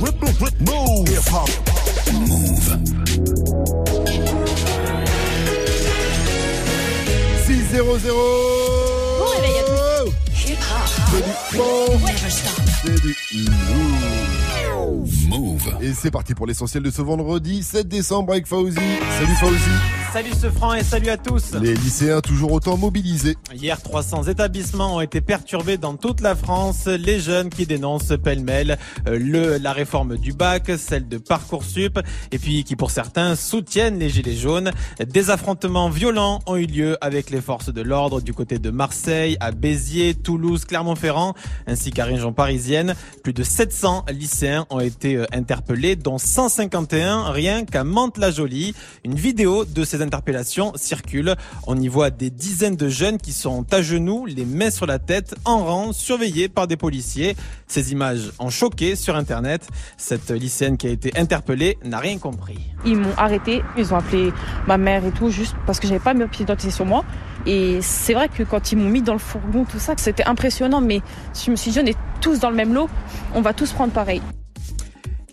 Move. Hip hop. Move. 6-0-0 Bon réveil à tous. Hip hop. C'est du bon, c'est du lourd. Move. Et c'est parti pour l'essentiel de ce vendredi 7 décembre avec Fauzi. Salut Fauzi. Salut ce franc et salut à tous. Les lycéens toujours autant mobilisés. Hier, 300 établissements ont été perturbés dans toute la France. Les jeunes qui dénoncent pêle-mêle euh, le la réforme du bac, celle de parcoursup, et puis qui pour certains soutiennent les gilets jaunes. Des affrontements violents ont eu lieu avec les forces de l'ordre du côté de Marseille, à Béziers, Toulouse, Clermont-Ferrand, ainsi qu'à région parisienne. Plus de 700 lycéens ont été interpellés, dont 151 rien qu'à Mantes-la-Jolie. Une vidéo de ces interpellations circule. On y voit des dizaines de jeunes qui sont à genoux, les mains sur la tête, en rang, surveillés par des policiers. Ces images ont choqué sur Internet. Cette lycéenne qui a été interpellée n'a rien compris. Ils m'ont arrêté, ils ont appelé ma mère et tout, juste parce que j'avais pas mes pieds d'identité sur moi. Et c'est vrai que quand ils m'ont mis dans le fourgon, tout ça, c'était impressionnant, mais je me suis dit, on est tous dans le même lot, on va tous prendre pareil.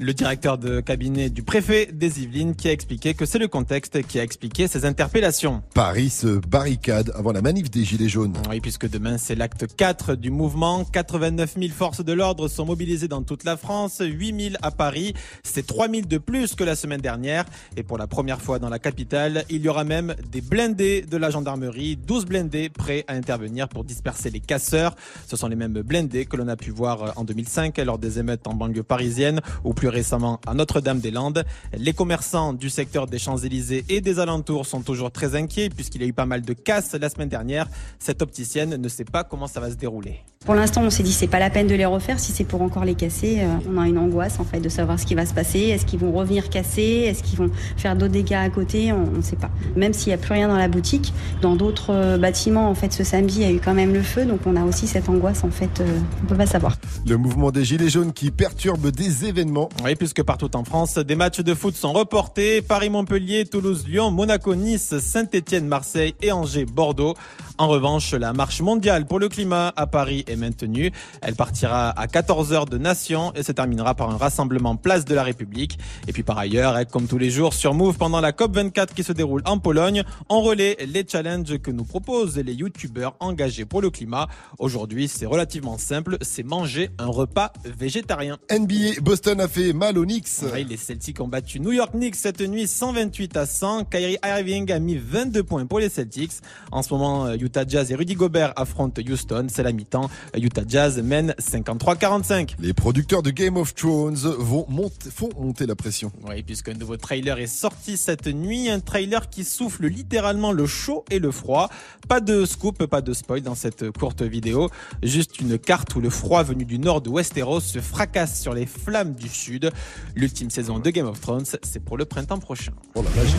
Le directeur de cabinet du préfet des Yvelines qui a expliqué que c'est le contexte qui a expliqué ces interpellations. Paris se barricade avant la manif des Gilets jaunes. Oui, puisque demain c'est l'acte 4 du mouvement. 89 000 forces de l'ordre sont mobilisées dans toute la France, 8 000 à Paris. C'est 3 000 de plus que la semaine dernière. Et pour la première fois dans la capitale, il y aura même des blindés de la gendarmerie, 12 blindés prêts à intervenir pour disperser les casseurs. Ce sont les mêmes blindés que l'on a pu voir en 2005 lors des émeutes en banlieue parisienne ou plus récemment à Notre-Dame-des-Landes. Les commerçants du secteur des Champs-Élysées et des alentours sont toujours très inquiets puisqu'il y a eu pas mal de casses la semaine dernière. Cette opticienne ne sait pas comment ça va se dérouler. Pour l'instant, on s'est dit c'est pas la peine de les refaire. Si c'est pour encore les casser, euh, on a une angoisse en fait de savoir ce qui va se passer. Est-ce qu'ils vont revenir casser? Est-ce qu'ils vont faire d'autres dégâts à côté? On ne sait pas. Même s'il n'y a plus rien dans la boutique, dans d'autres euh, bâtiments, en fait, ce samedi, il y a eu quand même le feu, donc on a aussi cette angoisse en fait. euh, on peut pas savoir. Le mouvement des Gilets jaunes qui perturbe des événements. Oui, puisque partout en France, des matchs de foot sont reportés. Paris-Montpellier, Toulouse-Lyon, Monaco-Nice, Saint-Étienne-Marseille et Angers-Bordeaux. En revanche, la marche mondiale pour le climat à Paris est maintenue. Elle partira à 14h de Nation et se terminera par un rassemblement place de la République. Et puis par ailleurs, comme tous les jours sur Move pendant la COP24 qui se déroule en Pologne, on relaie les challenges que nous proposent les youtubeurs engagés pour le climat. Aujourd'hui, c'est relativement simple, c'est manger un repas végétarien. NBA, Boston a fait mal aux Knicks. Oui, les Celtics ont battu New York Knicks cette nuit 128 à 100. Kyrie Irving a mis 22 points pour les Celtics. En ce moment, euh, Utah Jazz et Rudy Gobert affrontent Houston. C'est la mi-temps. Utah Jazz mène 53-45. Les producteurs de Game of Thrones vont monter, font monter la pression. Oui, puisque un nouveau trailer est sorti cette nuit. Un trailer qui souffle littéralement le chaud et le froid. Pas de scoop, pas de spoil dans cette courte vidéo. Juste une carte où le froid venu du nord de Westeros se fracasse sur les flammes du sud. L'ultime saison de Game of Thrones, c'est pour le printemps prochain. Oh la vache.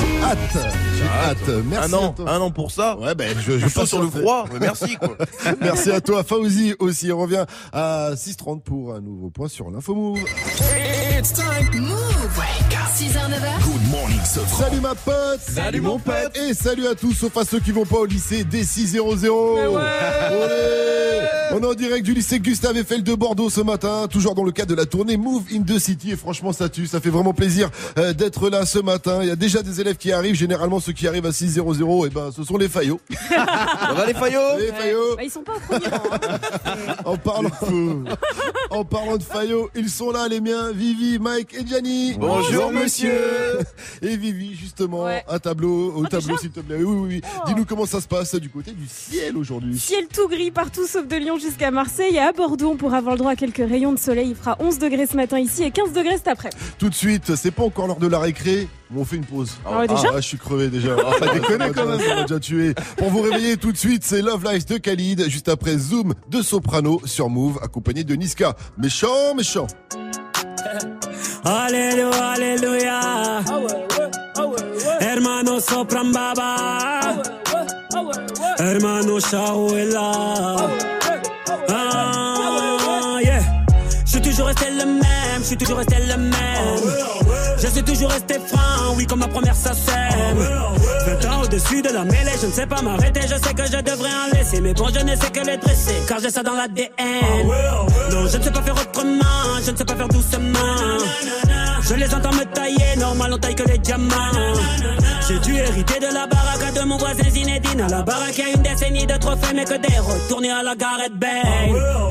J'ai hâte. J'ai hâte. Merci un à an, toi. un an pour ça. Ouais, ben, je, je Je passe sur le froid. mais Merci quoi. Merci à toi, Fauzi aussi. On revient à 6h30 pour un nouveau point sur l'info Move. It's time. Move. Wake up. 6h, 9h. Good morning, franc. Salut ma pote Salut, mon pote. Et salut à tous, sauf à ceux qui vont pas au lycée des 600 Olé On est en direct du lycée Gustave Eiffel de Bordeaux ce matin, toujours dans le cadre de la tournée Move in the City. Et franchement, ça tue, ça fait vraiment plaisir euh, d'être là ce matin. Il y a déjà des élèves qui arrivent, généralement ceux qui arrivent à 600, et ben ce sont les faillots. Ça va les faillots Les faillots Bah, ils sont pas au premier rang. hein. En parlant, en parlant de Fayot, ils sont là les miens, Vivi, Mike et Gianni. Bonjour, monsieur. Et Vivi, justement, Ouais. un tableau, au Oh, tableau s'il te plaît. Oui, oui, oui. Oh. Dis-nous comment ça se passe du côté du ciel aujourd'hui. Ciel tout gris partout sauf de Lyon jusqu'à Marseille. Et à Bordeaux, on pourra avoir le droit à quelques rayons de soleil. Il fera 11 degrés ce matin ici et 15 degrés cet après. Tout de suite, c'est pas encore l'heure de la récré, mais on fait une pause. Ah ouais, déjà Ah, je suis crevé déjà. Ah, ça déconne quand même. Ça m'a déjà tué. Pour vous réveiller tout de suite, c'est Love Life de Khalid, juste après Zoom de Soprano sur Move, accompagné de Niska. Méchant, méchant. Alléluia, alléluia. Hermano sopran baba. Hermano Shaouela. Ah, resté le même, je suis toujours resté le même. Je suis toujours resté franc, oui, comme ma première sacelle. 20 ans au-dessus de la mêlée, je ne sais pas m'arrêter, je sais que je devrais en laisser. Mais bon, je ne sais que les dresser, car j'ai ça dans l'ADN. Non, je ne sais pas faire autrement, je ne sais pas faire doucement. Je les entends me tailler, normal on taille que les diamants. J'ai dû hériter de la baraque de mon voisin Zinedine. À la baraque, il y a une décennie de trophées, mais que des retournés à la Gareth Bale.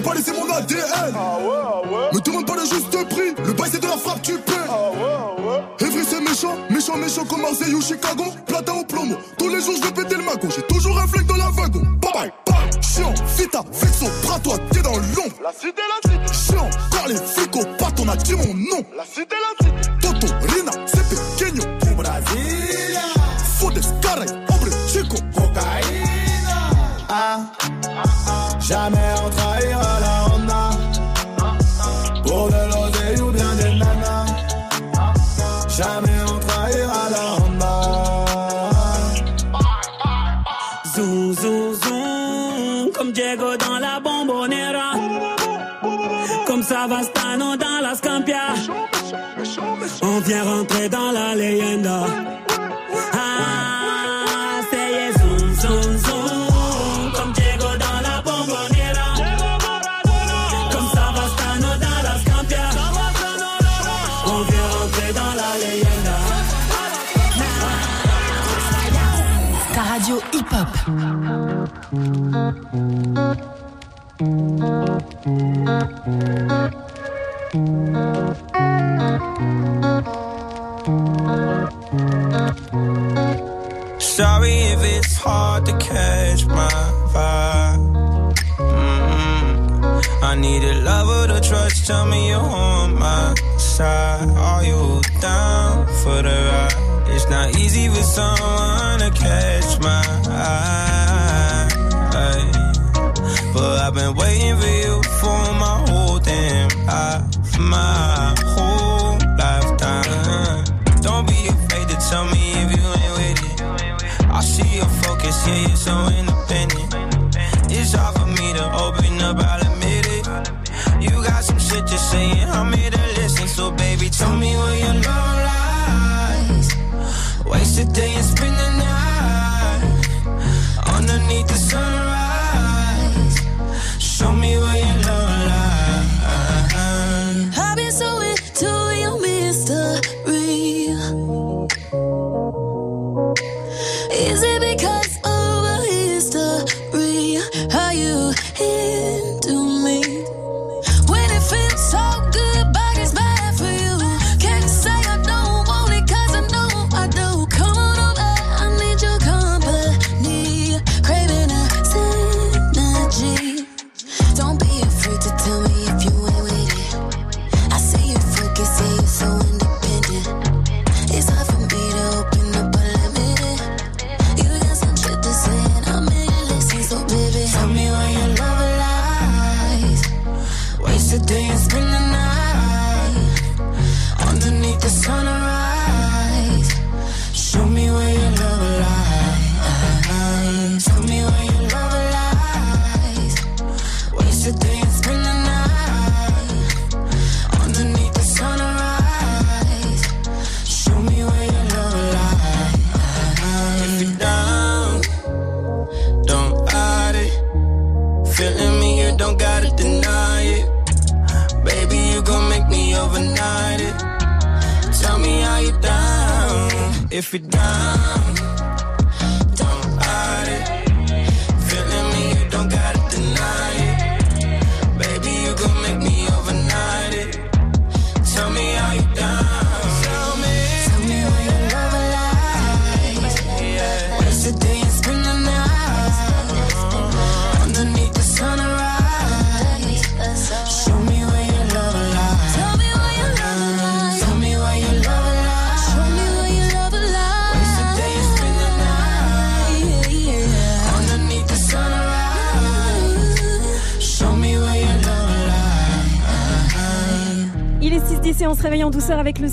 J'ai pas laissé mon ADN. Ah ah Me demande pas le juste prix. Le bail c'est de la frappe, tu paies. Ah ouais. Evry c'est méchant, méchant, méchant comme Marseille ou Chicago. Platin au plomo. Tous les jours je vais péter le magot. J'ai toujours un flingue dans la wagon. Bye bye, bye. Chiant, vita, vexo, bras-toi, t'es dans l'ombre. La cité, la cité. Chiant, car les flics au on a dit mon nom. La cité, la cité. Toto, Rina, c'est pequeño. Brasilia. Faut des carrés, chico. Cocaïna. Ah, ah, ah. jamais entré song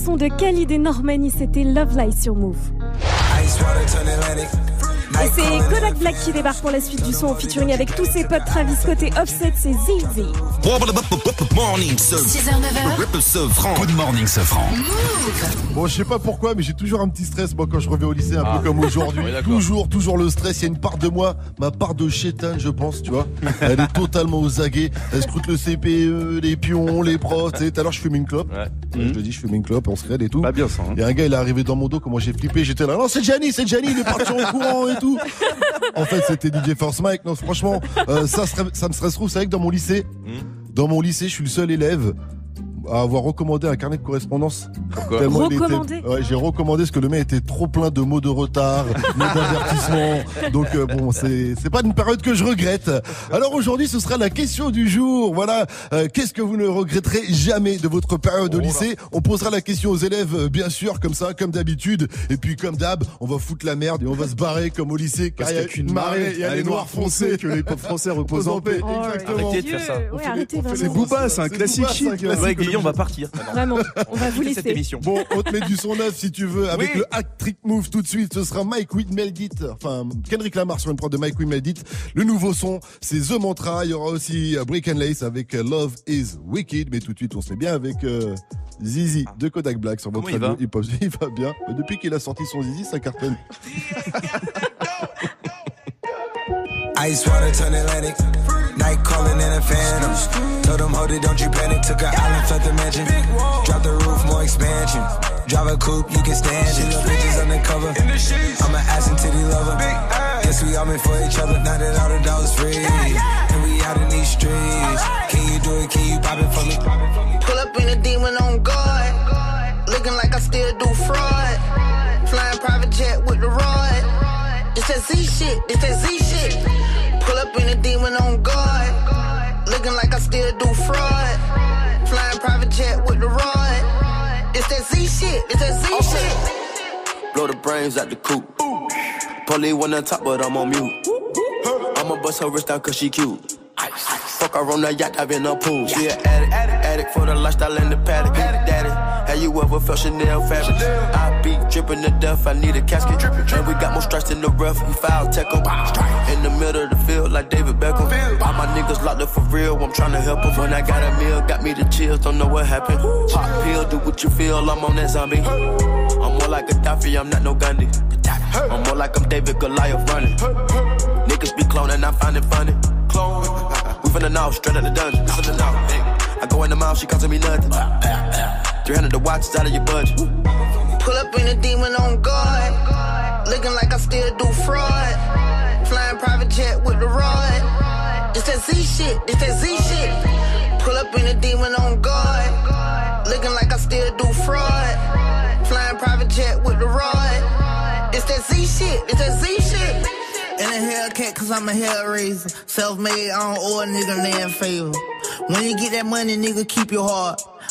son de Khalid et Normani. C'était Love Light sur Move. Et c'est Kodak Black qui débarque pour la suite du son en featuring avec tous ses potes Travis côté Offset, c'est Zizi. Morning, ce 6h, 9h. ce franc. Good morning, ce franc. Bon, je sais pas pourquoi, mais j'ai toujours un petit stress, moi, quand je reviens au lycée, un Ah. peu comme aujourd'hui. Oui, toujours, toujours le stress. Il y a une part de moi, ma part de chétane, je pense, tu vois. Elle est totalement aux aguets. Elle scrute le CPE, les pions, les profs. Tu sais, tout à l'heure, je fumais une clope. Ouais. Je le dis, je fumais une clope, on se raide et tout. Pas bien ça. hein. Et un gars, il est arrivé dans mon dos, comment j'ai flippé, j'étais là, non, c'est Gianni, c'est Gianni, il est parti en courant et tout. En fait, c'était DJ Force Mike. Non, franchement, euh, ça, serait- ça me stresse trop. C'est vrai que dans mon lycée, Hmm. dans mon lycée, je suis le seul élève à avoir recommandé un carnet de correspondance. Pourquoi Tellement il était- Recommandé Ouais, j'ai recommandé parce que le mec était trop plein de mots de retard, mots d'avertissement. Donc euh, bon, c'est c'est pas une période que je regrette. Alors aujourd'hui, ce sera la question du jour. Voilà, euh, qu'est-ce que vous ne regretterez jamais de votre période au lycée? On posera la question aux élèves, euh, bien sûr, comme ça, comme d'habitude. Et puis comme d'hab, on va foutre la merde et on va se barrer comme au lycée. car il y a qu'il y a une marée, il y a les noirs foncés que les pauvres français reposent en paix. Exactement. Arrêtez de faire ça. Ouais, arrêtez c'est un C'est classique Booba, c'est un classique. Ouais, Guillaume, on va partir. Vraiment, on va vous Cette laisser. Bon, on te met du son neuf si tu veux avec Oui. le Hack Trick Move tout de suite. Ce sera Mike With Meldit, enfin Kendrick Lamar sur une prod de Mike With Meldit. Le nouveau son, c'est The Mantra. Il y aura aussi Break and Lace avec euh, Love Is Wicked. Mais tout de suite, on se met bien avec euh, Zizi de Kodak Black sur votre radio hip-hop. Il va bien. Mais depuis qu'il a sorti son Zizi, ça cartonne. Ice water turn Atlantic. Night calling in a phantom. Told them, hold it, don't you panic. Took an island, the mansion. Drop the roof, expansion. Drive a coupe, you can stand it. Bitches undercover. I'm an ass and titty lover. Guess we all meant for each other. Now that all the dogs free. And we out in these streets. Can you do it? Can you pop it for me? Pull up in a demon on guard. Looking like I still do fraud. Flying private jet with the rod. It's that Z shit. It's that Z shit. Pull up in a demon on guard. Looking like I still do fraud. Flying private jet with the rod. It's that Z shit. It's that Z shit. blow the brains out the coop. Polly one on top, but I'm on mute. I'ma bust her wrist down cause she cute. Fuck her on the yacht, I've been a pool. She an addict, addict, addict for the lifestyle and the paddock. Daddy, have you ever felt Chanel fabric? I be dripping to death, I need a casket. And we got more strikes in the rough, we foul tech 'em. In the middle of the field, like David Beckham. All my niggas locked up for real, I'm tryna help 'em. When I got a meal, got me the chills, don't know what happened. Pop pill, do what you feel, I'm on that zombie. I'm more like a Gaddafi, I'm not no Gandhi. I'm more like I'm David Goliath running. Niggas be cloning, I find it funny. Clone. Finna know, straight out the dungeon. Listen to now. I go in the mouth, she costing me nothing. 300 the watch is out of your budget. Pull up in a demon on guard. Looking like I still do fraud. Flying private jet with the rod. It's that Z shit. It's that Z shit. Pull up in a demon on guard. Looking like I still do fraud. Flying private jet with the rod. It's that Z shit. It's that Z shit. In a Hellcat, cause I'm a hellraiser. Self made, I don't owe a nigga land favor. When you get that money, nigga, keep your heart.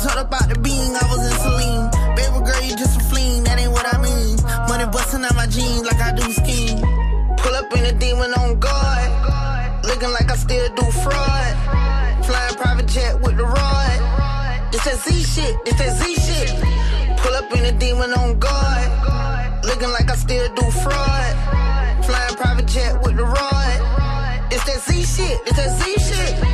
When I jumped up out the beam, I was in Celine. Baby girl, you just a fleen, that ain't what I mean. Money busting out my jeans like I do scheme. Pull up in a demon on guard. Looking like I still do fraud. Flying private jet with the rod. It's that Z shit, it's that Z shit. Pull up in a demon on guard. Looking like I still do fraud. Flying private jet with the rod. It's that Z shit, it's that Z shit.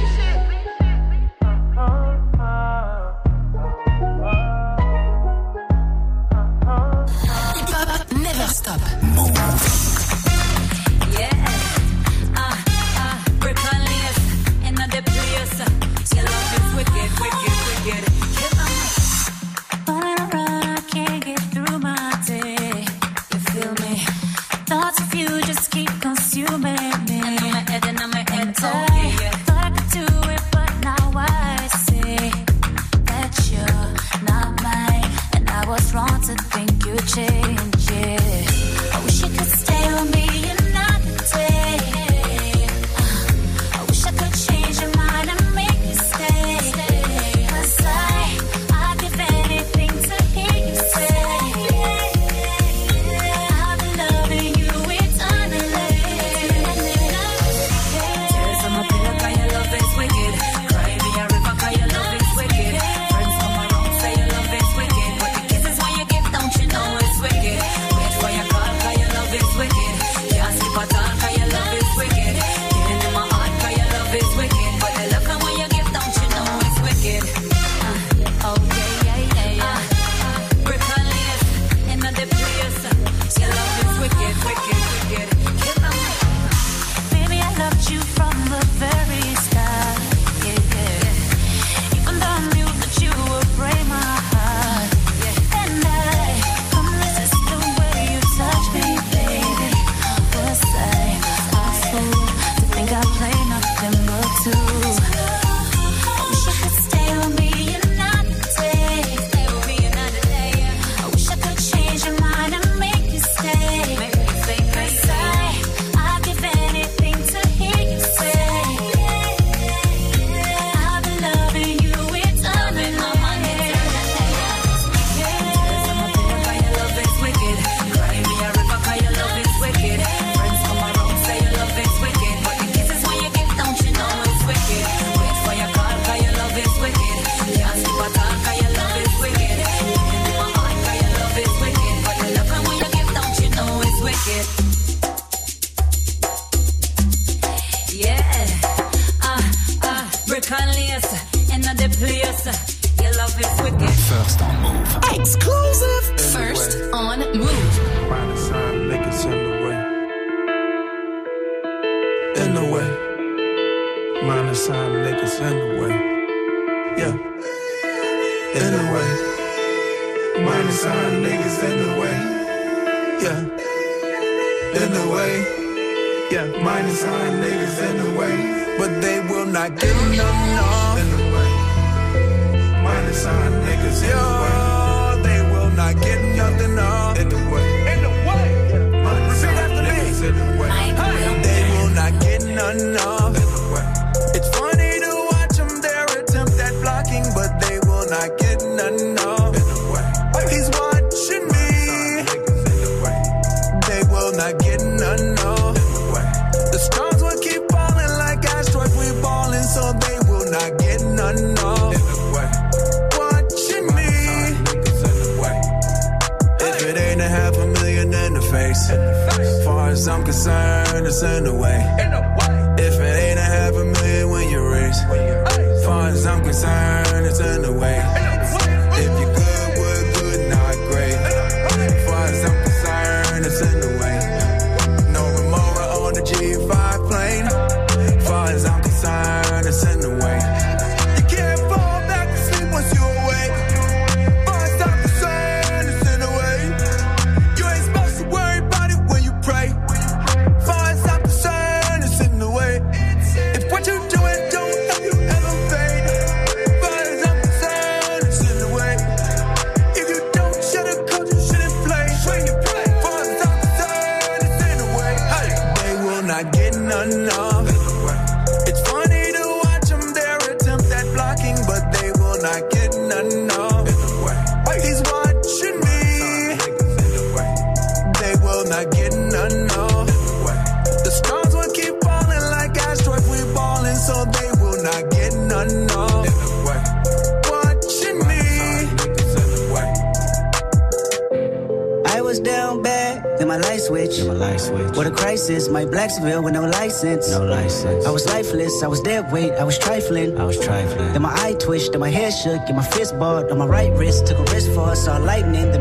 Shook, my fist balled on my right wrist. Took a risk for us, saw lightning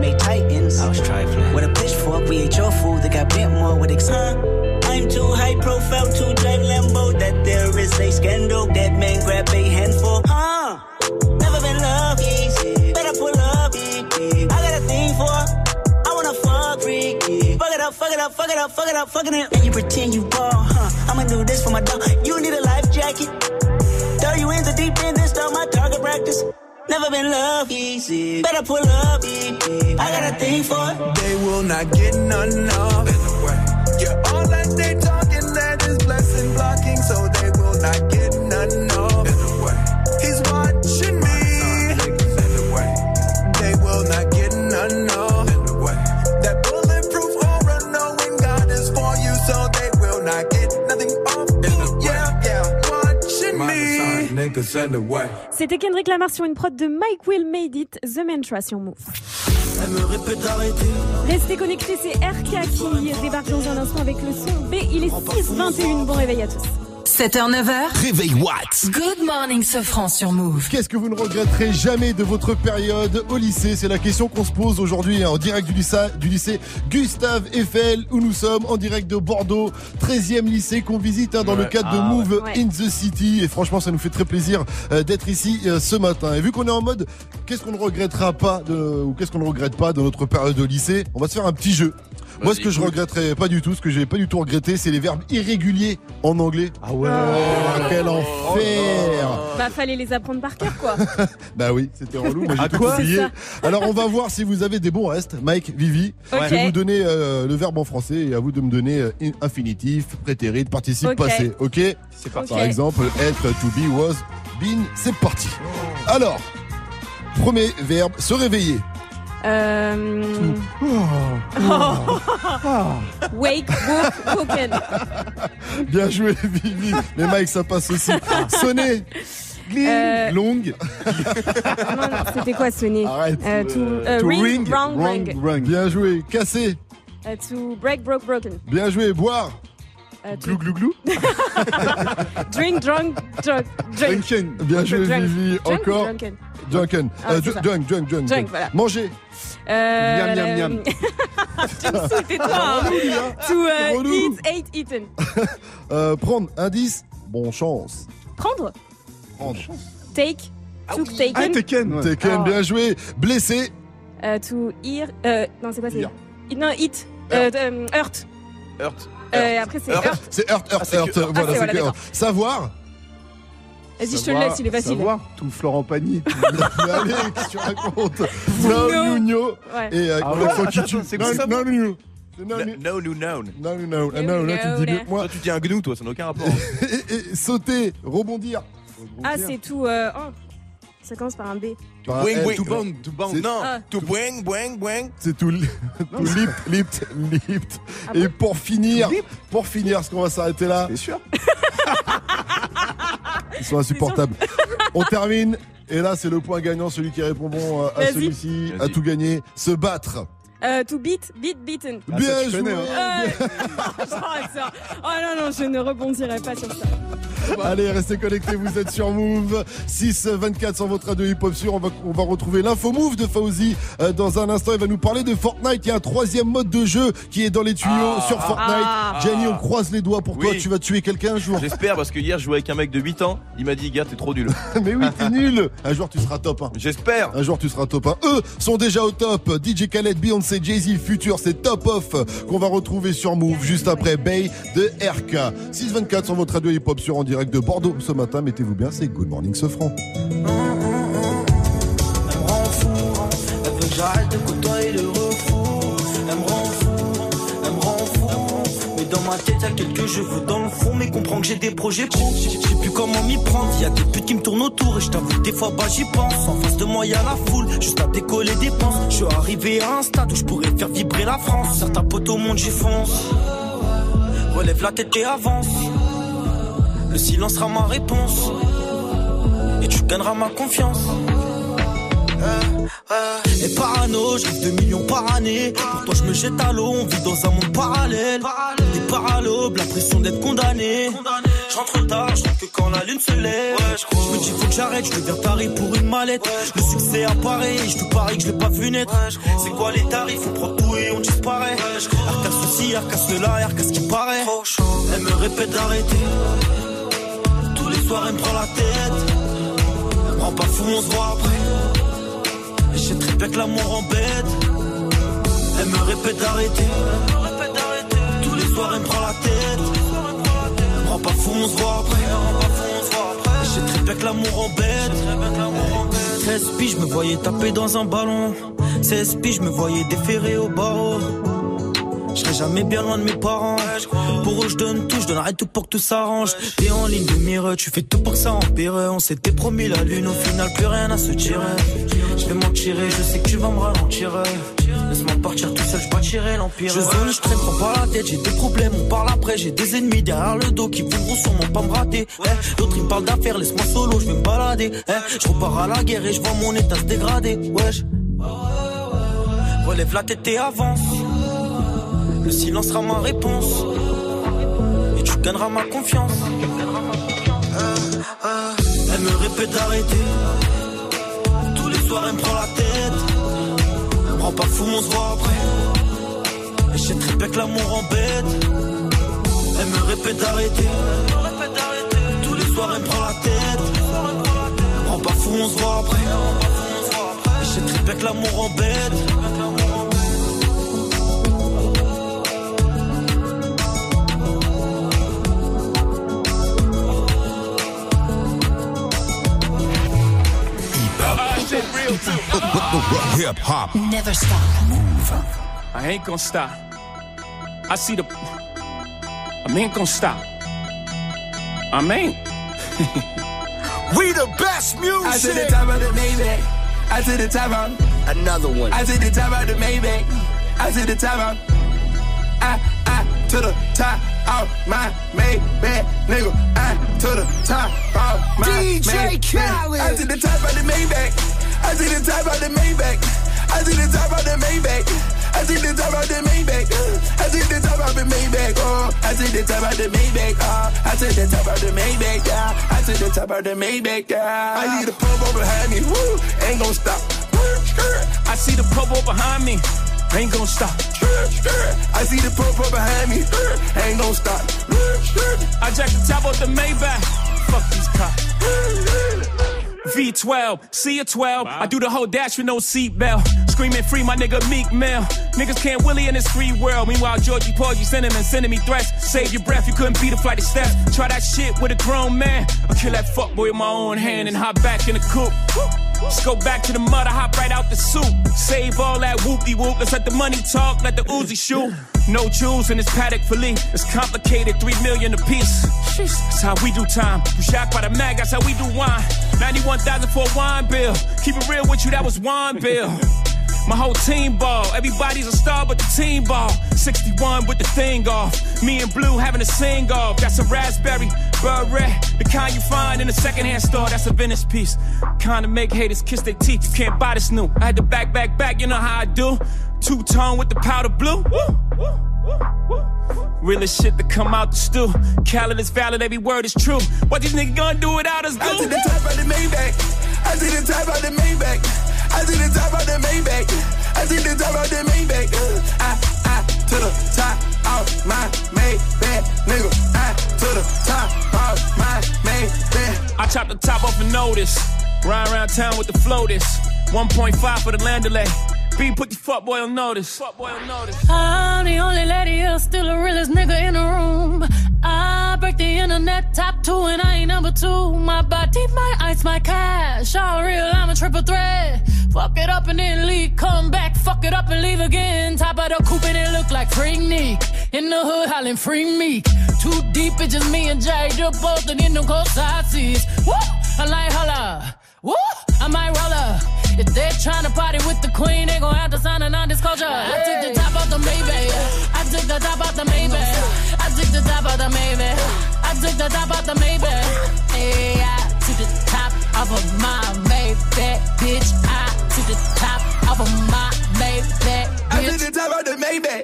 pull up. I got a thing for it. They will not get C'était Kendrick Lamar sur une prod de Mike Will Made It, The Mantra sur Move. Elle me répète d'arrêter. Restez connectés, c'est RK qui débarque dans un instant avec le son B. Il est 6h21. Bon réveil à tous. 7h, 9h. Réveil What Good morning, Sofran sur Move. Qu'est-ce que vous ne regretterez jamais de votre période au lycée? C'est la question qu'on se pose aujourd'hui hein, en direct du lycée, du lycée Gustave Eiffel où nous sommes en direct de Bordeaux, 13e lycée qu'on visite hein, dans le cadre de Ah, Move ouais. in the City et franchement ça nous fait très plaisir euh, d'être ici euh, ce matin. Et vu qu'on est en mode qu'est-ce qu'on ne regrettera pas de, ou qu'est-ce qu'on ne regrette pas de notre période au lycée, on va se faire un petit jeu. Moi, ce que je regretterais pas du tout, ce que j'ai pas du tout regretté, c'est les verbes irréguliers en anglais. Ah ouais, quel enfer Bah, fallait les apprendre par cœur, quoi. Bah oui, c'était relou, moi j'ai À tout quoi oublié. Alors on va voir si vous avez des bons restes. Mike, Vivi, je vais vous donner euh, le verbe en français et à vous de me donner euh, infinitif, prétérit, participe passé. Ok? C'est parti. Par exemple, être, to be, was, been, c'est parti. Alors, premier verbe, se réveiller. Euh... Wake, woke, woken. Bien joué, Vivi. Mais Mike, ça passe aussi. Sonner. Gling, Euh, longue. Non, non, c'était quoi sonner Arrête. Euh, to, euh, To ring, wrong, ring. Bien joué. Casser. Euh, to break, broke, broken. Bien joué. Boire. Euh, Glou glou glou. Drink, drunk, drunk, drink. Drunken. Bien joué. Vivi. Encore. drunken Drunken. Ah, Euh, drunk, drunk, drunk. Drunk, voilà. Manger. Euh, Miam, miam, miam. tu me saoutes, tais-toi. hein. Relou, lui, hein. To uh, eat, ate, eaten. Euh, prendre. Indice. Bon chance. Prendre. Prendre. Take. Took, taken. Ah, Taken. ouais. Taken, Ah. bien joué. Blessé. Euh, to hear. Euh, non, c'est quoi c'est. Non, eat. Euh, euh, hurt. Hurt. Euh, après, c'est hurt. C'est heurt, heurt, Ah, que- Voilà, Ah, c'est-. Savoir. Vas-y, je te le laisse, il est facile. Savoir, tout Florent Pagny. tout- allez, qu'est-ce que tu racontes Non, Nuno. Et euh, Ah. C'est Non, quoi ça, non, Nuno. C'est non, No, Nuno. no, no, no. Non, non, non, No, non, là, tu no, te dis no. moi. Toi, tu dis un gnou, toi, ça n'a aucun rapport. Et, et sauter, rebondir. Ah, c'est tout. Euh, oh. Ça commence par un B. Bah, Boing, boing, tout tout bon. C'est- Non, Ah. tout boing, boing, boing. C'est tout, li- tout lipt, lipt, lipt. Ah Et bon pour finir, pour finir, parce qu'on va s'arrêter là, T'es sûr ils sont insupportables. On termine. Et là, c'est le point gagnant, celui qui répond bon euh, à celui-ci, a Vas-y. tout gagné. Se battre. Euh, to beat, beat, beaten. Ah, Bien joué. connais, hein. Ça. Oh non, non, je ne rebondirai pas sur ça. Allez, restez connectés, vous êtes sur Move. 6 24 sur votre radio hip-hop sur. On va, on va retrouver l'info Move de Fauzi euh, dans un instant. Il va nous parler de Fortnite. Il y a un troisième mode de jeu qui est dans les tuyaux Ah, sur Fortnite. ah. Jenny, on croise les doigts pour toi. Tu vas tuer quelqu'un un jour. J'espère, parce que hier, je jouais avec un mec de 8 ans. Il m'a dit, gars, t'es trop nul. Mais oui, t'es nul. Un jour, tu seras top 1. J'espère. Un jour tu seras top 1. Eux sont déjà au top. DJ Khaled, Beyoncé, Jay-Z, Future, c'est Top Off qu'on va retrouver sur Move juste après Bay de RK. 624 sur votre radio hip hop sur en direct de Bordeaux ce matin. Mettez-vous bien, c'est Good Morning Sofran. Elle me rend fou, elle veut que j'arrête de côtoyer le refou. Elle me rend fou, elle me rend fou. Mais dans ma tête, y'a quelques cheveux dans le fond. Mais comprends que j'ai des projets pro. Je sais plus comment m'y prendre. Y'a des putes qui me tournent autour. Et je t'avoue, des fois, bah j'y pense. En face de moi, y'a la foule. Juste à décoller des penses. Je suis arrivé à un stade où je pourrais faire vibrer la France. Certains potes au monde, j'y fonce. Relève la tête et avance. Le silence sera ma réponse. Et tu gagneras ma confiance. Et parano, je rêve de millions par année. Pour toi, je me jette à l'eau, on vit dans un monde parallèle. Des paralobes, la pression d'être condamné. Je rentre tard, je que quand la lune se lève. je me dis, faut que j'arrête, je deviens taré pour une mallette. Le succès apparaît, je te parie que je l'ai pas vu naître. C'est quoi les tarifs, on prend tout et on disparaît. Arca ceci, arca cela, arca ce qui paraît. Elle me répète d'arrêter. Soirs, elle me prend la tête. Elle me rend pas fou, on se voit après. Et très bien que l'amour embête. Elle me répète d'arrêter. Tous les soirs, elle me prend la tête. Elle me rend pas fou, on se voit après. Et très bien que l'amour embête. 13 piges, je me voyais taper dans un ballon. 16 piges, je me voyais déférer au barreau. Je serai jamais bien loin de mes parents. Pour eux, je donne tout, je donnerai tout pour que tout s'arrange. T'es en ligne de mire, tu fais tout pour que ça empire. On s'était promis la lune, au final, plus rien à se tirer. Je vais m'en tirer, je sais que tu vas me ralentir. Laisse-moi partir tout seul, je bâtirai l'empire. Je zone, je prends pas la tête, j'ai des problèmes, on parle après. J'ai des ennemis derrière le dos qui voudront sûrement pas me rater. Eh, L'autre il me parle d'affaires, laisse-moi solo, je vais me balader. Eh, je repars à la guerre et je vois mon état se dégrader. Wesh. Relève la tête et avance. Le silence sera ma réponse. Et tu gagneras ma confiance. Elle me répète d'arrêter. Tous les soirs, elle me prend la tête. Elle rend pas fou, on se voit après. Et très bien que l'amour embête. Elle me répète d'arrêter. Tous les soirs, elle me prend la tête. Elle rend pas fou, on se voit après. Et très bien que l'amour embête. Hip hop. Never stop. Move. I ain't gonna stop. I see the. I ain't gonna stop. I mean. We the best music. I to the top of the Maybach. I to the top of Another one. I to the top of the Maybach. I to the top of I, I to the top of my Maybach, nigga. I to the top of my DJ Maybach. Khaled. I to the top of the Maybach. I to the top of the Maybach. I to the top of the Maybach. I take the top out the Maybach. I take the top out the Maybach. Oh, I take the top out the Maybach. Uh, I take the top out the Maybach. Yeah, I take the top out the Maybach. Yeah, I need a pump behind me. Woo, ain't gon' stop. I see the popo behind me. Ain't gonna stop. I see the pump behind me. Ain't gon' stop. I jack the top off the Maybach. Fuck these cops. V12, see a 12. I do the whole dash with no seatbelt. Screaming free, my nigga Meek Mill. Niggas can't Willie in this free world. Meanwhile, Georgie Porgy sending and sending me threats. Save your breath, you couldn't beat a flight of steps. Try that shit with a grown man. I'll kill that fuckboy with my own hand and hop back in the coupe. Let's go back to the mud, I hop right out the soup. Save all that whoopty whoop. Let's let the money talk, let the Uzi shoot. No jewels in this paddock fillet. It's complicated, three million a piece. That's how we do time. You shocked by the mag, that's how we do wine. 91,000 for a wine bill. Keep it real with you, that was wine bill. My whole team ball. Everybody's a star but the team ball. 61 with the thing off. Me and Blue having a sing off. Got some raspberry, beret. The kind you find in a secondhand store. That's a Venice piece. Kind of make haters kiss their teeth. You can't buy this new. I had to back, back, back. You know how I do. Two tone with the powder blue. Woo. Realest shit to come out the stew. Khaled is valid, every word is true. What these niggas gonna do without us, I do? see the top out the Maybach. I see the top out the Maybach. I see the top out the Maybach. I see the top out the Maybach. Uh, I, I, to the top of my Maybach, nigga. I, to the top of my Maybach. I chop the top off a notice. Ride around town with the floaters. 1.5 for the land delay. B put the fuck boy on notice. Fuck boy on notice. I'm the only lady here, still the realest nigga in the room. I break the internet top two and I ain't number two. My body, my ice, my cash. All real, I'm a triple threat. Fuck it up and then leave, come back, fuck it up and leave again. Top of the coupe and it look like Freak Nick. In the hood, hollering free me. Too deep, it's just me and Jay, just both in them cold side seats. Woo! I like holla. Woo! I might roll her. If they're trying to party with the queen, they gon' have to sign a non-disclosure. I took the top off the Maybach. I took the top off the Maybach. I took the top off the Maybach. I took the top off the Maybach. Hey, I took the top off of my Maybach, bitch. I took the top off of my Maybach, I take the top out the Maybach.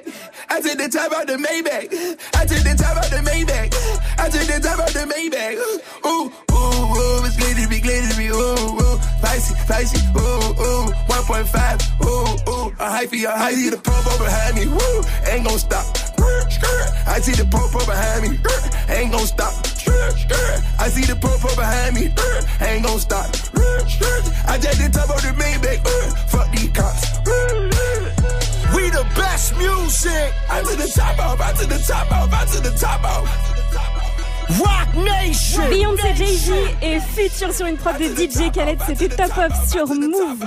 I take the top out the Maybach. I take the top out the Maybach. I take the top out the Maybach. Ooh, ooh, ooh, it's glittery, glittery, ooh, ooh, spicy, spicy, ooh, ooh, 1.5, ooh, ooh, a hyphy, a hyphy, the over behind me, woo, ain't gon' stop. I see the up behind me, ain't gon' stop. I see the pump up behind me, ain't gon' stop. I take the top of the Maybach, fuck these cops. Best music. I to the top off, I to the top off, I to the top off. Rock Nation. Beyoncé, Jay-Z et Future sur une prod de DJ Khaled, c'était Top Off sur Move.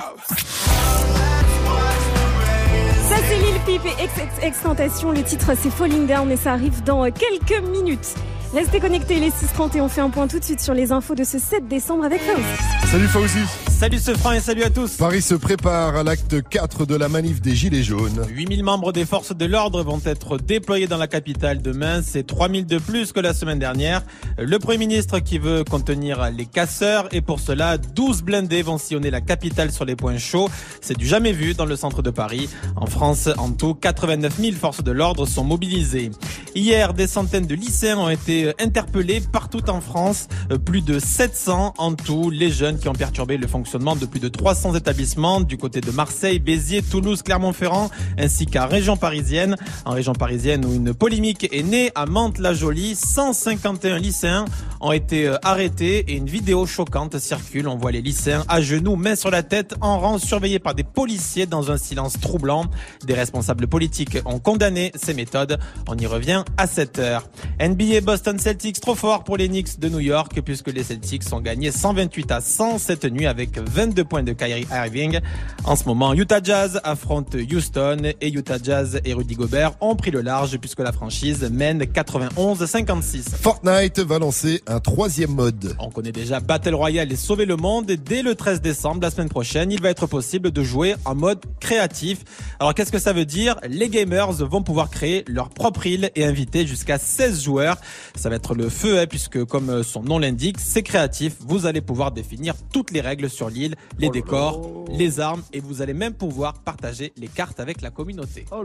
Ça c'est Lil Peep et XXX Tentation, le titre c'est Falling Down et ça arrive dans quelques minutes. Restez connectés, les 6.30 et on fait un point tout de suite sur les infos de ce 7 décembre avec Fauzi. Salut Fauzi. Salut ce franc et salut à tous. Paris se prépare à l'acte 4 de la manif des Gilets jaunes. 8000 membres des forces de l'ordre vont être déployés dans la capitale demain. C'est 3000 de plus que la semaine dernière. Le Premier ministre qui veut contenir les casseurs et pour cela, 12 blindés vont sillonner la capitale sur les points chauds. C'est du jamais vu dans le centre de Paris. En France, en tout, 89 000 forces de l'ordre sont mobilisées. Hier, des centaines de lycéens ont été interpellés partout en France. Euh, Plus de 700 en tout, les jeunes qui ont perturbé le fonctionnement de plus de 300 établissements du côté de Marseille, Béziers, Toulouse, Clermont-Ferrand, ainsi qu'à région parisienne. En région parisienne où une polémique est née à Mantes-la-Jolie, 151 lycéens ont été euh, arrêtés et une vidéo choquante circule. On voit les lycéens à genoux, mains sur la tête, en rang, surveillés par des policiers dans un silence troublant. Des responsables politiques ont condamné ces méthodes. On y revient à 7 heures. NBA Boston Celtics trop fort pour les Knicks de New York puisque les Celtics ont gagné 128 à 100 cette nuit avec 22 points de Kyrie Irving. En ce moment, Utah Jazz affronte Houston et Utah Jazz et Rudy Gobert ont pris le large puisque la franchise mène 91-56. Fortnite va lancer un troisième mode. On connaît déjà Battle Royale et Sauver le Monde. Et dès le 13 décembre, la semaine prochaine, il va être possible de jouer en mode créatif. Alors qu'est-ce que ça veut dire? Les gamers vont pouvoir créer leur propre île et inviter jusqu'à 16 joueurs. Ça va être le feu, hein, puisque comme son nom l'indique, c'est créatif. Vous allez pouvoir définir toutes les règles sur l'île, les décors, les armes et vous allez même pouvoir partager les cartes avec la communauté. Oh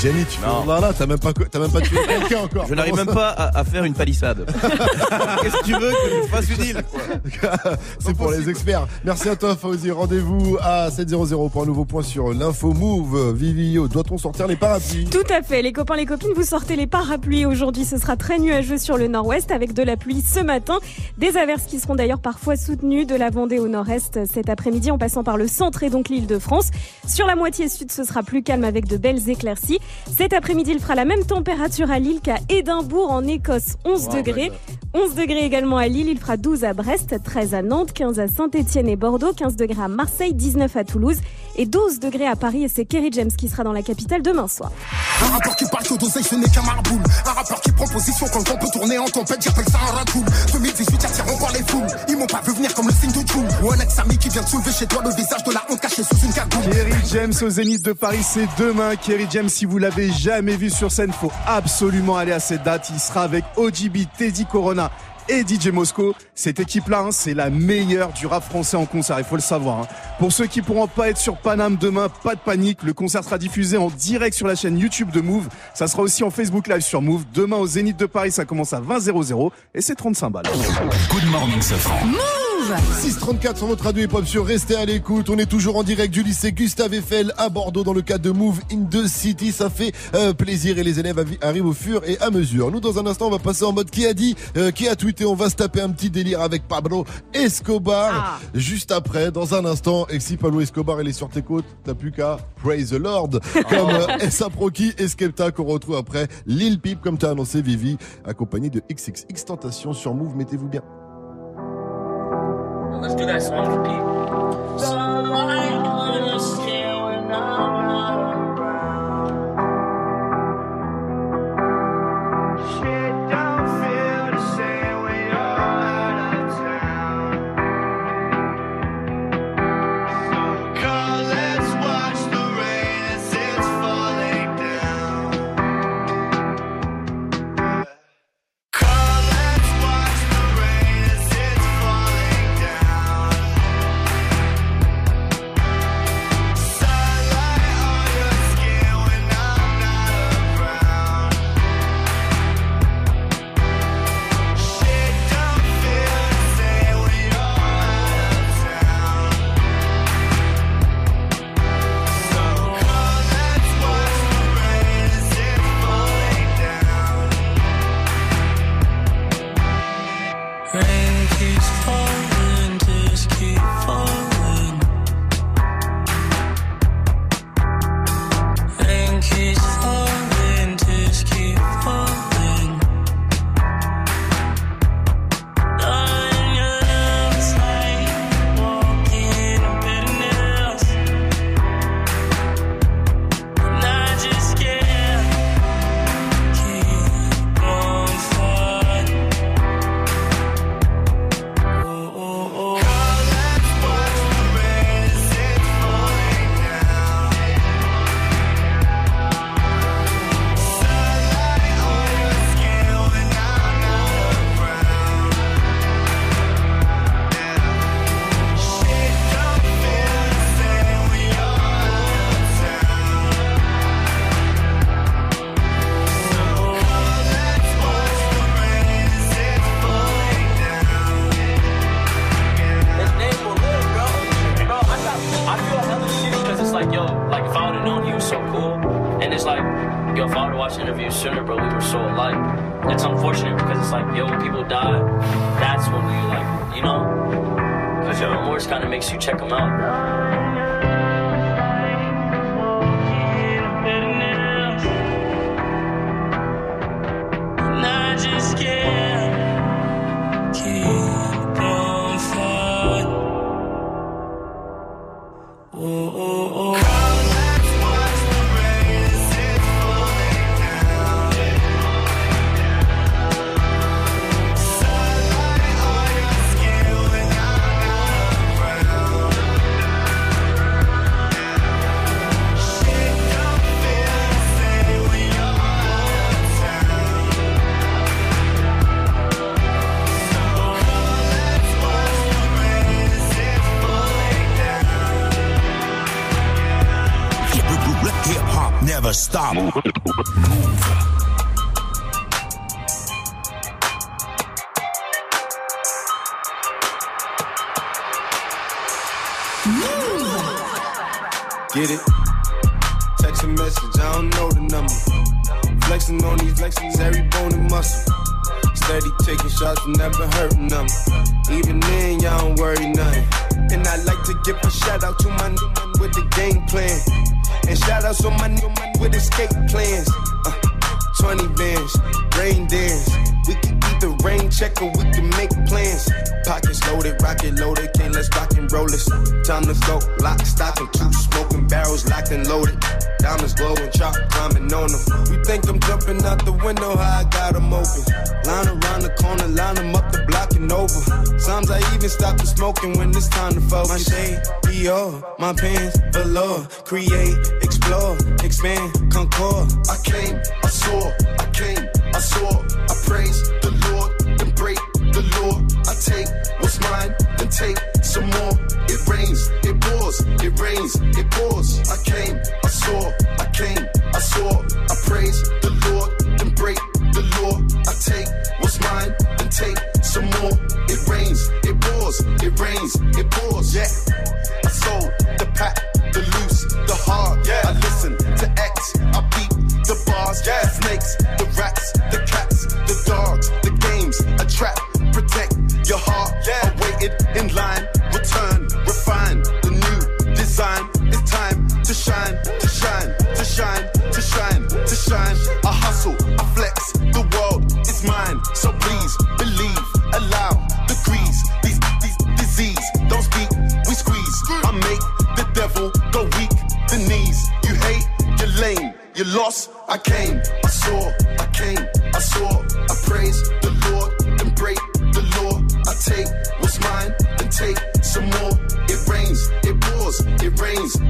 Jenny, tu fais là là, t'as même pas, t'as même pas tué quelqu'un encore. Je n'arrive même pas à, à faire une palissade. Qu'est-ce que tu veux que je fasse une île C'est pour les experts. Merci à toi, Fauzi. Rendez-vous à 7.00 pour un nouveau point sur l'info move. Vivio, doit-on sortir les parapluies? Tout à fait, les copains, les copines, vous sortez les parapluies. Aujourd'hui, ce sera très nuageux sur le nord-ouest avec de la pluie ce matin. Des averses qui seront d'ailleurs parfois soutenues de la Vendée au nord-est cet après-midi en passant par le centre et donc l'île de France. Sur la moitié sud, ce sera plus calme avec de belles éclaircies. Cet après-midi, il fera la même température à Lille qu'à Édimbourg en Écosse, 11 Wow, degrés. my God. 11 degrés également à Lille, il fera 12 à Brest, 13 à Nantes, 15 à Saint-Etienne et Bordeaux, 15 degrés à Marseille, 19 à Toulouse et 12 degrés à Paris et c'est Kerry James qui sera dans la capitale demain soir. Un rappeur qui parle que d'oseille, ce n'est qu'un marboule. Un rappeur qui prend position quand le vent peut tourner en tempête, j'appelle ça un racoul. 2018, attirant par les foules. Ils m'ont pas vu venir comme le signe de Joule. Ou un ex-ami qui vient de soulever chez toi le visage de la honte caché sous une cagoule. Kerry James au Zénith de Paris, c'est demain. Kerry James, si vous l'avez jamais vu sur scène, faut absolument aller à cette date. Il sera avec OGB, Teddy Corona et DJ Mosco. Cette équipe-là, hein, c'est la meilleure du rap français en concert, il faut le savoir. hein. Pour ceux qui pourront pas être sur Paname demain, pas de panique. Le concert sera diffusé en direct sur la chaîne YouTube de Move. Ça sera aussi en Facebook Live sur Move. Demain au Zénith de Paris, ça commence à 20 00 et c'est 35 balles. Good morning, Safran. Move 634 sur votre radio hip-hop sur Restez à l'écoute. On est toujours en direct du lycée Gustave Eiffel à Bordeaux dans le cadre de Move in the City. Ça fait euh, plaisir et les élèves arrivent au fur et à mesure. Nous, dans un instant, on va passer en mode qui a dit, euh, qui a tweeté. On va se taper un petit délire avec Pablo Escobar. Juste après, dans un instant. Et si Pablo Escobar, il est sur tes côtes, t'as plus qu'à praise the Lord. Comme euh, S.A. Proki et Skepta qu'on retrouve après Lil Peep, comme t'as annoncé Vivi, accompagné de XXX Tentation sur Move. Mettez-vous bien. Let's do that. Song for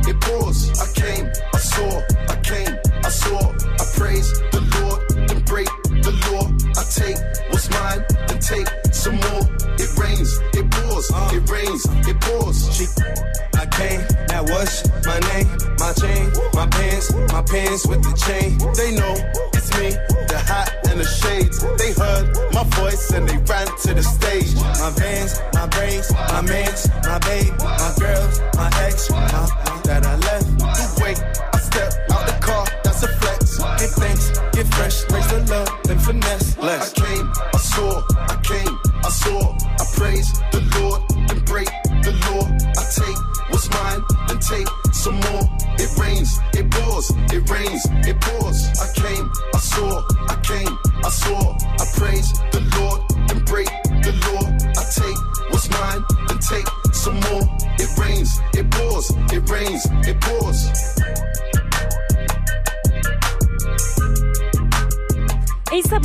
it pours. I came, I saw, I came, I saw. I praise the Lord and break the law. I take what's mine and take some more. It rains, it pours, uh. it rains, it pours. She, I came, that was my name, my chain, my pants, my pants with the chain. They know it's me, the hat and the shades. They heard and they ran to the stage. My vans, my braids, my mans, my babe, my girls, my ex, my, that I left.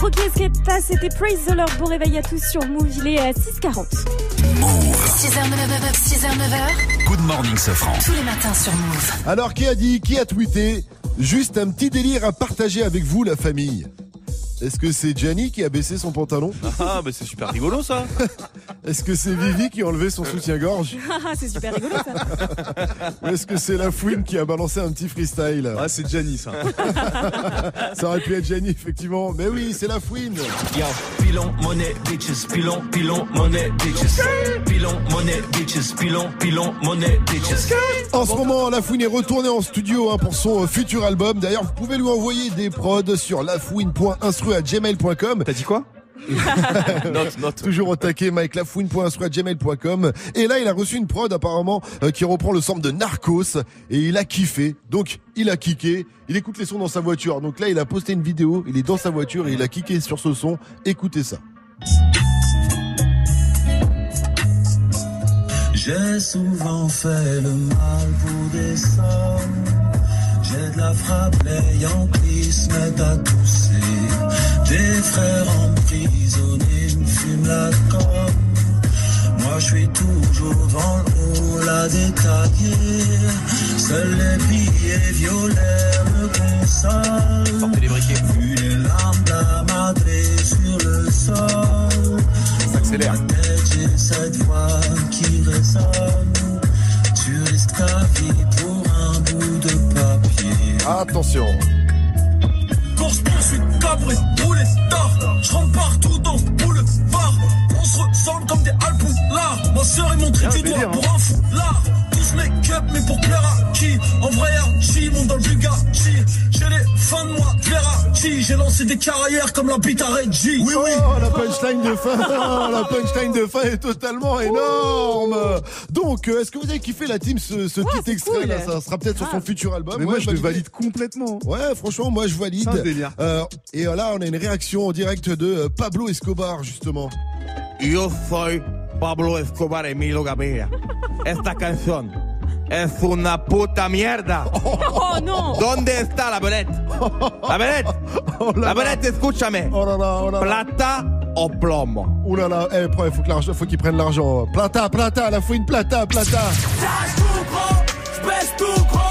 Et ça Sketa, c'était Praise the Lord. Bon réveil à tous sur Move, il est à 6h40. 6h, 9h, 6h, 9h. Good morning, Sofran. Tous les matins sur Move. Alors qui a dit, qui a tweeté Juste un petit délire à partager avec vous, la famille? Est-ce que c'est Gianni qui a baissé son pantalon? Ah, bah c'est super rigolo ça. Est-ce que c'est Vivi qui a enlevé son soutien-gorge Ah, c'est super rigolo ça. Ou est-ce que c'est la fouine qui a balancé un petit freestyle Ah, c'est Gianni ça. Ça aurait pu être Gianni, effectivement. Mais oui, c'est la fouine. Yo, pilon, monnaie, bitches, pilon, pilon, monnaie, bitches. Pilon, monnaie, bitches, pilon, pilon, monnaie, bitches. En ce moment, La Fouine est retournée en studio hein, pour son euh, futur album. D'ailleurs, vous pouvez lui envoyer des prods sur lafouine.instru@gmail.com. T'as dit quoi? Toujours au taquet, mike.lafouine.instru@gmail.com. Et là, il a reçu une prod apparemment euh, qui reprend le sample de Narcos et il a kiffé. Donc, il a kické. Il écoute les sons dans sa voiture. Donc là, il a posté une vidéo. Il est dans sa voiture et il a kické sur ce son. Écoutez ça. J'ai souvent fait le mal pour des sommes. J'ai de la frappe, les Yankees à tousser. Des frères emprisonnés me fument la com. Moi je suis toujours dans le haut, la détaillée. Seuls les billets violets me consolent. Sortez les briquets. Vu les larmes de la madre sur le sol. Ça accélère. J'ai cette voix qui résonne. Tu risques ta vie pour un bout de papier. Attention. Course poursuite, cabré, roulé tard. Je rentre partout dans ce boulevard. On se ressemble comme des alpoulards. Ma soeur est montrée du doigt pour un foulard. Tous make-up, mais pour plaire à qui En vrai, Archie, monte dans le Bugatti. J'ai les fans de moi, plaire à qui J'ai lancé des carrières comme la bite à Reggie. Oui, oui. Oh, la punchline de fin, oh, la punchline de fin est totalement énorme. Donc, euh, est-ce que vous avez kiffé la team ce, ce petit extrait cool. là Ça sera peut-être sur son Ah. futur album. Mais moi, Ouais, je le validé. valide complètement. Ouais, franchement, moi je valide. C'est un délire. Euh, et là, on a une réaction en direct de euh, Pablo Escobar justement. Yo soy Pablo Escobar Emilio Gaviria. Esta canción es una puta mierda. Oh non ¿Dónde está la vedette? La vedette La vedette, escúchame. Plata o plomo? Oh là là, eh, il faut que l'argent- faut qu'ils prennent l'argent. Plata, plata, la fouine plata, plata. J'arrive tout gros, j'baisse tout gros.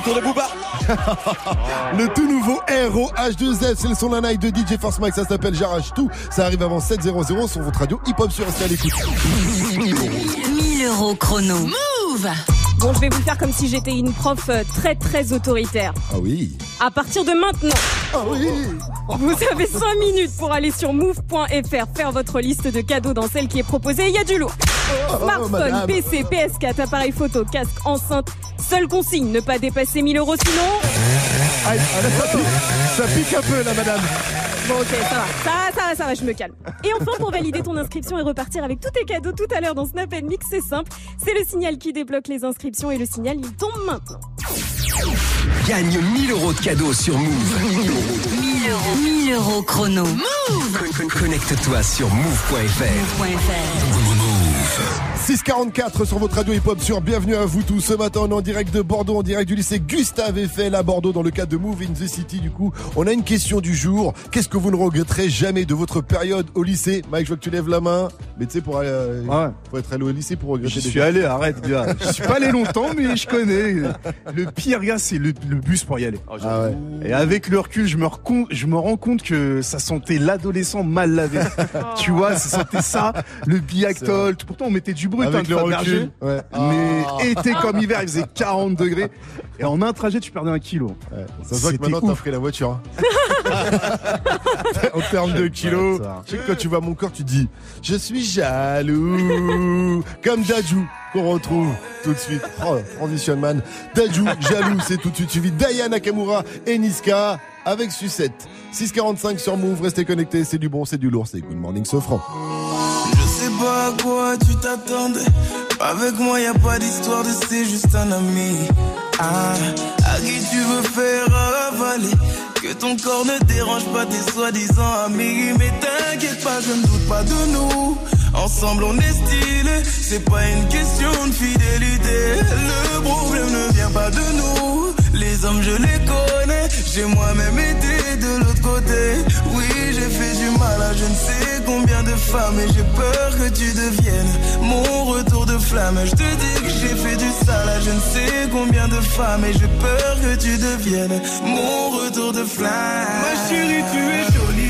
Retour de Booba. le tout nouveau Hero H2Z, c'est le son d'un night de DJ Force Max, ça s'appelle J'arrache tout. Ça arrive avant 7.00 sur votre radio hip hop sur l'écoute. 1000 euros chrono. Move Bon, je vais vous faire comme si j'étais une prof euh, très très autoritaire. Ah oui. À partir de maintenant, vous avez 5 minutes pour aller sur move.fr, faire votre liste de cadeaux dans celle qui est proposée. Il y a du lourd. oh, Smartphone. PC, PS4, appareil photo, casque, enceinte. Seule consigne, ne pas dépasser 1000 euros sinon. Ah, ah, là, ça, pique, ça pique un peu là, madame. Bon, ok, ça va. Ça, ça va, ça va, je me calme. Et enfin, pour valider ton inscription et repartir avec tous tes cadeaux tout à l'heure dans Snap Mix, c'est simple. C'est le signal qui débloque les inscriptions et le signal, il tombe maintenant. Gagne 1000 euros de cadeaux sur Move. 1000 euros. 1000 euros chrono. Move Con- con- Connecte-toi sur move.fr. 644 sur votre radio hip-hop sur Bienvenue à vous tous. Ce matin, on est en direct de Bordeaux, en direct du lycée Gustave Eiffel à Bordeaux dans le cadre de Move in the City. Du coup, on a une question du jour. Qu'est-ce que vous ne regretterez jamais de votre période au lycée? Mike, je vois que tu lèves la main. Mais tu sais, pour, aller, euh, être allé au lycée pour regretter des suis choses. allé, arrête, gars. Je suis pas allé longtemps, mais je connais. Le pire, gars, c'est le, le bus pour y aller. Ah ouais. Et avec le recul, je me, je rends compte que ça sentait l'adolescent mal lavé. tu vois, ça sentait ça, le biactol. Pourtant, on mettait du Avec de le recul, ouais. Mais Ah. été comme hiver, il faisait 40 degrés. Et en un trajet, tu perdais un kilo. Ça se voit que maintenant t'as pris la voiture. hein. en termes de kilos, tu sais que quand tu vois mon corps, tu te dis Je suis jaloux. Comme Dajou qu'on retrouve tout de suite. Oh, transition man. Dajou, jaloux, c'est tout de suite suivi. Diana Nakamura et Niska avec Sucette. 645 sur Move, restez connectés, c'est du bon, c'est du lourd, c'est Good Morning Sofran. Pas à quoi tu t'attendais. Avec moi, y a pas d'histoire de c'est juste un ami. Ah, à qui tu veux faire avaler? Que ton corps ne dérange pas tes soi-disant amis. Mais t'inquiète pas, je ne doute pas de nous. Ensemble, on est stylé. C'est pas une question de fidélité. Le problème ne vient pas de nous. Les hommes, je les connais. J'ai moi-même été de l'autre côté. Oui, j'ai fait du mal à je ne sais combien de femmes. Et j'ai peur que tu deviennes mon retour de flamme. Je te dis que j'ai fait du sale à je ne sais combien de femmes. Et j'ai peur que tu deviennes mon retour de flamme. Ma chérie, tu es jolie.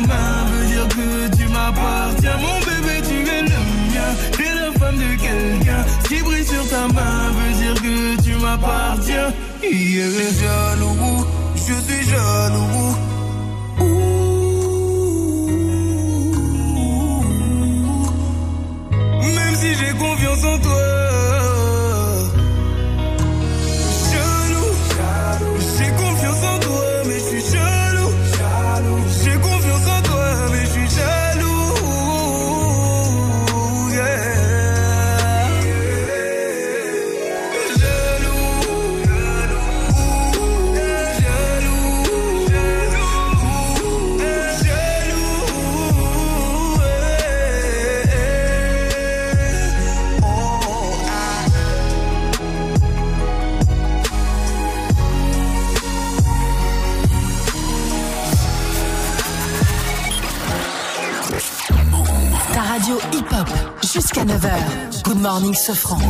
Ta main veut dire que tu m'appartiens. Mon bébé, tu es le mien. T'es la femme de quelqu'un. Ce qui brille sur ta main veut dire que tu m'appartiens. Yeah. Je suis jaloux. Je suis jaloux. Même si j'ai confiance en toi. Jusqu'à 9h. Good morning, Sofran. Oh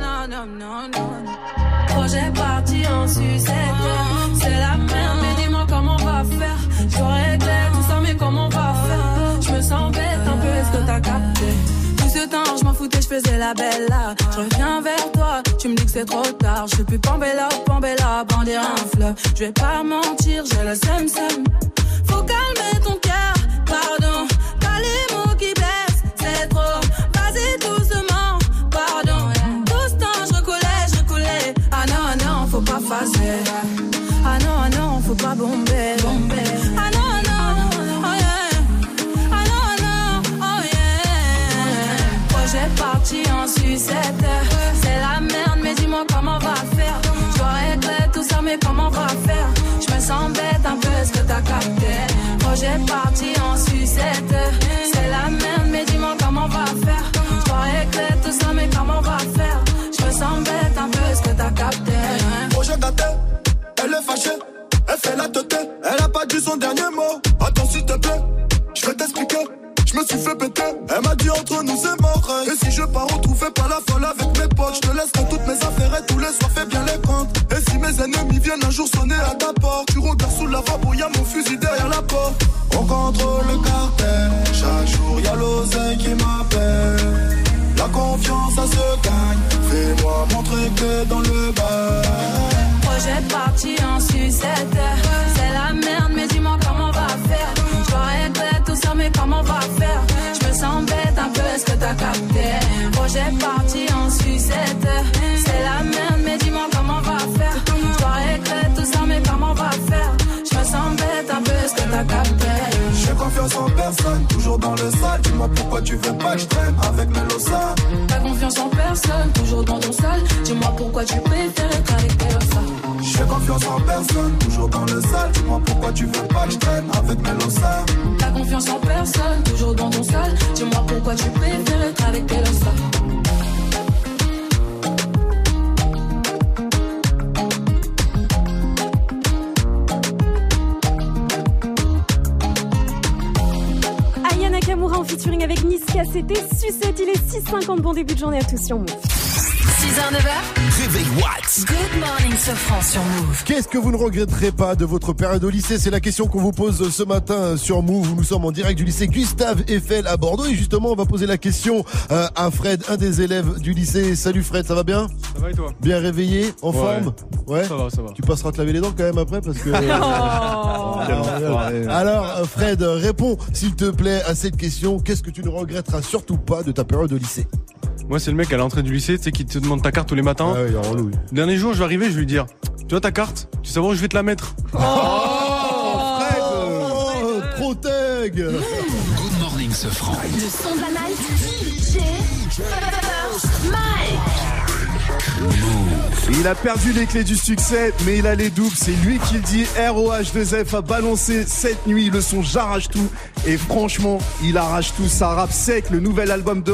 non, non, non, non. Projet parti en sucette. C'est la merde, mais dis-moi comment on va faire. J'aurais clair tout ça, mais comment on va faire? Je me sens bête un peu, est-ce que t'as capté? Tout ce temps, je m'en foutais, je faisais la belle là. Je reviens vers toi, tu me dis que c'est trop tard. Je suis plus Pambella, Pambella, bandir un fleuve. Je vais pas mentir, j'ai le seum. Faut calmer Projet parti en sucette. C'est la merde, mais dis-moi comment on va faire. Dois régler tout ça, mais comment on va faire? Je me sens bête un peu, est-ce que t'as capté? Projet gâté, elle est fâchée, elle fait la tête, elle a pas dit son dernier mot. Attends s'il te plaît, je vais t'expliquer. Je me suis fait péter, elle m'a dit entre nous c'est mort. Et si je pars retrouver pas la folle avec mes potes, je te laisserai toutes mes affaires et tous les soirs fais bien les comptes. Et si mes ennemis viennent un jour sonner à ta porte, contrôle le cartel, chaque jour y a l'oseille qui m'appelle. La confiance ça se gagne, fais-moi montrer que dans le bas. Projet parti en sucette. C'est la merde, mais dis-moi comment on va faire. Je régler tout ça, mais comment on va faire? Je me sens bête un peu, est-ce que t'as capté? Projet parti en sucette. En personne, toujours dans le sale. Dis-moi pourquoi tu veux pas que je traîne avec Melosa. T'as confiance en personne, toujours dans ton sale. Dis-moi pourquoi tu préfères être avec tes J'ai confiance en personne, toujours dans le sale. Dis-moi pourquoi tu veux pas que je traîne avec Melosa. T'as confiance en personne, toujours dans ton sale. Dis-moi pourquoi tu préfères être avec tes Nakamura en featuring avec Niska, c'était Sucette. Il est 6h50. Bon début de journée à tous sur Move. 6h, 9h. Réveil Watts. Good morning, Sofran sur Move. Qu'est-ce que vous ne regretterez pas de votre période au lycée? C'est la question qu'on vous pose ce matin sur Move. Nous sommes en direct du lycée Gustave Eiffel à Bordeaux. Et justement, on va poser la question euh, à Fred, un des élèves du lycée. Salut Fred, ça va bien? Ça va et toi? Bien réveillé En Ouais. forme? Ouais Ça va, ça va. Tu passeras te laver les dents quand même après parce que... Oh. Quel enfoiré. Alors euh, Fred, euh, réponds s'il te plaît à cette question. Qu'est-ce que tu ne regretteras surtout pas de ta période au lycée? Moi, c'est le mec à l'entrée du lycée, tu sais, qui te demande ta carte tous les matins. Ah ouais, il est relou. Dernier jour, je vais arriver, je vais lui dire Tu vois ta carte Tu sais où je vais te la mettre Oh, Fred oh, Trop tag Good morning, ce franc. Le son de la night. DJ Mike. Il a perdu les clés du succès, mais il a les doubles. C'est lui qui le dit. ROH2F a balancé cette nuit le son J'arrache tout. Et franchement, il arrache tout. Ça rappe sec. Le nouvel album de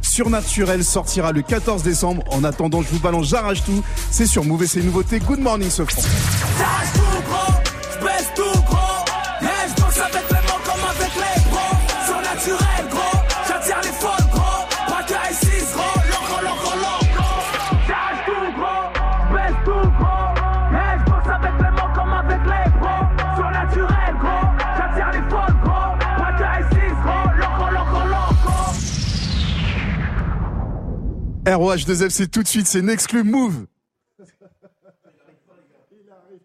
Surnaturel, sortira le 14 décembre. En attendant, je vous balance J'arrache tout. C'est sur Move et c'est une nouveauté. Good morning, ce. ROH2F, c'est tout de suite. C'est Nexclu Move.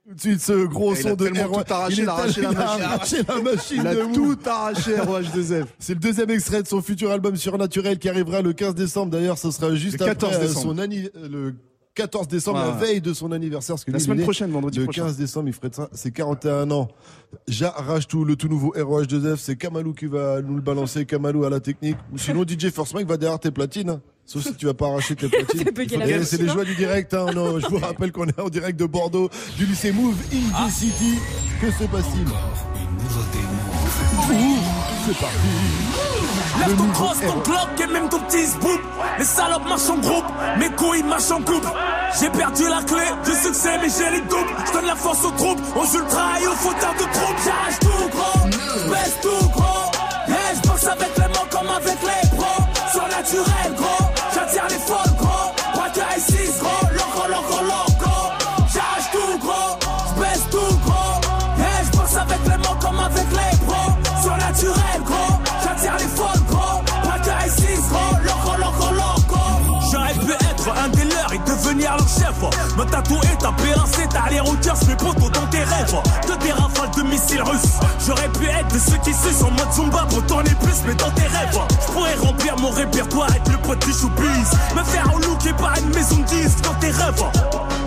Tout de suite ce gros son de ROH. tout arraché, il a arraché la machine. arraché la machine Il a de Move. tout arraché, ROH2F. C'est le deuxième extrait de son futur album Surnaturel qui arrivera le 15 décembre. D'ailleurs, ce sera juste Le 14 après euh, décembre. son euh, le 14 décembre, la veille de son anniversaire. Parce que La lui, semaine prochaine, vendredi Le prochain. 15 décembre, il ferait ça. C'est 41 ans. J'arrache tout, le tout nouveau ROH2F. C'est Kamalou qui va nous le balancer. Kamalou à la technique. Sinon, DJ Force Mike va derrière tes platines. Sauf si tu vas pas arracher tes platines. c'est les joies du direct. Hein, non, je vous rappelle qu'on est en direct de Bordeaux, du lycée Move in ah. City. Que se passe-t-il C'est parti. Lève ton cross, ton clock et même ton petit boot. Les salopes marchent en groupe, mes couilles marchent en couple. J'ai perdu la clé du succès, mais j'ai les doubles. Je donne la force aux troupes, aux ultras et aux fauteurs de troupes. J'arrache tout gros, baisse tout gros. Et je avec les mains comme avec les pros. Sur naturel, pense Me tatouer, taper un C, t'as les routières, mes potos dans tes rêves. Que des rafales de missiles russes. J'aurais pu être de ceux qui sucent en mode Zumba pour tourner plus, mais dans tes rêves. Je pourrais remplir mon répertoire, être le pote du showbiz. Me faire looker par une maison de disques dans tes rêves.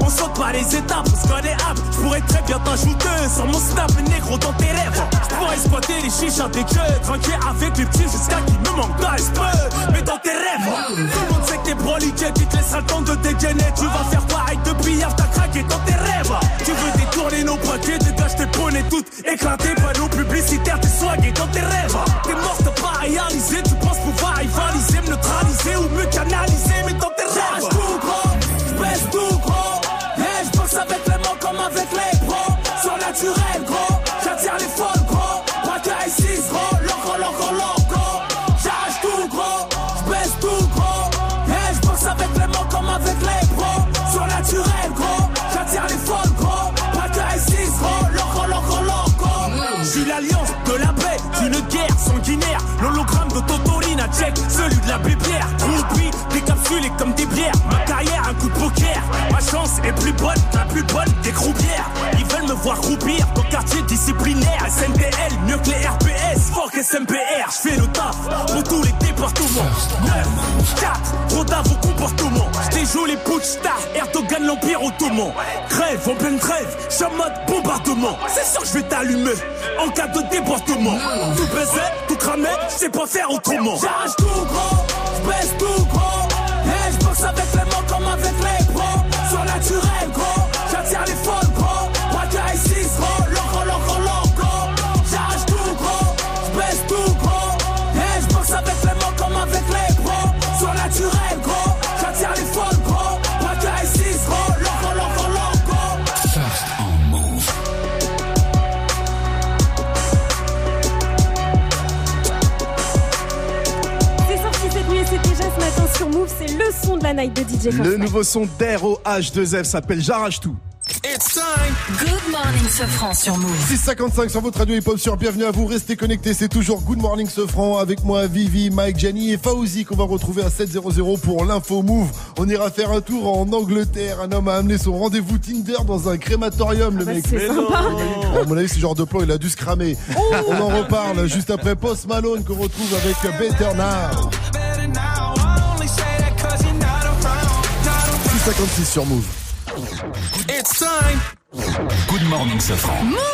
On saute pas les étapes, on se connaît hâte. Je pourrais très bien t'ajouter sur mon snap, négro dans tes rêves. Je pourrais exploiter les chichas des queues, tranquille avec les petits jusqu'à qu'il me manque d'esprit. Mais dans tes rêves, tout le monde sait que t'es broliqué, tu te laisses le temps de dégainer. Tu vas faire pareil depuis hier, t'as craqué dans tes rêves. Tu veux détourner nos paquets, caches tes poneys toutes éclatées, panneaux publicitaires, t'es swagué dans tes rêves. T'es mort, t'as pas réalisé, tu penses pouvoir rivaliser, me neutraliser ou me canaliser, mais dans tes rêves. tout gros, j'baisse tout gros. Et j'boxe avec les mots comme avec les pros. Surnaturel celui de la bibière. Groupie, décapsulé comme des bières. Ma carrière, un coup de poker. Ma chance est plus bonne, la plus bonne des croupières. Ils veulent me voir croupir dans quartier disciplinaire. SNPL, mieux que les RPS. Fuck SMPR, j'fais le taf pour tous les départements. 9, 4, trop d'avant vos comportements. J'déjoue les putsch stars, Erdogan l'empire ottoman. Crève, en pleine trêve, en mode bombardement. C'est sûr que je vais t'allumer en cas de débordement. Tout baiser, tout cramer, j'sais pas faire autrement. J'arrache tout gros, j'baisse tout gros. Son de la night de DJ Le nouveau son d'ROH2F s'appelle J'arrache tout. It's time. Good morning, Sofran sur Move. 655 sur votre radio hip-hop sur Bienvenue à vous, restez connectés, c'est toujours Good Morning Sofran avec moi Vivi, Mike, Jenny et Fauzi qu'on va retrouver à 700 pour l'info Move. On ira faire un tour en Angleterre, un homme a amené son rendez-vous Tinder dans un crématorium le bah, mec. c'est Mais sympa. non. À mon avis ce genre de plan il a dû se cramer. On en reparle juste après Post Malone qu'on retrouve avec Better Now. 656 sur Move. It's time. Good morning, Sofran. Move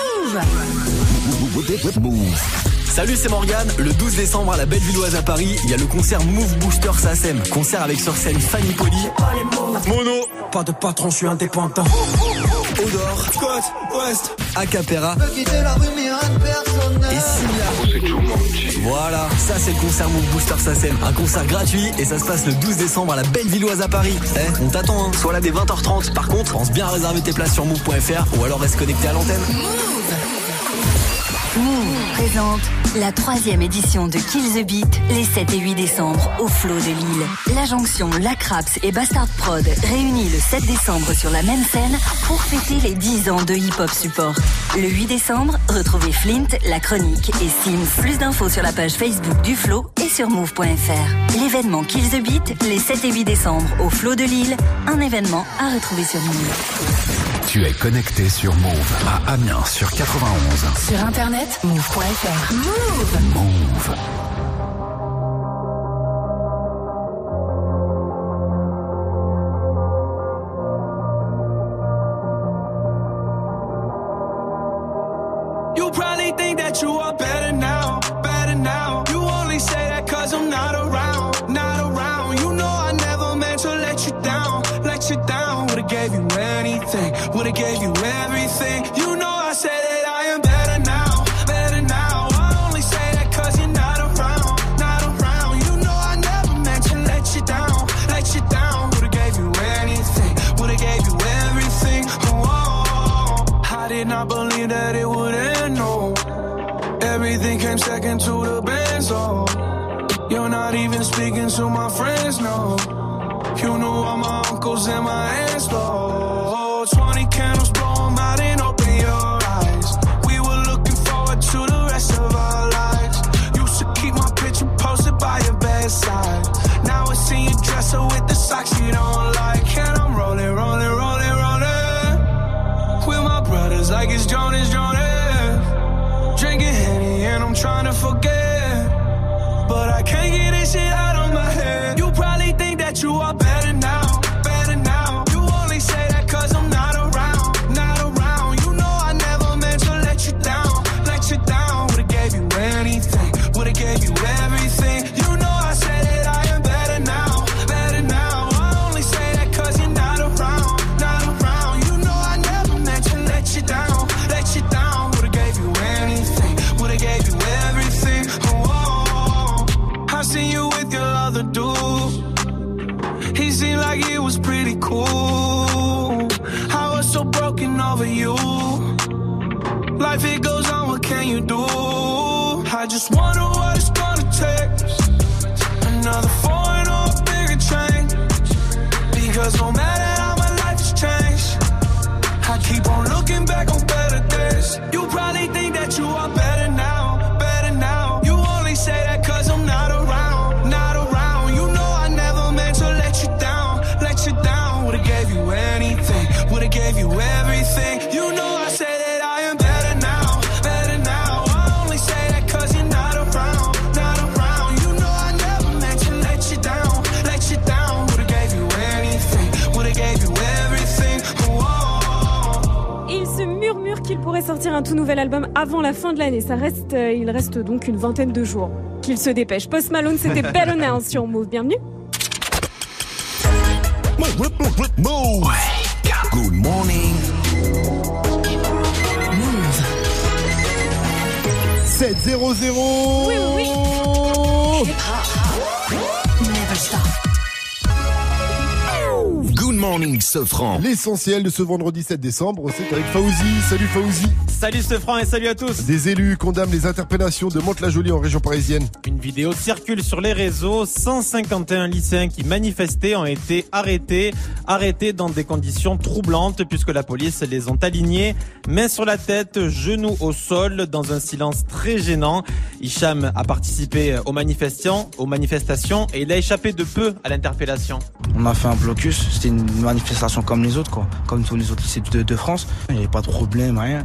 Salut, c'est Morgane. Le 12 décembre à la Bellevilloise à Paris, il y a le concert Move Booster SACEM. Concert avec sur scène Fanny Poli, Mono, pas de patron, je suis indépendant. Odor, Scott, West, Acapera et Simia. Voilà, ça c'est le concert Move Booster SACEM. Un concert gratuit et ça se passe le 12 décembre à la Bellevilloise à Paris. Eh, on t'attend, hein. Sois là dès 20h30. Par contre, pense bien à réserver tes places sur move.fr ou alors reste connecté à l'antenne. Move présente la troisième édition de Kill the Beat les 7 et 8 décembre au Flot de Lille. La jonction La Craps et Bastard Prod réunis le 7 décembre sur la même scène pour fêter les 10 ans de Hip Hop Support. Le 8 décembre, retrouvez Flint, La Chronique et Sims. Plus d'infos sur la page Facebook du Flot et sur move.fr. L'événement Kill the Beat les 7 et 8 décembre au Flot de Lille, un événement à retrouver sur Move. Tu es connecté sur Move à Amiens sur 91. Sur internet, move.fr. Move Move. To the best, oh. You're not even speaking to my friends, no. You knew all my uncles and my aunts, though. 20 candles, blow 'em out and open your eyes. We were looking forward to the rest of our lives. Used to keep my picture posted by your bedside. Forget. Sortir un tout nouvel album avant la fin de l'année. Ça reste, euh, il reste donc une vingtaine de jours. Qu'il se dépêche. Post Malone, c'était Better Now sur Move. Bienvenue. Move. Good morning. 7-0-0 Oui, oui, morning, Sofran. L'essentiel de ce vendredi 7 décembre, c'est avec Fauzi. Salut Fauzi. Salut ce franc et salut à tous. Des élus condamnent les interpellations de Mantes-la-Jolie en région parisienne. Une vidéo circule sur les réseaux. 151 lycéens qui manifestaient ont été arrêtés, arrêtés dans des conditions troublantes puisque la police les ont alignés, main sur la tête, genoux au sol, dans un silence très gênant. Hicham a participé aux manifestations, aux manifestations et il a échappé de peu à l'interpellation. On a fait un blocus, c'était une manifestation comme les autres, quoi, comme tous les autres lycées de, France. Il n'y avait pas de problème, rien.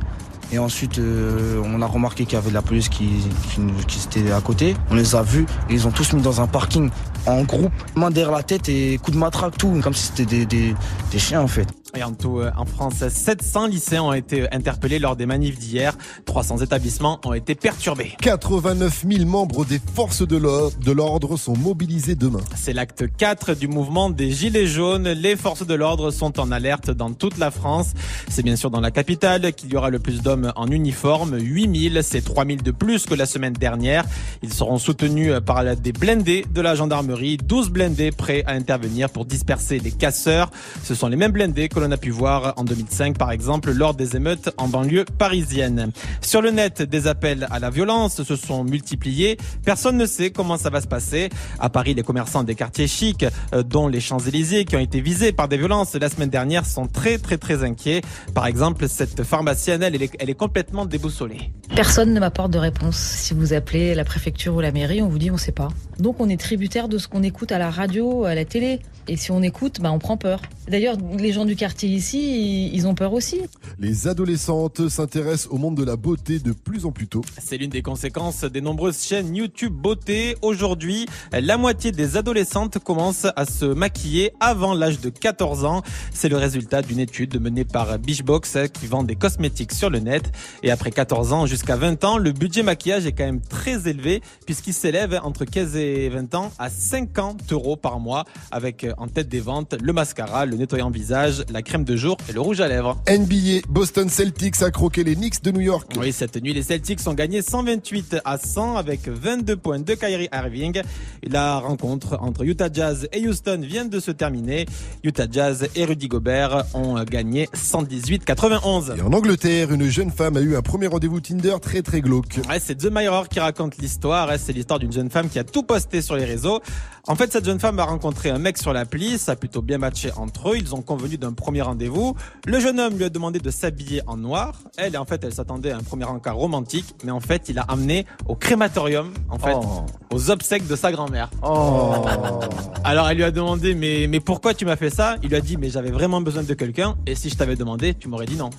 Et ensuite, euh, on a remarqué qu'il y avait de la police qui, qui, qui était à côté. On les a vus, et ils ont tous mis dans un parking en groupe, main derrière la tête et coup de matraque, tout, comme si c'était des, des, des chiens en fait. Et en tout, euh, en France, 700 lycéens ont été interpellés lors des manifs d'hier. 300 établissements ont été perturbés. 89 000 membres des forces de l'ordre sont mobilisés demain. C'est l'acte 4 du mouvement des Gilets jaunes. Les forces de l'ordre sont en alerte dans toute la France. C'est bien sûr dans la capitale qu'il y aura le plus d'hommes en uniforme. 8000, c'est 3000 de plus que la semaine dernière. Ils seront soutenus par la- des blindés de la gendarmerie. 12 blindés prêts à intervenir pour disperser les casseurs. Ce sont les mêmes blindés que l'on a pu voir en 2005 par exemple lors des émeutes en banlieue parisienne. Sur le net, des appels à la violence se sont multipliés. Personne ne sait comment ça va se passer. À Paris, les commerçants des quartiers chics, euh, dont les Champs-Élysées, qui ont été visés par des violences la semaine dernière, sont très très très inquiets. Par exemple, cette pharmacienne, elle, est, complètement déboussolée. Personne ne m'apporte de réponse. Si vous appelez la préfecture ou la mairie, on vous dit on sait pas. Donc on est tributaire de ce qu'on écoute à la radio, à la télé. Et si on écoute, bah on prend peur. D'ailleurs, les gens du quartier ici, ils- ils ont peur aussi. Les adolescentes s'intéressent au monde de la beauté de plus en plus tôt. C'est l'une des conséquences des nombreuses chaînes YouTube beauté. Aujourd'hui, la moitié des adolescentes commencent à se maquiller avant l'âge de 14 ans. C'est le résultat d'une étude menée par Beachbox qui vend des cosmétiques sur le net. Et après 14 ans jusqu'à 20 ans, le budget maquillage est quand même très élevé puisqu'il s'élève entre 15 et 20 ans à 50 euros par mois avec en tête des ventes le mascara, le nettoyant visage, la crème de jour et le rouge à lèvres. NBA, Boston Celtics a croqué les Knicks de New York. Oui, cette nuit, les Celtics ont gagné 128 à 100 avec 22 points de Kyrie Irving. La rencontre entre Utah Jazz et Houston vient de se terminer. Utah Jazz et Rudy Gobert ont gagné 118-91. Et en Angleterre, une jeune femme a eu un premier rendez-vous Tinder très très glauque. Ouais, c'est The Mirror qui raconte l'histoire. C'est l'histoire d'une jeune femme qui a tout posté sur les réseaux. En fait, cette jeune femme a rencontré un mec sur l'appli. Ça a plutôt bien matché entre eux. Ils ont convenu d'un premier rendez-vous. Le jeune homme lui a demandé de s'habiller en noir. Elle, en fait, elle s'attendait à un premier encart romantique, mais en fait, il a amené au crématorium, en fait, Oh. aux obsèques de sa grand-mère. Oh. Alors elle lui a demandé mais mais pourquoi tu m'as fait ça? Il lui a dit mais j'avais vraiment besoin de quelqu'un et si je t'avais demandé tu m'aurais dit non.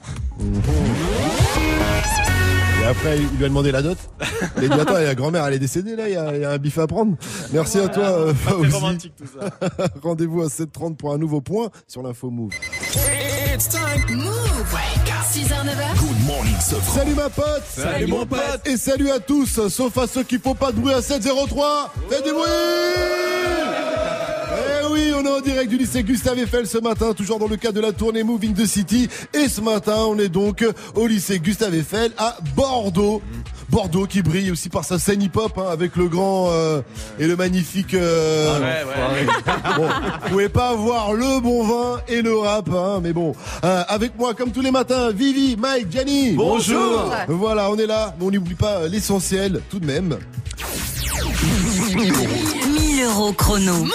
Et après, il lui a demandé la dot. Il a dit Attends, la grand-mère, elle est décédée là, il y, a, il y a un bif à prendre. Merci à toi, euh, ça. Rendez-vous à 7h30 pour un nouveau point sur l'info Move. It's time. Move. Wake up. 6h, 9h. Good morning, Salut ma pote Salut, mon pote. Et salut à tous, sauf à ceux qui font pas de bruit à 703 Faites du bruit oui, on est en direct du lycée Gustave Eiffel ce matin, toujours dans le cadre de la tournée Moving the City. Et ce matin, on est donc au lycée Gustave Eiffel à Bordeaux. Bordeaux qui brille aussi par sa scène hip-hop hein, avec le grand euh, et le magnifique. euh, Bon, vous pouvez pas avoir le bon vin et le rap, hein, mais bon. Euh, avec moi, comme tous les matins, Vivi, Mike, Gianni. Bonjour. Voilà, on est là, mais on n'oublie pas l'essentiel tout de même. 1000 euros chrono.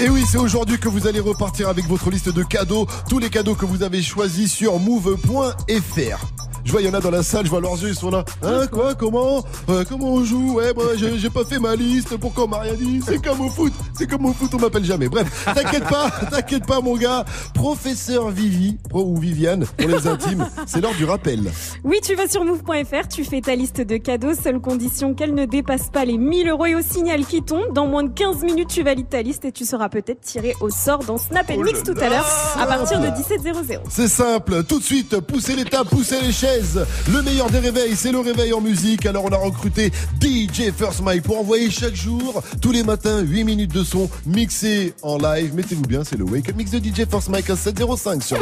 Et oui, c'est aujourd'hui que vous allez repartir avec votre liste de cadeaux, tous les cadeaux que vous avez choisis sur move.fr. Je vois, il y en a dans la salle, je vois leurs yeux, ils sont là. Hein, quoi, comment Euh, Comment on joue? Ouais, moi, j'ai j'ai pas fait ma liste, pourquoi on m'a rien dit C'est comme au foot, c'est comme au foot, on m'appelle jamais. Bref, t'inquiète pas, t'inquiète pas, mon gars. Professeur Vivi, pro ou Viviane, pour les intimes, c'est l'heure du rappel. Oui, tu vas sur move.fr, tu fais ta liste de cadeaux, seule condition qu'elle ne dépasse pas les 1000 euros et au signal qui tombe. Dans moins de 15 minutes, tu valides ta liste et tu seras peut-être tiré au sort dans Snap Oh Mix tout à l'heure à partir de 17h00. C'est simple, tout de suite, poussez les tables, poussez les chaises. Le meilleur des réveils, c'est le réveil en musique. Alors on a recruté DJ First Mike pour envoyer chaque jour, tous les matins, 8 minutes de son mixé en live. Mettez-vous bien, c'est le Wake Up Mix de DJ First Mike à 705 sur.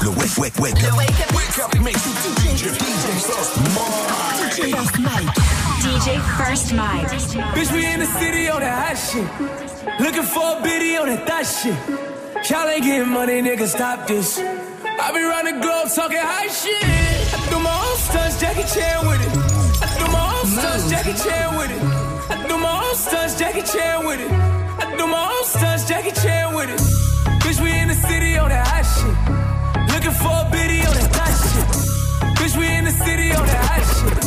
Le wake, wake, wake. Le wake up. Wake up. DJ. DJ First Mike. DJ First Mike. Bitch, we in the city on that hot shit. Looking for a biddy on that thot shit. Y'all ain't getting money, nigga, stop this. I be round the globe talking high shit. I do my own stunts, Jackie Chan with it. I do my own stunts, Jackie Chan with it. I do my own stunts, Jackie Chan with it. I do my own stunts, Jackie Chan with it. Bitch, we in the city on that hot shit. Looking for a biddy on that thot shit. Bitch, we in the city on that hot shit.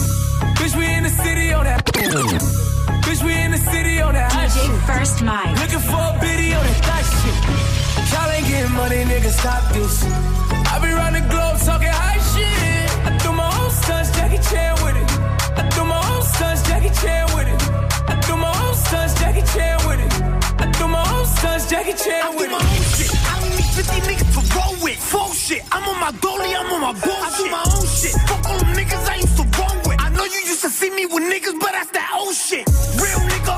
Bitch, we in the city on that. Bitch, we in the city on that hot DJ shit. First Mike. Looking for a biddy on that thot shit. Y'all ain't getting money, nigga, stop this. I be round the globe talking high shit. I do my own stunts, Jackie Chan with it. I do my own stunts, Jackie Chan with it. I do my own stunts, Jackie Chan with it. I do my own stunts, Jackie Chan with it. I do my own shit. I don't need 50 niggas to roll with. Full shit. I'm on my dolly, I'm on my bullshit. I do my own shit. Fuck all them niggas I used to roll with. I know you used to see me with niggas, but that's that old shit. Real nigga,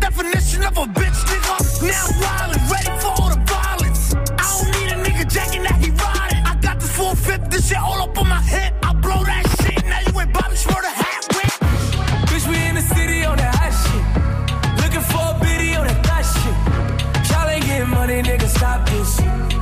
definition of a bitch nigga. Now wild ready for all the violence. I don't need a nigga jacking that he riding. I got this 450, this shit all up on my head. I blow that shit, now you ain't Bobby Schmurder hat with. Bitch, we in the city on that hot shit. Looking for a biddy on that thot shit. Y'all ain't getting money, nigga, stop this. I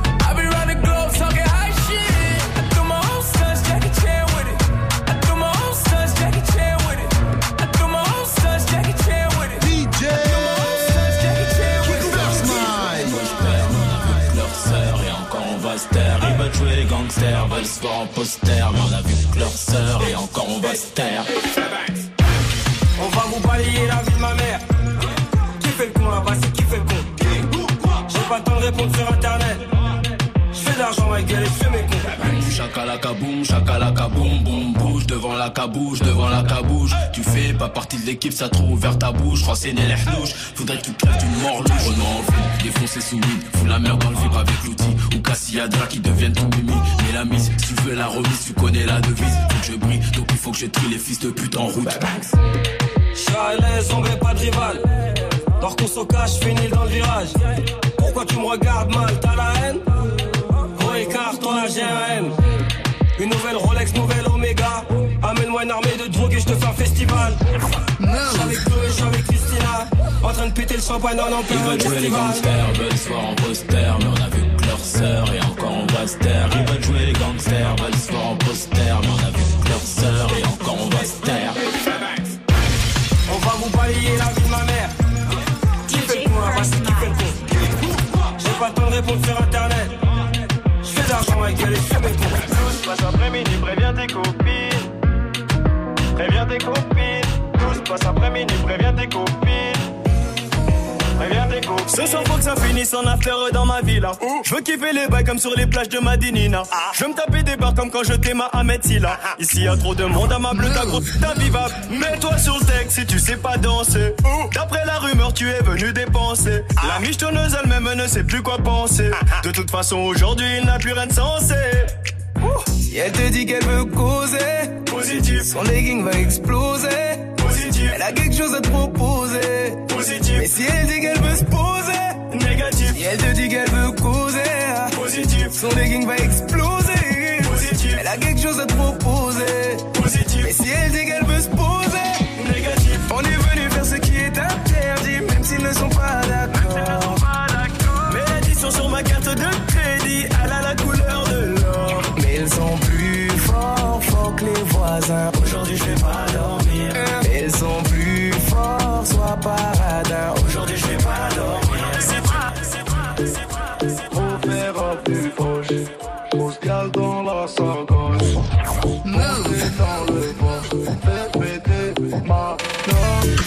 veulent se voir en poster. Mais on a vu que leur sœur et encore on va se taire. On va vous balayer la vie de ma mère. Qui fait le con là-bas, c'est qui fait le con J'ai pas le temps de répondre sur internet. L'argent, ma gueule, fais mes cons. Chakalaka boum, chakalaka boum, boum, bouge devant la cabouche, devant la cabouche. Tu fais pas partie de l'équipe, ça trop ouvert ta bouche. Renseigner les hnouches, faudrait que tu crèves d'une mort louche. Renaud en fou, défoncer sous weed, fous la merde dans le vibre avec l'outil. Ou Cassiadra qui deviennent ton mimi. Mais la mise, si tu veux la remise, tu connais la devise. Faut que je brille, donc il faut que je trie les fils de pute en route. Charles, sombre et pas de rival. Dors qu'on se cache, finis dans le virage. Pourquoi tu me regardes mal, t'as la haine? Écart, un M. Une nouvelle Rolex, nouvelle Omega. Amène-moi une armée de drogue et je te fais un festival. J'suis avec Chloé, j'suis avec Christina. En train de péter le champagne en Ils plein veulent jouer les gangsters, veulent se voir en poster, mais on a vu que leur sœur et encore on va se taire. Ils veulent jouer les gangsters, veulent se voir en poster, mais on a vu que leur sœur et encore on va se taire. On va vous balayer la vie de ma mère. Qui fait le point Voici qui fait le con. J'ai pas le temps de répondre sur internet. Mes cons. passe après-midi, préviens tes copines. Préviens tes copines. Tout se passe après-midi, préviens tes copines. Ce soir faut que ça finisse en affaire dans ma villa. Je veux kiffer les bails comme sur les plages de Madinina. Je veux me taper des barres comme quand je t'aime à Ahmed Silla. Ici y a trop de monde à ma ta grosse, ta vivable. Mets-toi sur le texte si tu sais pas danser. D'après la rumeur, tu es venu dépenser. La michetonneuse elle-même ne sait plus quoi penser. De toute façon, aujourd'hui, il n'a plus rien de sensé. Si elle te dit qu'elle veut causer, positif. Son legging va exploser, Elle a quelque chose à te proposer, positif. Mais si elle dit qu'elle veut se poser, négatif. Si elle te dit qu'elle veut causer, positif. Son legging va exploser, positif. Elle a quelque chose à te proposer, positif. Mais si elle dit qu'elle veut se poser, négatif. On est venu faire ce qui est interdit, même s'ils ne sont pas d'accord. Mais l'addition sur ma carte de crédit, elle a la couleur de l'or. Mais ils sont plus forts, forts que les voisins. Aujourd'hui, je vais pas paradin. Aujourd'hui, je vais pas dormir. C'est pas, c'est pas, c'est pas, c'est pas. On verra plus proche. On se cale dans la sacoche.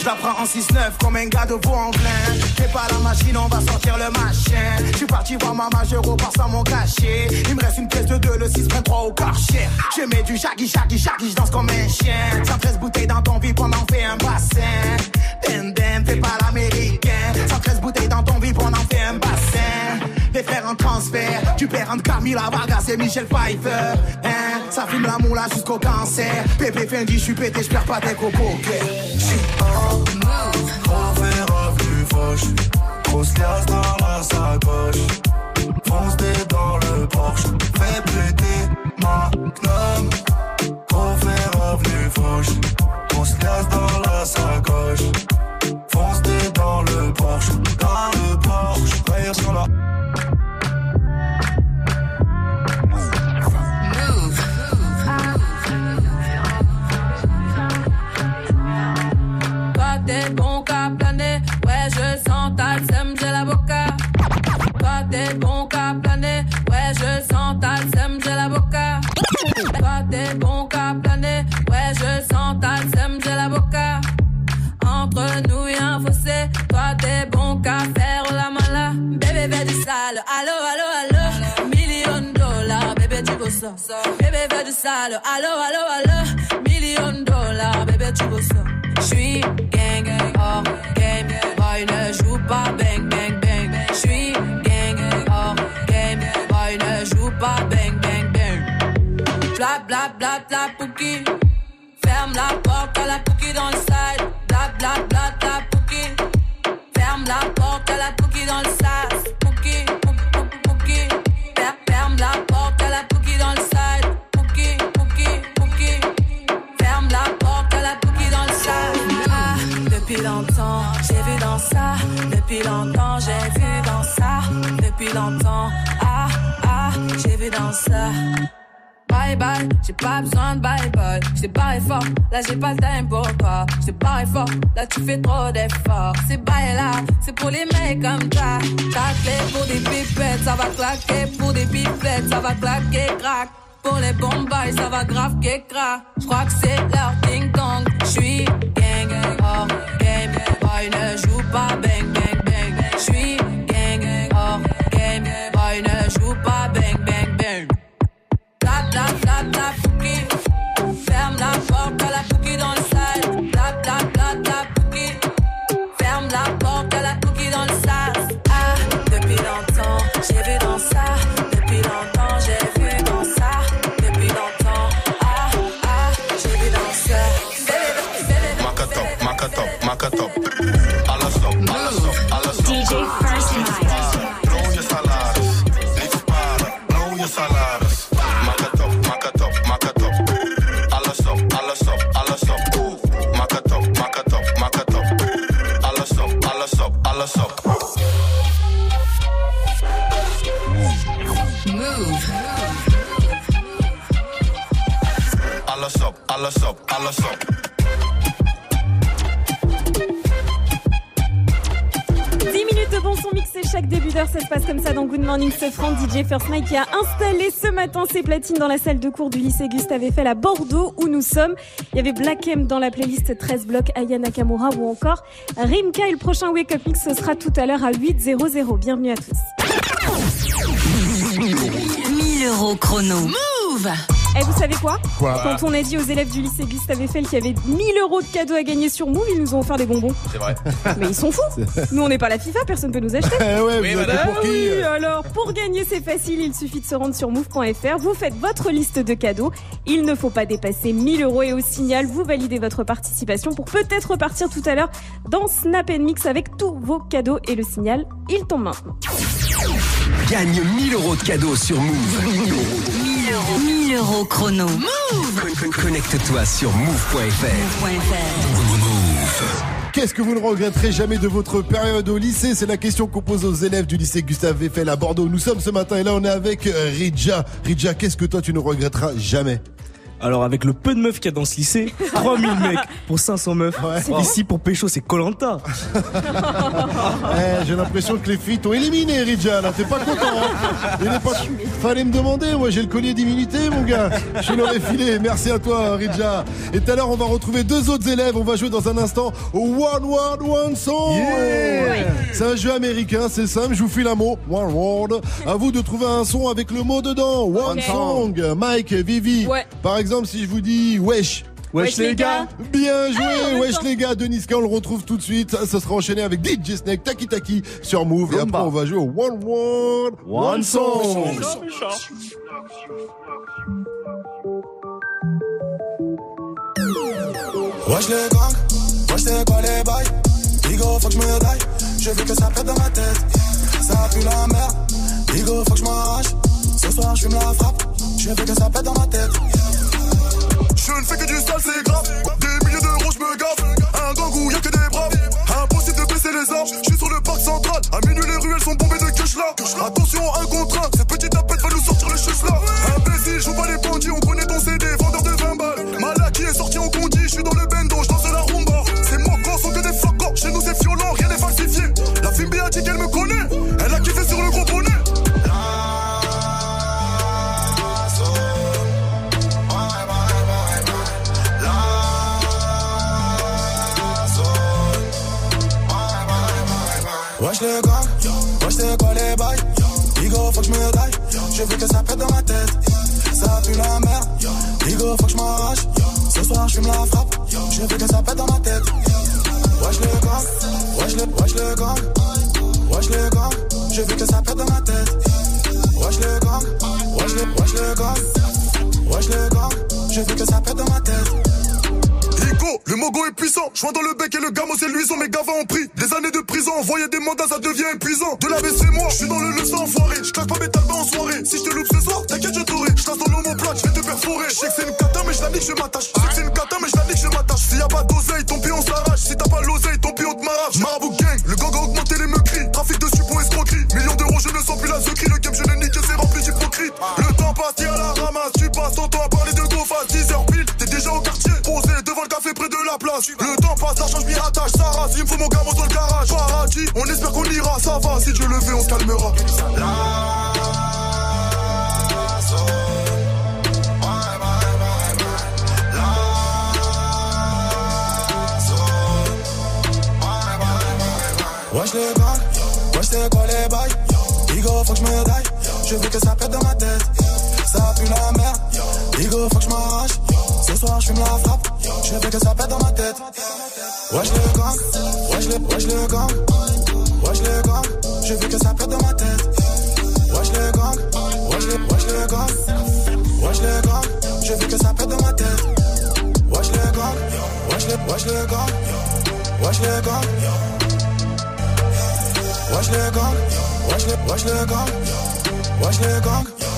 Je la prends en 6-9 comme un gars de Vaux-en-Velin Fais pas la machine, on va sortir le machin. Je suis parti voir maman, je repars sans mon cachet. Il me reste une pièce de 2, le 6 3 au karcher Je mets du shaggy, shaggy, shaggy, je danse comme un chien. 113 bouteilles dans ton vide, on en fait un bassin. Den, fais pas l'américain. 113 bouteilles dans ton vide, on en fait Les frères en transfert, tu perds entre Camila Vargas et Michel Pfeiffer hein, Ça fume la moula jusqu'au cancer Pépé Fendi, je suis pété, je perds pas tes coco On verra plus fauche. Grosse liasse dans la sacoche. Fonce des dans le Porsche. Fais péter ma gnome. On verra plus fauche. Grosse liasse dans la sacoche. Sens ta sème, j'ai la boca. Toi t'es bon qu'à planer, ouais je sens ta sème, j'ai la boca. Toi t'es bon qu'à planer, ouais je sens ta sème, j'ai la boca. Entre nous y'a un fossé, toi t'es bon qu'à faire la mala. Bébé fais du sale, allo allo allo. Million dollars, bébé tu veux ça. Bébé fais du sale, allo allo allo. Million dollars, bébé tu veux ça. J'suis gang hors game, ne joue pas bang bang bang. J'suis gang hors game, boy ne joue pas bang bang bang. Bla bla bla bla pouki. Ferme la porte à la pouki dans le side. Bla bla bla bla pouki. Ferme la porte Depuis longtemps, j'ai vu dans ça. Depuis longtemps, ah, ah, j'ai vu dans ça. Bye bye, j'ai pas besoin de bye bye. J't'ai barré fort, là j'ai pas le time pour toi. J't'ai barré fort, là tu fais trop d'efforts. C'est bye là, c'est pour les mecs comme ça. Ta pour des pipettes, ça va claquer. Pour des pipettes, ça va claquer, crack. Pour les bombes, ça va grave crack. J'crois que c'est leur ding dong. J'suis gang, hors game. Boy ne joue pas bang la minutes de bon son mixé chaque début d'heure. Ça se passe comme ça dans Good Morning Sofran. DJ First Mike qui a installé ce matin ses platines dans la salle de cours du lycée Gustave Eiffel à Bordeaux où nous sommes. Il y avait Black M dans la playlist 13 blocs, Aya Nakamura ou encore Rimka. Et le prochain Wake Up Mix, ce sera tout à l'heure à 8.00. Bienvenue à tous. 1000 euros chrono. Move! Et vous savez quoi, Quoi Quand on a dit aux élèves du lycée Gustave Eiffel qu'il y avait 1000 euros de cadeaux à gagner sur Move, ils nous ont offert des bonbons. C'est vrai. Mais ils sont fous Nous on n'est pas la FIFA, personne peut nous acheter Eh ouais, vous Oui, pour qui oui, alors pour gagner c'est facile, il suffit de se rendre sur move.fr, vous faites votre liste de cadeaux, il ne faut pas dépasser 1000 euros et au signal vous validez votre participation pour peut-être repartir tout à l'heure dans Snap Mix avec tous vos cadeaux et le signal, il tombe maintenant. Gagne 1000 euros de cadeaux sur Move. 1000 euros. 1000 euros chrono. Con- con- Connecte-toi sur move.fr. Qu'est-ce que vous ne regretterez jamais de votre période au lycée? C'est la question qu'on pose aux élèves du lycée Gustave Eiffel à Bordeaux. Nous sommes ce matin et là on est avec euh, Ridja. Ridja, qu'est-ce que toi tu ne regretteras jamais? Alors avec le peu de meufs qu'il y a dans ce lycée, 3000 mecs pour 500 meufs. Ici pour pécho c'est Colanta. Eh, J'ai l'impression que les filles t'ont éliminé, Ridja. Là, t'es pas content. hein Il est pas... Fallait me demander. Moi, j'ai le collier d'immunité, mon gars. Je l'aurais filé. Merci à toi, Ridja. Et tout à l'heure, on va retrouver deux autres élèves. On va jouer dans un instant au One Word One Song. C'est un jeu américain. C'est simple. Je vous file un mot. One Word. À vous de trouver un son avec le mot dedans. One. Song. Mike, Vivi. Ouais. Par exemple, si je vous dis wesh. Wesh, les gars. Bien joué, Ah, en même wesh les gars, Denis K, on le retrouve tout de suite. Ça, sera enchaîné avec DJ Snake, Taki Taki sur Move. Et après, on va jouer au One Word, One, Song. Wesh les gangs, wesh c'est quoi les bails Bigo faut que je me daille, je veux que ça pète dans ma tête Ça pue la merde, Bigo faut que je m'arrache Ce soir je fume la frappe, je veux que ça pète dans ma tête Je ne fais que du sale c'est grave. Des milliers d'euros je me gave Un gang où y'a que des braves. Impossible de baisser les armes, je suis sur le parc central. À minuit les ruelles sont bombées de cash là. Attention un contre un, cette petite tapette va nous sortir le chus là. Imbécile, joue pas les bandits, on connaît ton CD, vendeur de 20 balles. Malaki est sorti en condi, je suis dans le bendo, Wesh les gars, wesh c'est quoi les bails. Bigo faut que je me daille, je veux que ça pète dans ma tête. Ça pue la merde, Bigo faut que je m'arrache. Ce soir je fume la frappe, je veux que ça pète dans ma tête. Wesh les gars, wesh les, wesh les gars Wesh les gars, je veux que ça pète dans ma tête. Wesh les gars, wesh les, wesh les gars Wesh les gars, je veux que ça pète dans ma tête le mogo est puissant. Joint dans le bec et le gamo c'est luisant. Mes gavas ont pris des années de prison. Envoyer des mandats, ça devient épuisant. De la c'est moi, je suis dans le leçon enfoiré. Je claque pas mes talbans en soirée. Si je te loupe ce soir, t'inquiète, je t'aurai. Je dans l'homoplate, je vais te perforer. Je que c'est une cata, mais je la nique, je m'attache. Je que c'est une cata, mais je la nique, je m'attache. S'il y a pas d'oseille, ton pion s'arrache. Si t'as pas l'oseille, ton pion te m'arrache. Marabout gang, le gang a augmenté les meurtris. Trafic de suppos, escroquerie. Millions d'euros, je ne sens plus la secrie. Le game, je l'ai niqué, c'est rempli d'hypocrite. Le temps passe, à la ramasse. Tu passes ton temps Le temps passe, l'argent, je m'y attache. Ça rase, il me faut mon gamin dans le garage. Paradis, on espère qu'on ira. Ça va, si Dieu le veut, on se calmera. Wesh les gars, wesh c'est quoi les bails? Bigo faut que je me daille, je veux que ça pète dans ma tête Ça pue la merde, Bigo faut que je m'arrache soir je fume la frappe, je veux que ça pète dans ma tête Wesh les gars, wesh les, wesh les gars Wesh les gars, je veux que ça pète dans ma tête Wesh les gars, wesh les, wesh les gars Wesh les gars, je veux que ça pète dans ma tête Wesh les gars, wesh les, wesh les gars Wesh les gars Wesh les gangs, wesh les, wesh les gangs, wesh les gangs.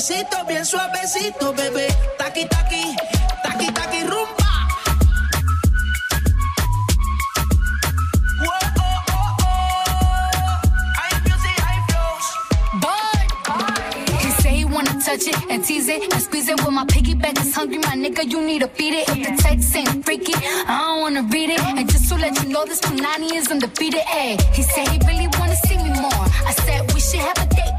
Sé, besito bien suavecito, bebé. Taqui taqui, taqui taqui rumba. Oh, oh, oh. Say he wanna touch it and tease it and squeeze it. When my piggyback is hungry, my nigga, you need to feed it. If the text ain't freaky, I don't wanna read it. And just to let you know, this Punani is undefeated. Ay, he said he really wanna see me more. I said we should have a date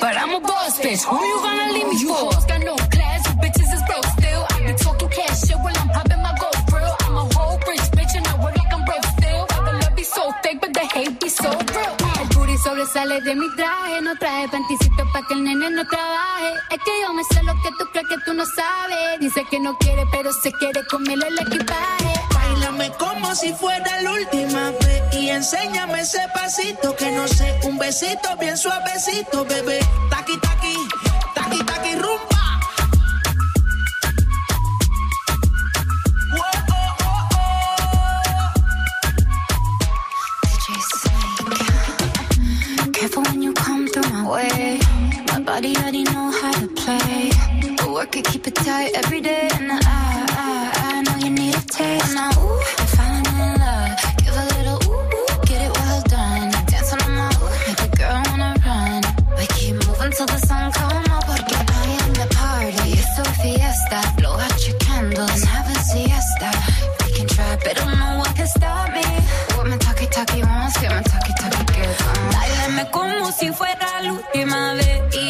but I'm a boss bitch. Who you gonna leave me You for? Got no class, you bitches is broke still. I be talking cash shit while I'm popping my gold grill. I'm a whole rich bitch and I work like I'm broke still. The love be so fake, but the hate be so real. El booty sobresale de mi traje. No traje panticito pa' que el nene no trabaje. Es que yo me sé lo que tú crees que tú no sabes. Dice que no quiere, pero se quiere comerle el equipaje. Como si fuera la última vez y enséñame ese pasito que no sé, un besito bien suavecito, bebé. Taqui taqui, taqui taqui rumba. Careful when you come through my way. My body already know how to play. But work it, keep it tight every day. And I, Give a little get it well done. On a girl run. Keep moving till the sun come up. Party. Blow out your candles and have a siesta. Can don't know what can stop me. Talkie talkie my talkie talkie si fuera la última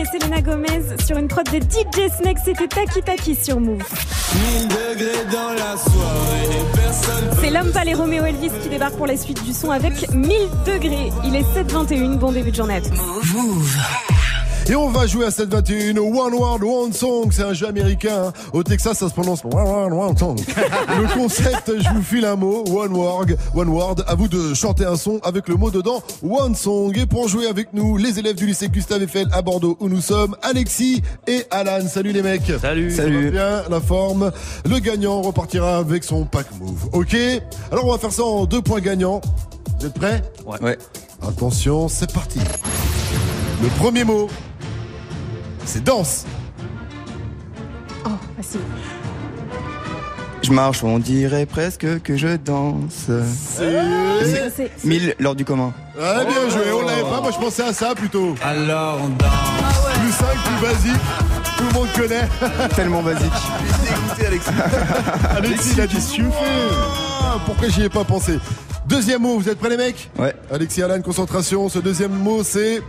et Selena Gomez sur une prod de DJ Snake, c'était Taki Taki sur Move. 1000 degrés dans la soirée et personne C'est l'homme pas les Roméo Elvis qui débarque pour la suite du son avec 1000 degrés. Il est 7h21, bon début de journée. Et on va jouer à 721 One World One Song, c'est un jeu américain. hein. Au Texas, ça se prononce One World One Song. Le concept, je vous file un mot, One Word, One Word. À vous de chanter un son avec le mot dedans, One Song. Et pour jouer avec nous, les élèves du lycée Gustave Eiffel à Bordeaux où nous sommes, Alexis et Alan. Salut les mecs. Salut. Ça va bien, la forme. Le gagnant repartira avec son pack move. Ok Alors on va faire ça en deux points gagnants. Vous êtes prêts? Ouais. Attention, c'est parti. Le premier mot, c'est danse. Oh, facile. Je marche, on dirait presque que je danse. C'est- C'est- Mille lors du commun. Ah, bien joué, on l'avait pas, moi je pensais à ça plutôt. Alors on danse. Plus simple, plus basique, tout le monde connaît. Tellement basique. Alexis. Alexis, il a. Ah, Pourquoi j'y ai pas pensé? Deuxième mot, vous êtes prêts les mecs? Ouais. Alexis Alan, concentration. Ce deuxième mot c'est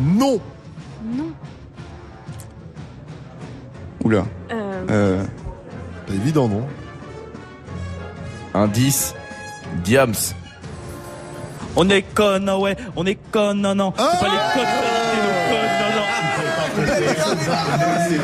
non. Non. Oula. Euh, Euh, Pas évident, non? Indice. Diams. On est con, ah ouais, on est con, non, non. C'est pas les codes, c'est nos codes, non,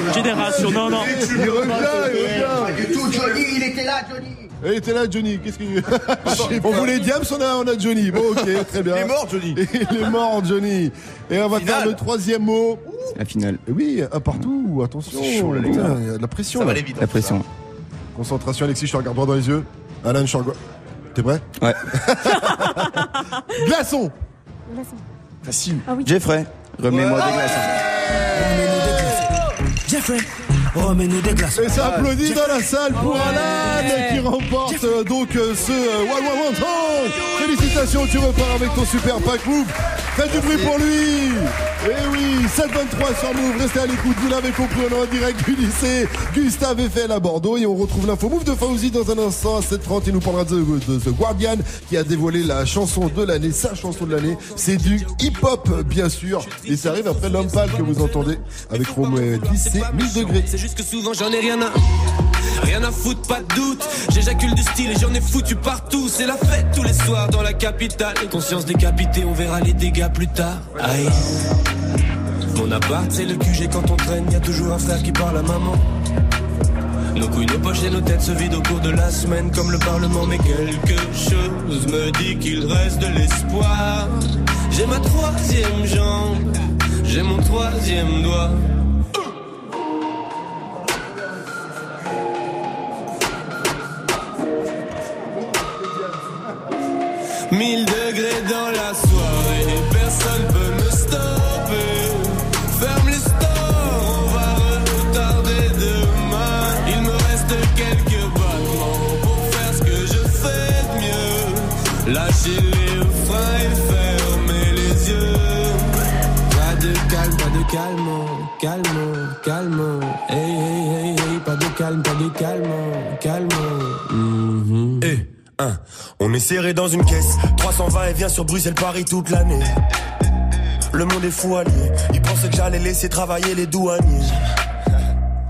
non. Génération, non, non. Il revient, il revient. tout, Johnny, il était là, Johnny. Il était là, Johnny. Qu'est-ce que. on voulait Diams, on a, on a Johnny. Bon, ok, très bien. Il est mort, Johnny. Il est mort, Johnny. Et on va faire le troisième mot. La finale. Et oui, un partout, attention. C'est chaud, là, les gars. Putain, Il y a de la pression. Ça va là. aller vite, La pression. Concentration, Alexis, je te regarde droit dans les yeux. Alan, je te regarde. T'es prêt? Ouais. Glaçon Facile. Ah oui. Jeffrey, remets-moi des glaçons. Jeffrey, des glaces. Et ça applaudit dans la salle pour Alan qui remporte euh, donc euh, ce euh, One One. Félicitations, tu repars avec ton super pack move. Faites du bruit pour lui. Et oui, 723 sur Move, restez à l'écoute, vous l'avez compris, on est en direct du lycée Gustave Eiffel à Bordeaux et on retrouve l'info Move de Fauzi dans un instant à 7h30. Il nous parlera de, The Guardian qui a dévoilé la chanson de l'année, sa chanson de l'année. C'est du hip-hop, bien sûr. Et ça arrive après l'homme pâle que vous entendez avec Romo et lycée 1000 degrés. Juste que souvent j'en ai rien à. Rien à foutre, pas de doute. J'éjacule du style et j'en ai foutu partout. C'est la fête tous les soirs dans la capitale. Conscience décapitée, on verra les dégâts plus tard. Aïe. Mon appart, c'est le QG quand on traîne. Y a toujours un frère qui parle à maman. Nos couilles, nos poches et nos têtes se vident au cours de la semaine comme le Parlement. Mais quelque chose me dit qu'il reste de l'espoir. J'ai ma troisième jambe, j'ai mon troisième doigt. Mille degrés dans la soirée, personne peut me stopper. Ferme les stores, on va retarder demain. Il me reste quelques battements pour faire ce que je fais de mieux. Lâcher les freins et fermer les yeux. Pas de calme, pas de calme, calme, calme. Hey, hey, hey, hey, pas de calme, pas de calme, calme. Mhm. Hein, on est serré dans une caisse. 320 et vient sur Bruxelles-Paris toute l'année. Le monde est fou allié. Ils pensaient que j'allais laisser travailler les douaniers.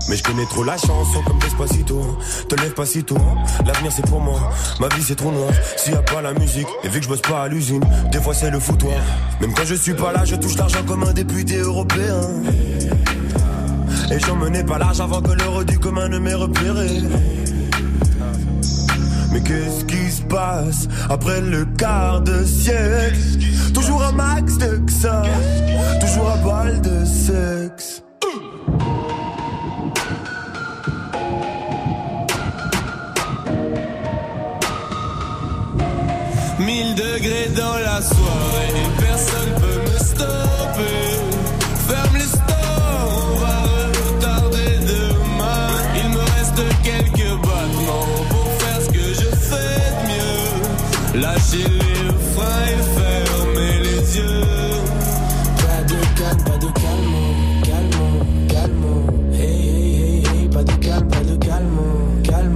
Mais je connais trop la chanson comme Despacito Te lève pas si tôt, l'avenir c'est pour moi Ma vie c'est trop noir, s'il y a pas la musique Et vu que je bosse pas à l'usine, des fois c'est le foutoir Même quand je suis pas là, je touche l'argent comme un député européen Et j'en menais pas large avant que l'heure du commun ne m'ait repéré mais qu'est-ce qui se passe après le quart de siècle? Toujours un max de ça, toujours un bal de sexe. Mille degrés dans la soirée, personne peut me stopper. Lâcher les freins et fermer les yeux. Pas de calme, pas de calme, calme, calme. Hey, hey, hey, hey, pas de calme, pas de calme, calme.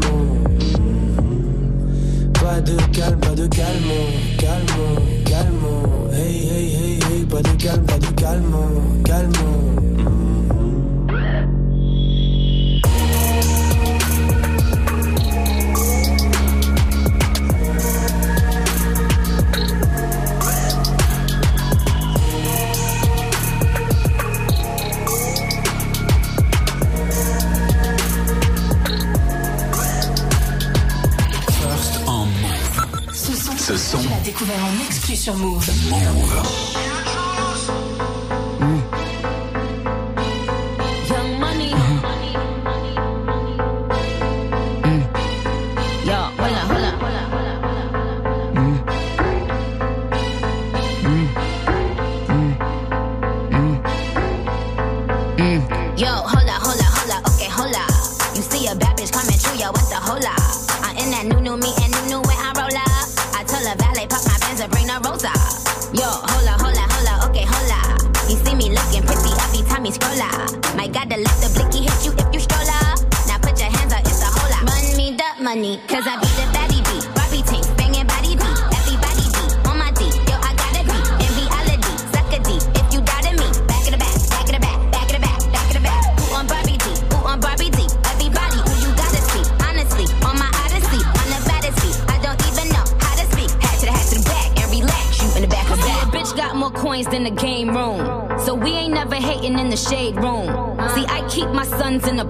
Pas de calme, pas de calme, calme, calme. Hey, hey, hey, hey, pas de calme, pas de calme, calme. Découvert en exclu sur Move. Move.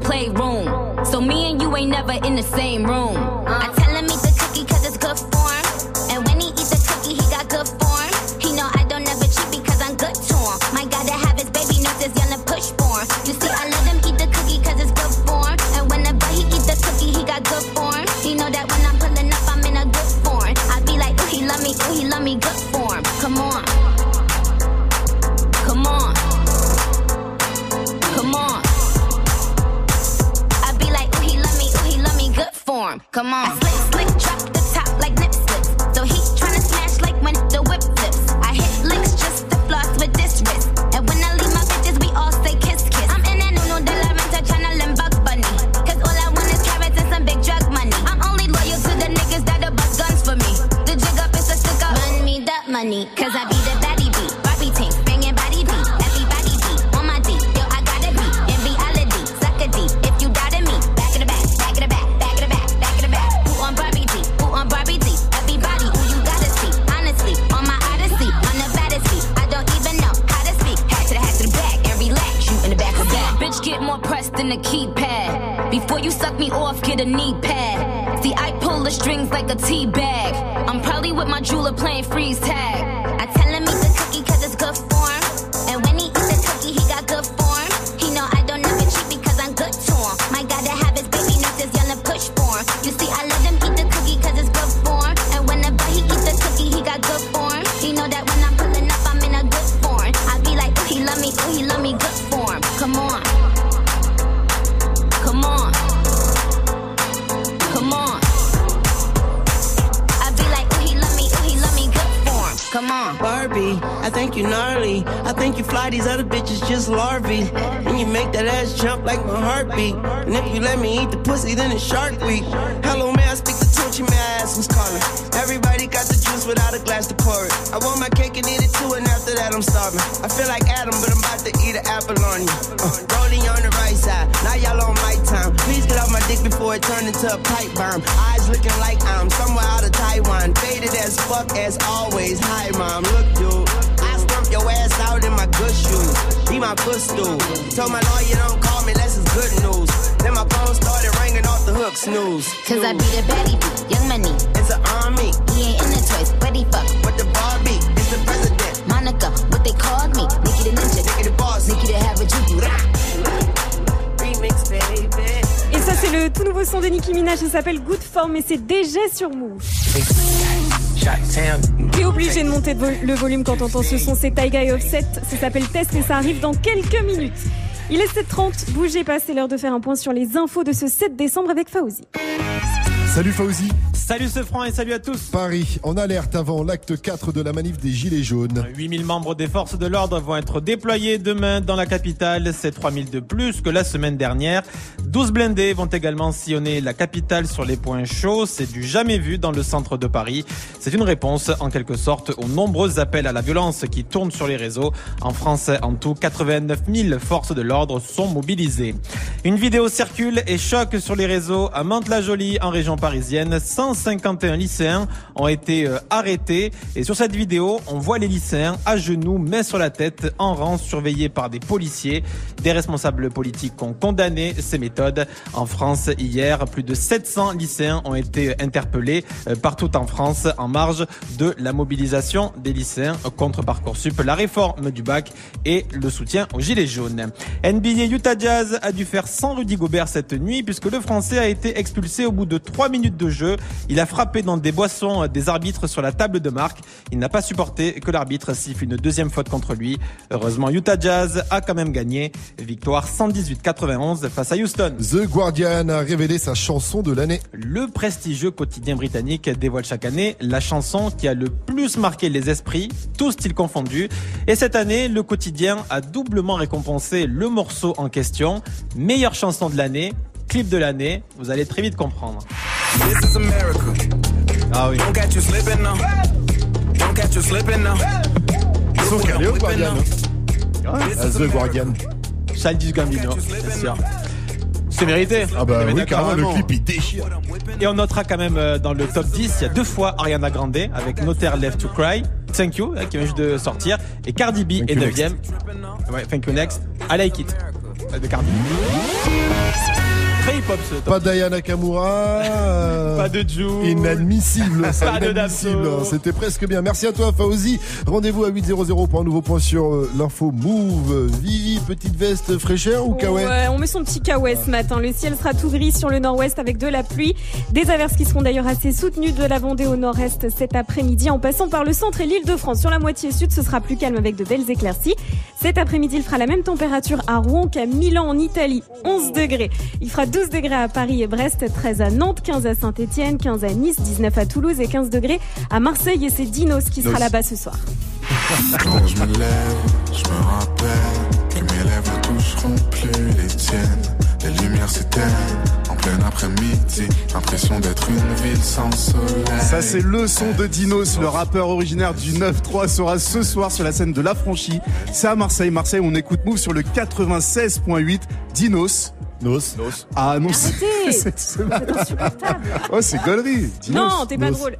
Sons in de Nicki Minaj. Ça s'appelle Good Form et c'est déjà sur Move. T'es obligé de monter le volume quand t'entends ce son. C'est Taiga et Offset. Ça s'appelle Test et ça arrive dans quelques minutes. Il est 7h30. Bougez pas, c'est l'heure de faire un point sur les infos de ce 7 décembre avec Fauzi. Salut Fauzi. Salut ce franc et salut à tous. Paris, en alerte avant l'acte 4 de la manif des Gilets jaunes. 8000 membres des forces de l'ordre vont être déployés demain dans la capitale. C'est 3000 de plus que la semaine dernière. 12 blindés vont également sillonner la capitale sur les points chauds. C'est du jamais vu dans le centre de Paris. C'est une réponse en quelque sorte aux nombreux appels à la violence qui tournent sur les réseaux. En France, en tout, 89 000 forces de l'ordre sont mobilisées. Une vidéo circule et choque sur les réseaux à Mantes-la-Jolie en région parisienne. 151 lycéens ont été euh, arrêtés et sur cette vidéo, on voit les lycéens à genoux, main sur la tête, en rang, surveillés par des policiers. Des responsables politiques ont condamné ces méthodes. En France, hier, plus de 700 lycéens ont été interpellés euh, partout en France en marge de la mobilisation des lycéens contre Parcoursup, la réforme du bac et le soutien aux gilets jaunes. NBA Utah Jazz a dû faire sans Rudy Gobert cette nuit puisque le Français a été expulsé au bout de 3 minutes de jeu. Il a frappé dans des boissons euh, des arbitres sur la table de marque. Il n'a pas supporté que l'arbitre siffle une deuxième faute contre lui. Heureusement, Utah Jazz a quand même gagné. Victoire 118-91 face à Houston. The Guardian a révélé sa chanson de l'année. Le prestigieux quotidien britannique dévoile chaque année la chanson qui a le plus marqué les esprits, tous styles confondus. Et cette année, le quotidien a doublement récompensé le morceau en question. Meilleure chanson de l'année, clip de l'année. Vous allez très vite comprendre. This is America. Ah oui. Don't catch you slipping now. Don't catch you slipping now. Ils sont calés au Guardian. Ah, Ah, The Guardian. Childish Gambino, bien sûr. C'est mérité. Ah bah On est oui, d'accord. carrément, le clip il déchire. Et on notera quand même euh, dans le top 10, il y a deux fois Ariana Grande avec Notaire Left to Cry, Thank You, hein, qui vient juste de sortir, et Cardi B est You 9 Ouais, Thank You Next, I Like It, de Cardi B. Très hip-hop ce top. Pas Diana Nakamura. euh, Pas de Ju. Inadmissible. ça, Pas de inadmissible. Damso. C'était presque bien. Merci à toi, Fauzi. Rendez-vous à 8.00 pour un nouveau point sur euh, l'info Move. Vivi, petite veste fraîcheur ou kawaii on met son petit kawaii ce matin. Le ciel sera tout gris sur le nord-ouest avec de la pluie. Des averses qui seront d'ailleurs assez soutenues de la Vendée au nord-est cet après-midi en passant par le centre et l'île de France. Sur la moitié sud, ce sera plus calme avec de belles éclaircies. Cet après-midi, il fera la même température à Rouen qu'à Milan en Italie, 11 degrés. Il fera 12 degrés à Paris et Brest, 13 à Nantes, 15 à Saint-Etienne, 15 à Nice, 19 à Toulouse et 15 degrés à Marseille et c'est Dinos qui sera là-bas ce soir. Quand je me lève, je me rappelle que mes lèvres ne toucheront plus les tiennes. Les lumières s'éteignent en plein après-midi. Impression d'être une ville sans soleil. Ça c'est le son de Dinos, le rappeur originaire du 9-3 sera ce soir sur la scène de La Franchie. C'est à Marseille, Marseille on écoute Move sur le 96.8. Dinos, Nos. a annoncé Arrêtez cette semaine. C'est insupportable. Oh, c'est connerie. Dinos. Non, t'es pas Nos. drôle.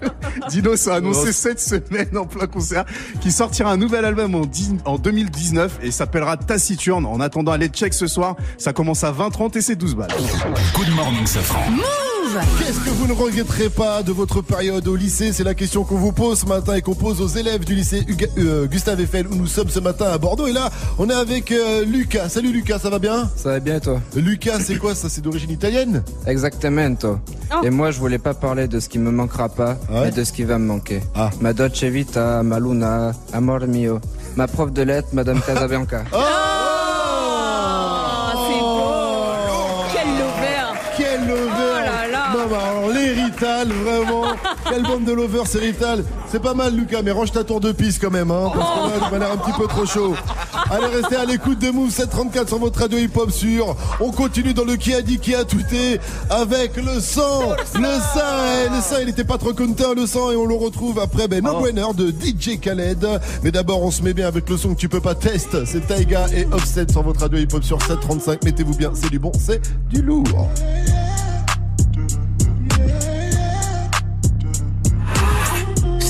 Dinos a annoncé Nos. cette semaine en plein concert qu'il sortira un nouvel album en, en 2019 et s'appellera Taciturne. En attendant, allez check ce soir. Ça commence à 20h30 et c'est 12 balles. Good morning, Safran. Qu'est-ce que vous ne regretterez pas de votre période au lycée? C'est la question qu'on vous pose ce matin et qu'on pose aux élèves du lycée Huga- euh, Gustave Eiffel où nous sommes ce matin à Bordeaux. Et là, on est avec euh, Lucas. Salut Lucas, ça va bien? Ça va bien toi? Lucas, c'est quoi ça? C'est d'origine italienne? Exactement toi. Oh. Et moi je voulais pas parler de ce qui me manquera pas, Ouais. mais de ce qui va me manquer. Ah. Ma Dolce Vita, ma Luna, Amor mio. Ma prof de lettres, Madame Casabianca. Ah, les Rital, vraiment Quelle bande de lovers, c'est Rital C'est pas mal, Lucas, mais range ta tour de piste quand même, hein, parce que là, tu m'as l'air un petit peu trop chaud. Allez, restez à l'écoute de Move 734 sur votre radio hip-hop sur. On continue dans le qui a dit, qui a tweeté avec le sang, le sang, eh, le sang, il était pas trop content, le sang, et on le retrouve après, ben, No Brainer de DJ Khaled. Mais d'abord, on se met bien avec le son que tu peux pas tester. C'est Taiga et Offset sur votre radio hip-hop sur 735. Mettez-vous bien, c'est du bon, c'est du lourd.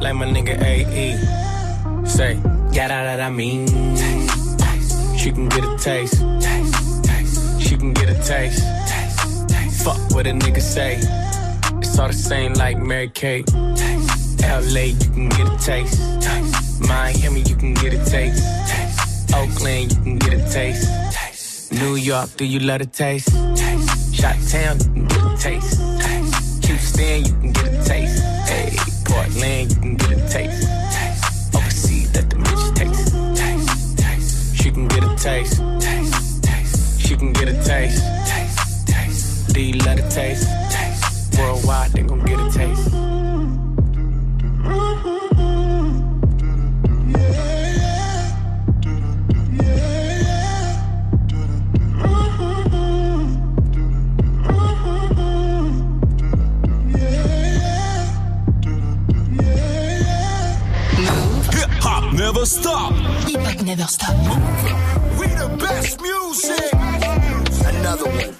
like my nigga AE. Say, yeah, that, that I mean. Taste. She can get a taste. She can get a taste. Fuck what a nigga say. It's all the same like Mary Kate. LA, you can get a taste. Miami, you can get a taste. Oakland, you can get a taste. New York, do you love a taste? taste. Shot Town, you can get a taste. taste. Houston, you can get a taste. Hey, Portland, you can get a taste. Overseas, let the bitch taste. taste. taste. She can get a taste. taste. taste. She can get a taste. taste. taste. You love a taste? taste. Worldwide, they gon' get a taste. Never stop. Hip hop never stop. We the best music. Another one.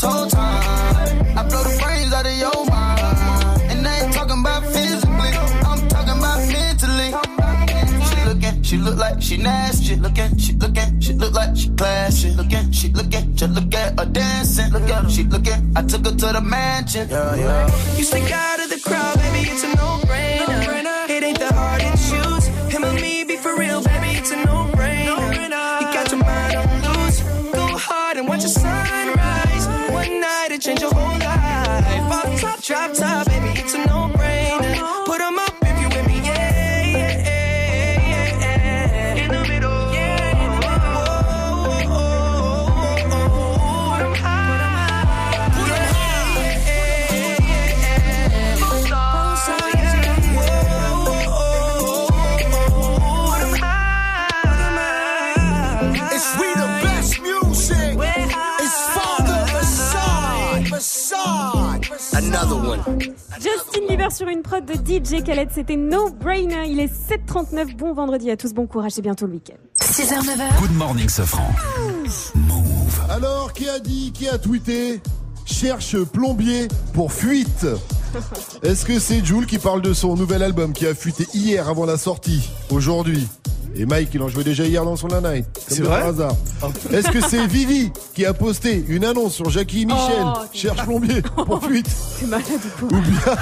This whole time? I blow the brains out of your mind. And I ain't talking about physically, I'm talking about mentally. She looking, She look like she nasty. She looking, she looking, she look like she classy. She looking, she looking, just look at her dancing. Look at her, she looking. I took her to the mansion. Yeah, yeah. You stick out of the crowd, baby, it's a no-brainer. It ain't that hard to choose. Him and me be for real, baby, it's a no-brainer. One. Justin Bieber sur une prod de DJ Khaled, c'était No Brainer. Il est 7h39. Bon vendredi à tous, bon courage, c'est bientôt le week-end. 6h, 9h. Good morning, Sofran. Alors, qui a dit, qui a tweeté? Cherche plombier pour fuite. Est-ce que c'est Jules qui parle de son nouvel album qui a fuité hier avant la sortie, aujourd'hui? Et Mike, il en jouait déjà hier dans son La Night. C'est vrai? par hasard. Est-ce que c'est Vivi qui a posté une annonce sur Jackie et Michel Oh, Cherche plombier pour fuite? Malade ou Ou bien,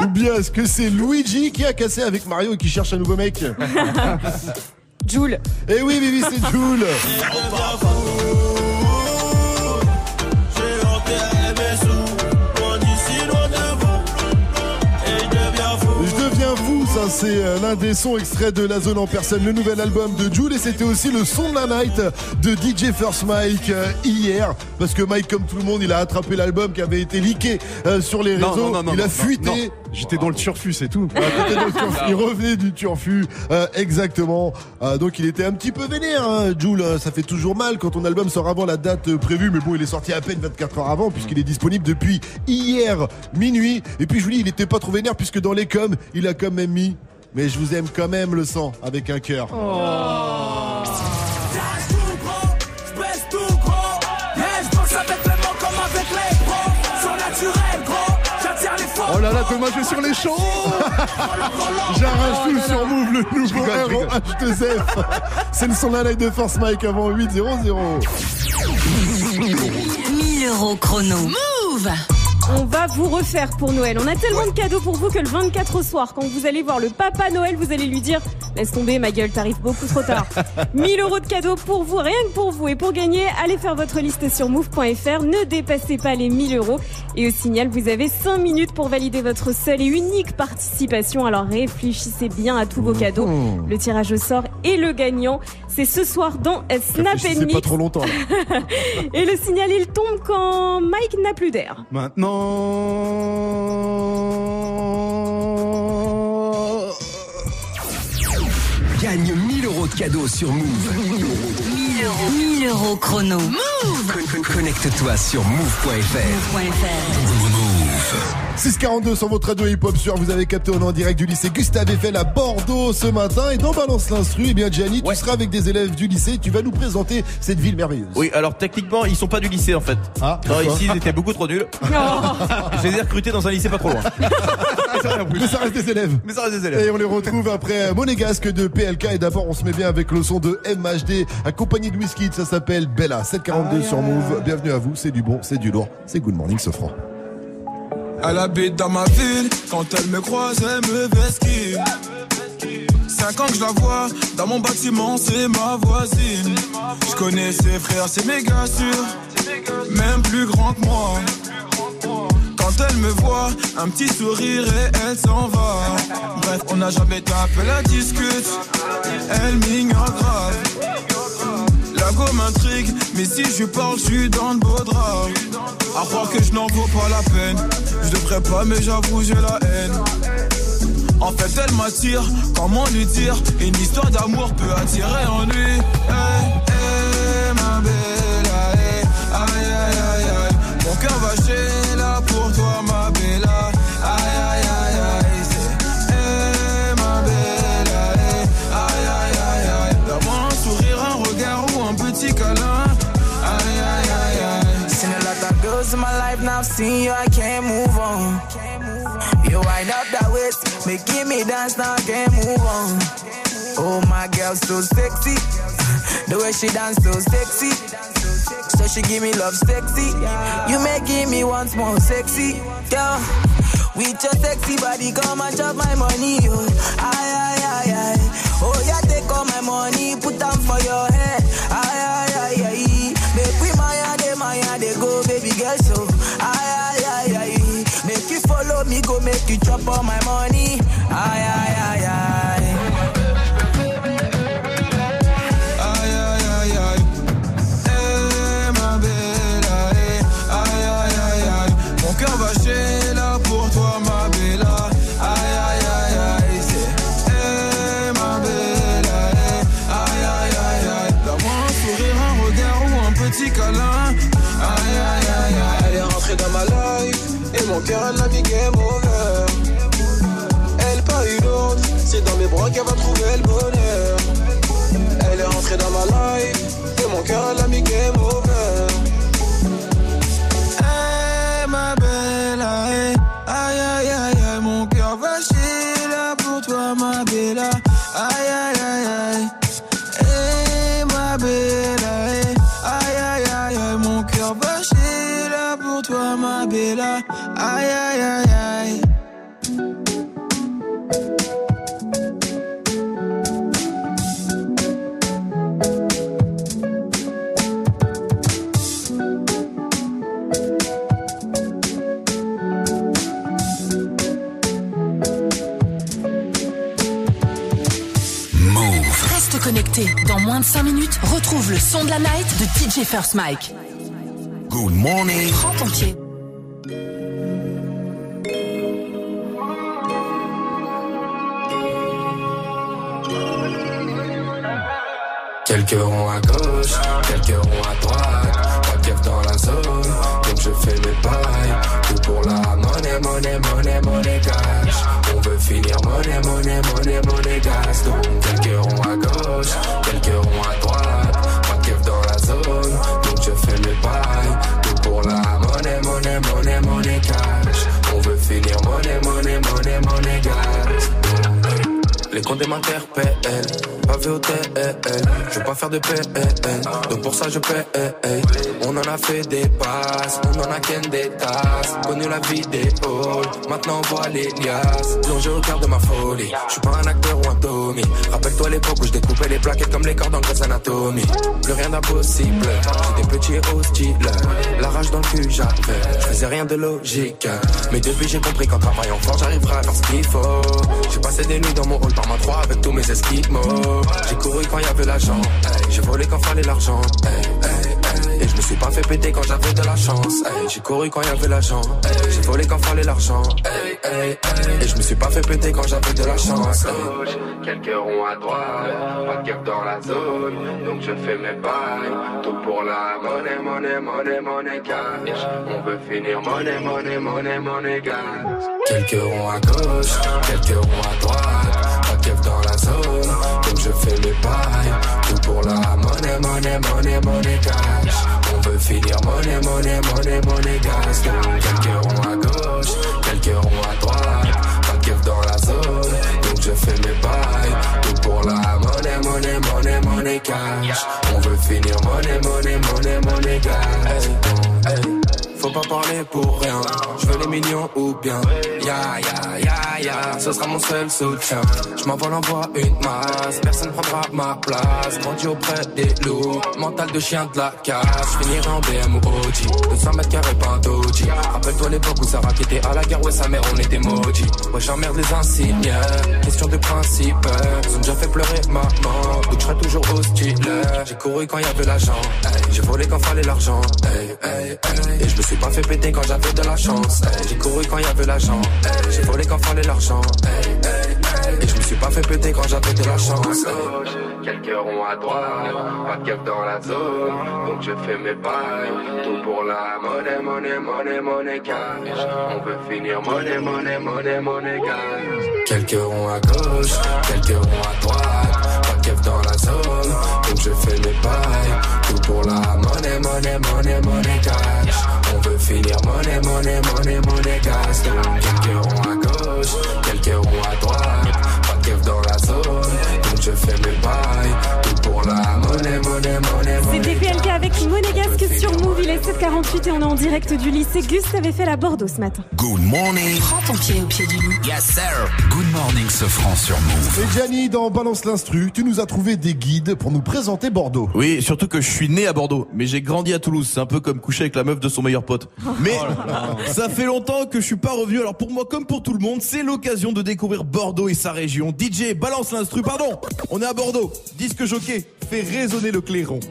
ou bien est-ce que c'est Luigi qui a cassé avec Mario et qui cherche un nouveau mec? Jules. Eh oui, Vivi, c'est Jules. Ça c'est euh, l'un des sons extraits de La Zone en personne, le nouvel album de Jules et c'était aussi le son de la night de DJ First Mike euh, hier parce que Mike comme tout le monde il a attrapé l'album qui avait été leaké euh, sur les réseaux, non, non, non, il a fuité. J'étais dans le turfu, c'est tout. Ah, t'étais dans le turfu. Il revenait du turfu, euh, exactement. Euh, donc il était un petit peu vénère, hein, Jules. Euh, Ça fait toujours mal quand ton album sort avant la date prévue, mais bon, il est sorti à peine 24 heures avant puisqu'il est disponible depuis hier minuit. Et puis je vous dis, il était pas trop vénère puisque dans les coms, il a quand même mis. Mais je vous aime quand même le sang avec un cœur. J'baisse Oh je suis sur les champs J'arrache tout sur Move, le nouveau rigole. ROH2F. C'est le son de la de Force Mike avant 8 0 0 1000 euros chrono. Move On va vous refaire pour Noël. On a tellement de cadeaux pour vous que le 24 au soir, quand vous allez voir le papa Noël, vous allez lui dire Laisse tomber ma gueule, t'arrives beaucoup trop tard. 1000 euros de cadeaux pour vous, rien que pour vous. Et pour gagner, allez faire votre liste sur move.fr. Ne dépassez pas les 1000 euros. Et au signal, vous avez 5 minutes pour valider votre seule et unique participation. Alors réfléchissez bien à tous vos cadeaux. Le tirage au sort et le gagnant, c'est ce soir dans Snap Mix. pas trop longtemps. Et le signal, il tombe quand Mike n'a plus d'air. Maintenant. Gagne 1000 euros de cadeaux sur Move. 1000 euros. 1000 euros chrono. Move Con- con- Connecte-toi sur move.fr. Move.fr 642 sur votre radio hip-hop sur vous avez capté on est en direct du lycée Gustave Eiffel à Bordeaux ce matin. Et dans Balance l'instru eh bien Gianni tu seras avec des élèves du lycée. Tu vas nous présenter cette ville merveilleuse. Oui, alors techniquement, ils sont pas du lycée en fait. Ah, non, ici ils étaient beaucoup trop nuls. Je les ai recrutés dans un lycée pas trop loin. mais ça reste des élèves. Mais ça reste des élèves. et on les retrouve après Monégasque de PLK et d'abord on se met bien avec le son de MHD accompagné de Whisky ça s'appelle Bella. 742 sur Move. Bienvenue à vous. C'est du bon c'est du lourd. C'est Good Morning Sofran Elle habite dans ma ville, quand elle me croise, elle me vesquille. Cinq ans que je la vois, dans mon bâtiment, c'est ma voisine. Je connais ses frères, c'est méga sûr, même plus grand que moi. Quand elle me voit, un petit sourire et elle s'en va. Bref, on n'a jamais tapé la discute, elle m'ignore grave. La go m'intrigue, mais si je parle, je suis dans le beau drap. À croire que je n'en vaux pas la peine. Je devrais pas, mais j'avoue, j'ai la haine. En fait, elle m'attire, comment lui dire? Une histoire d'amour peut attirer en lui. Hey, hey, ma belle, aïe, aïe, aïe, aïe. Mon cœur va I've seen you, I can't move on. You wind up that waist, making me dance, now I can't move on. Oh my girl so sexy. The way she dance so sexy. So she give me love sexy. You making me once more sexy. Girl, with your sexy body, come and chop my money. Oh, aye, aye, aye, aye. Oh, yeah, take all my money, put them for your head. Aye, aye, aye, aye. Make we maya, de maya, de go, baby girl, so. Go make you chop all my money. Aye, aye, aye, aye. Qu'elle va trouver le bonheur. Elle est rentrée dans ma life Et mon cœur elle a mis game over ma belle aïe Aïe aïe aïe Mon cœur va chier là pour toi ma bella. Aïe aïe aïe aïe. Hey ma belle aïe Aïe aïe aïe Mon cœur va chier là pour toi ma bella. Aïe aïe aïe aïe 25 minutes, retrouve le son de la night de DJ First Mike. Good morning. Prends ton pied. Quelques ronds à gauche, quelques ronds à droite, pas de dans la zone, comme je fais mes pailles, tout pour la monnaie, monnaie, monnaie, monnaie cash. Veut finir monnaie, monnaie, monnaie, monnaie. Donc quelques ronds à gauche, quelques ronds à droite. Pas de dans la zone, donc je fais mes pailles. Tout pour la monnaie, monnaie, monnaie, monnaie cash. On veut finir monnaie, monnaie, monnaie, monnaie gas. Les comptes pas vu au TL. Je veux pas faire de PN, donc pour ça je paie. On en a fait des passes, on en a qu'un des tasses. Connu la vie des halls, maintenant on voit les liasses. Plongé au cœur de ma folie, je suis pas un acteur ou un Tommy. Rappelle-toi l'époque où je découpais les plaquettes comme les cordes en Grey's Anatomy. Plus rien d'impossible, j'étais petit et hostile. La rage dans le cul j'avais, je faisais rien de logique. Mais depuis j'ai compris qu'en travaillant fort j'arriverai à faire ce qu'il faut. J'ai passé des nuits dans mon hall par ma 3 avec tous mes esquimaux. J'ai couru quand y avait l'argent, j'ai volé quand fallait l'argent. Et je me suis pas fait péter quand j'avais de la chance. J'ai couru quand y avait l'argent, j'ai volé quand fallait l'argent. Et je me suis pas fait péter quand j'avais de la chance. Quelques ronds à droite, pas de keuf dans la zone, donc je fais mes bails. Tout pour la monnaie, monnaie, monnaie, monnaie cash. On veut finir monnaie, monnaie, monnaie, monnaie gas. Quelques ronds à gauche, quelques ronds à droite. Dans la zone, donc je fais mes bails. Tout pour la monnaie, monnaie, monnaie, monnaie cash. On veut finir monnaie, monnaie, monnaie, monnaie. Donc quelques ronds à gauche, quelques ronds à droite. Pas de dans la zone, donc je fais mes bails. Tout pour la monnaie, monnaie, monnaie, monnaie cash. On veut finir monnaie, monnaie, monnaie, monnaie gas. Hey, hey. Faut pas parler pour rien. Je veux les millions ou bien. Ya ya ya ya, ce sera mon seul soutien. Je m'envole en voie une masse, personne prendra ma place. Grandi auprès des loups, mental de chien de la casse. Finirai en BM ou OG, 200 mètres carrés pas. Rappelle-toi l'époque où Sarah qui était à la guerre, ouais sa mère on était maudits. Ouais j'emmerde les insignes, question de principe. Ils ont déjà fait pleurer maman, donc je toujours hostile. J'ai couru quand y avait l'argent, j'ai volé quand fallait l'argent. Et je me suis pas fait péter quand j'avais de la chance. hey. J'ai couru quand y avait l'argent, hey. j'ai volé quand fallait l'argent. hey, hey. Et je me suis pas fait péter quand j'avais de la chance. Quelques ronds à droite, pas de keuf dans la zone, donc je fais mes pailles. Tout pour la monnaie, monnaie, monnaie, monnaie cash. On veut finir monnaie, monnaie, monnaie, monnaie gas. Quelques ronds à gauche, quelques ronds à droite, pas de dans la zone, donc je fais mes pailles. Tout pour la monnaie, monnaie, monnaie, monnaie cash finir monnaie, monnaie, monnaie, monnaie gaste. Quelques ronds à gauche, quelques ronds à droite. Pas de dans la zone, donc je fais mes bails, tout pour la main money. DPLK avec Monégasque sur Move. Il est 7h48 et on est en direct du lycée Gust avait fait la Bordeaux ce matin. Good morning. Prends ton pied au pied du loup. Yes, sir. Good morning, ce franc sur Move. Et Gianni, dans Balance l'Instru, tu nous as trouvé des guides pour nous présenter Bordeaux. Oui, surtout que je suis né à Bordeaux, mais j'ai grandi à Toulouse. C'est un peu comme coucher avec la meuf de son meilleur pote. Mais ça fait longtemps que je suis pas revenu. Alors pour moi, comme pour tout le monde, c'est l'occasion de découvrir Bordeaux et sa région. DJ, balance l'instru. Pardon, on est à Bordeaux. Disque jockey, fait le clairon.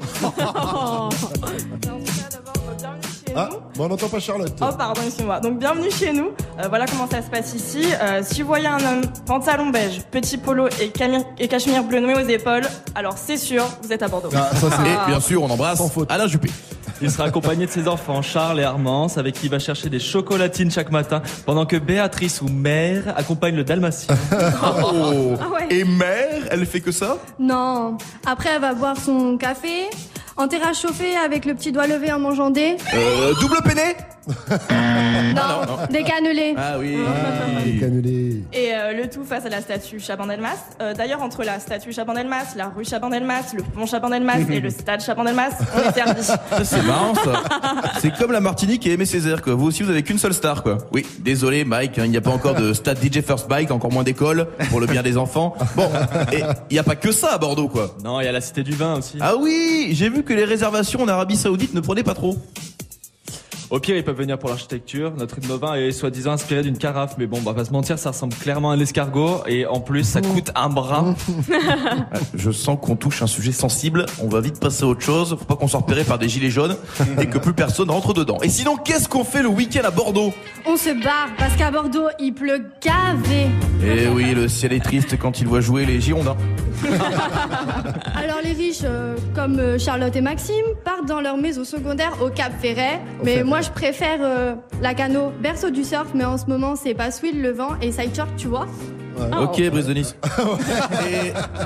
Ah, bon, on n'entend pas Charlotte. Oh pardon, excusez-moi. Donc bienvenue chez nous. Euh, voilà comment ça se passe ici. Euh, si vous voyez un homme pantalon beige, petit polo et, et cachemire bleu noué aux épaules, alors c'est sûr, vous êtes à Bordeaux. Ah, Et bien sûr, on embrasse Alain Juppé. Il sera accompagné de ses enfants Charles et Armance, avec qui il va chercher des chocolatines chaque matin, pendant que Béatrice ou Mère accompagne le dalmatien. Oh. Ah ouais. Et mère, elle fait que ça? Non. Après, elle va boire son café en terrasse chauffée avec le petit doigt levé en mangeant des. euh, Double peiné Non, des cannelés. Ah oui. Et euh, le tout face à la statue Chaban-Delmas. Euh, D'ailleurs, entre la statue Chaban-Delmas, la rue Chaban-Delmas, le pont Chaban-Delmas et le stade Chaban-Delmas, on est servi. Ça, c'est marrant ça. C'est comme la Martinique et Aimé Césaire quoi. Vous aussi vous avez qu'une seule star quoi. Oui, désolé Mike, hein, il n'y a pas encore de stade DJ First Bike, encore moins d'école pour le bien des enfants. Bon, et il n'y a pas que ça à Bordeaux quoi. Non, il y a la cité du vin aussi. Ah oui, j'ai vu que les réservations en Arabie Saoudite ne prenaient pas trop. Au pire, ils peuvent venir pour l'architecture. Notre Innova est soi-disant inspiré d'une carafe, mais bon, on va pas se mentir, ça ressemble clairement à un escargot, et en plus, ça coûte un bras. Je sens qu'on touche un sujet sensible. On va vite passer à autre chose. Faut pas qu'on soit repéré par des gilets jaunes et que plus personne rentre dedans. Et sinon, qu'est-ce qu'on fait le week-end à Bordeaux? On se barre parce qu'à Bordeaux, il pleut gavé. Eh oui, le ciel est triste quand il voit jouer les Girondins. Alors les riches, euh, comme euh, Charlotte et Maxime, partent dans leur maison secondaire au Cap Ferret. Mais moi, je préfère euh, la cano berceau du surf, mais en ce moment, c'est pas Swill, le vent et Sideshock, tu vois. Ok, Brise de Nice.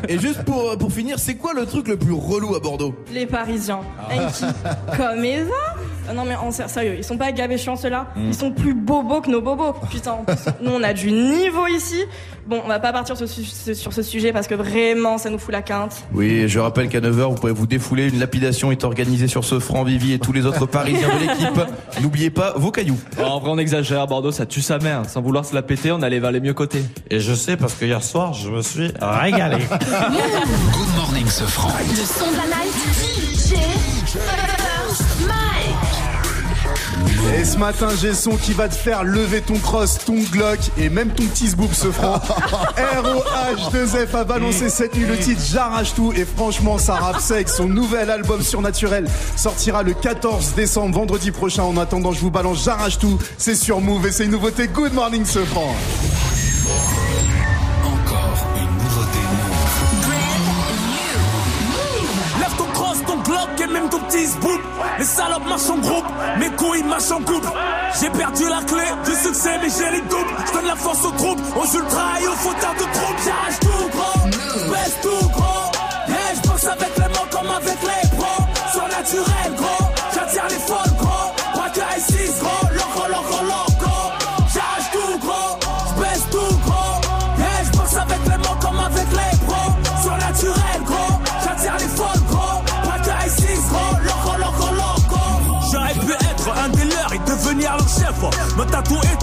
et, et juste pour, pour finir, c'est quoi le truc le plus relou à Bordeaux? Les Parisiens. Enki. Comme Eva Ah Non mais en sérieux, ils sont pas gavés chiants ceux-là. Mm. Ils sont plus bobos que nos bobos. Putain, en plus, nous on a du niveau ici. Bon, on va pas partir sur ce, su- sur ce sujet parce que vraiment ça nous fout la quinte. Oui, je rappelle qu'à 9h, vous pouvez vous défouler. Une lapidation est organisée sur ce franc Vivi et tous les autres Parisiens de l'équipe. N'oubliez pas vos cailloux. En vrai, on exagère. Bordeaux, ça tue sa mère. Sans vouloir se la péter, on allait vers les mieux côtés. Et je sais parce que hier soir, je me suis régalé. Good morning, ce franc. Le son de la night, DJ. Et ce matin, j'ai le son qui va te faire lever ton cross, ton Glock et même ton petit zboob ce franc. ROH2F a balancé cette nuit le titre J'arrache tout et franchement, ça rappe sec. Son nouvel album Surnaturel sortira le 14 décembre, vendredi prochain. En attendant, je vous balance J'arrache tout. C'est sur Move et c'est une nouveauté. Good morning ce franc. Même ton petit zboub. Les salopes marchent en groupe, mes couilles marchent en couple. J'ai perdu la clé du succès, mais j'ai les doubles. Je donne la force aux troupes, aux ultras et aux fauteurs de troupes. J'arrache tout gros, baisse tout gros. Hey, je boxe avec les mots comme avec les pros. Surnaturel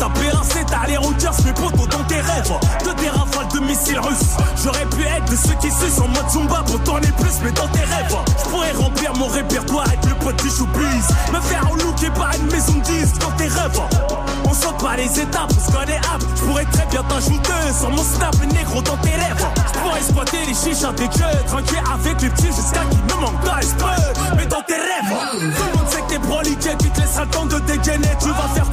un set à les Rogers, mes potos dans tes rêves. De des rafales de missiles russes. J'aurais pu être de ceux qui sucent en mode Zumba pour tourner plus, mais dans tes rêves. Je pourrais remplir mon répertoire avec le petit choupise. Me faire relooker par une maison de disques dans tes rêves. On saute pas les étapes, on se connaît. Je pourrais très bien t'ajouter sur mon snap, les négros dans tes rêves. Je pourrais exploiter les chichas des gueux, tranquille avec les petits jusqu'à qu'il me manque d'un esprit. Mais dans tes rêves, tout le monde sait que t'es broliqué, tu te laisseras le temps de dégainer. Tu vas faire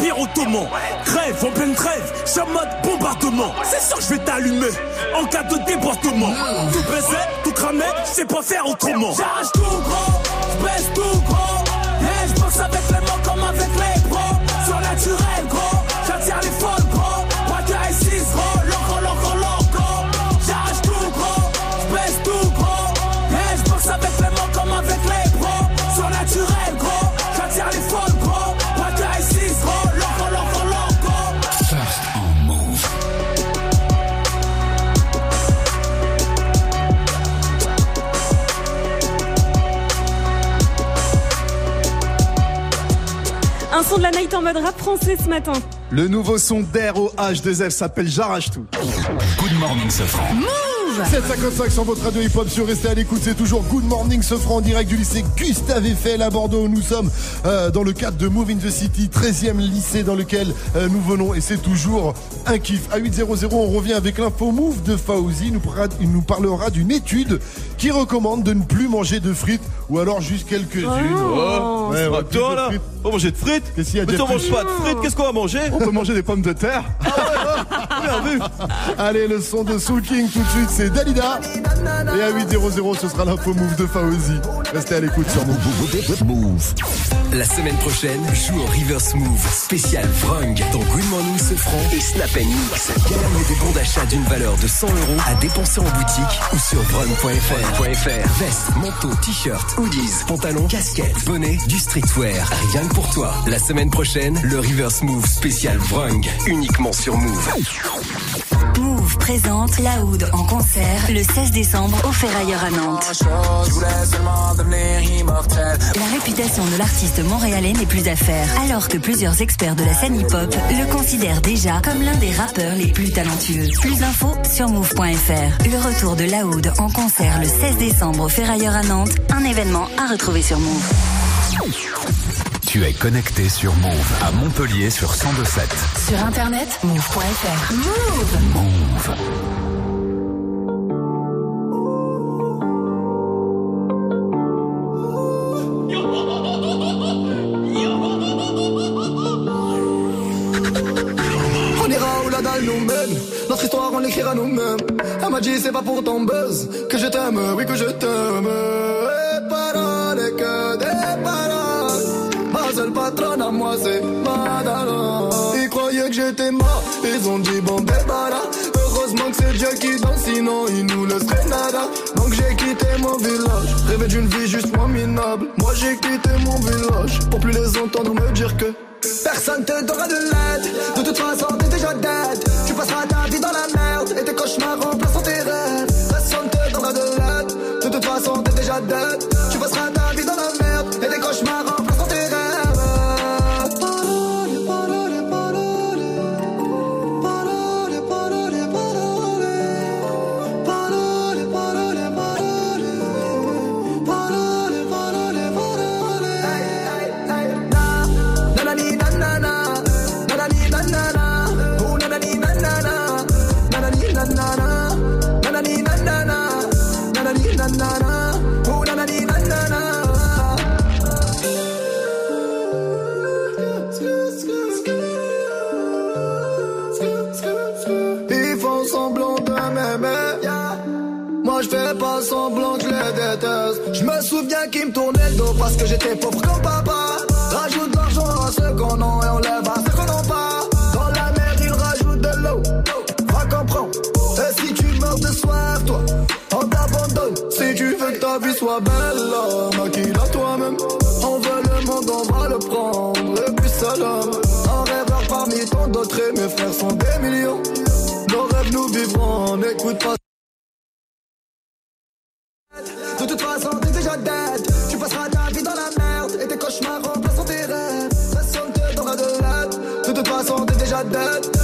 l'Empire Ottoman. Crève, en pleine trêve, mode bombardement. C'est sûr que je vais t'allumer en cas de débordement. Tout baiser, tout cramer, j'sais pas faire autrement. J'arrache tout gros, j'baisse tout gros. Et j'bosse avec les mots comme avec les En mode rap français ce matin. Le nouveau son d'ROH2F s'appelle J'arrache tout. Good morning, Sofran. 755 sur votre radio hip-hop sur Restez à l'écoute, c'est toujours Good Morning ce franc en direct du lycée Gustave Eiffel à Bordeaux. Nous sommes euh, dans le cadre de Move in the City, 13e lycée dans lequel euh, nous venons et c'est toujours un kiff. À 800, on revient avec l'info Move de Fauzi. Il nous, parlera- il nous parlera d'une étude qui recommande de ne plus manger de frites ou alors juste quelques-unes. Oh, Ouais, c'est ouais, toi là frites. On va manger de frites Qu'est-ce qu'il y a, Mais si on mange pas de frites, qu'est-ce qu'on va manger On peut manger des pommes de terre. Vu Allez, le son de Soul King tout de suite, c'est Dalida. Et à 800, ce sera l'info Move de Fauzi. Restez à l'écoute sur Move. Move. La semaine prochaine, joue au Reverse Move spécial Vrung dans Good Morning Sofran et Snap Mix. Gagne des bons d'achat d'une valeur de 100 euros à dépenser en boutique ou sur vrung.fr. Veste, manteau, t-shirt, hoodies, pantalons, casquettes, bonnet, du streetwear. Rien que pour toi. La semaine prochaine, le Reverse Move spécial Vrung. Uniquement sur Move. Move présente Laoud en concert le 16 décembre au Ferrailleur à Nantes. La réputation de l'artiste montréalais n'est plus à faire, alors que plusieurs experts de la scène hip-hop le considèrent déjà comme l'un des rappeurs les plus talentueux. Plus d'infos sur move.fr. Le retour de Laoud en concert le 16 décembre au Ferrailleur à Nantes, un événement à retrouver sur Move. Tu es connecté sur Move à Montpellier sur 1027. Sur internet, move.fr. Move Move. Elle m'a dit, c'est pas pour ton buzz que je t'aime, oui, que je t'aime. Et paroles, que des paroles. Ma seule patronne à moi, c'est Madara. Ils croyaient que j'étais mort, ils ont dit, bon, débarras. Heureusement que c'est Dieu qui danse, sinon il nous laisserait nada. Donc j'ai quitté mon village, rêvé d'une vie juste moins minable. Moi j'ai quitté mon village, pour plus les entendre me dire que Personne te donnera de l'aide De toute façon t'es déjà dead Tu passeras vie dans la merde Et tes cauchemars remplaceront tes rêves Personne te donnera de l'aide De toute façon t'es déjà dead souviens qu'ils me tournaient le dos parce que j'étais pauvre comme papa. Rajoute l'argent à ceux qu'on a et on lève à ceux qu'on n'a pas. Dans la mer ils rajoutent de l'eau. Va comprendre. Et si tu meurs de soif, toi, on t'abandonne. Si tu veux que ta vie soit belle, maquille-la toi-même. On veut le monde, on va le prendre. Le plus seul homme. Un rêveur parmi tant d'autres et mes frères sont des millions. Nos rêves nous vivrons, n'écoute pas. Façon, t'es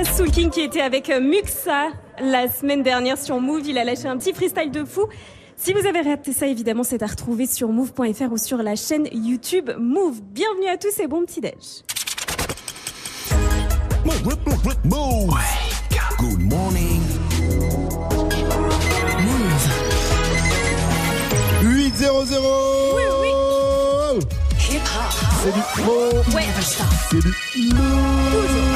Dalida Soul King qui était avec euh, Muxa la semaine dernière sur Move. Il a lâché un petit freestyle de fou. Si vous avez raté ça, évidemment, c'est à retrouver sur move.fr ou sur la chaîne YouTube Move. Bienvenue à tous et bon petit déj. Move. Good morning. 8 0 0 Oui, oui. C'est du Move. Ouais. C'est du Move.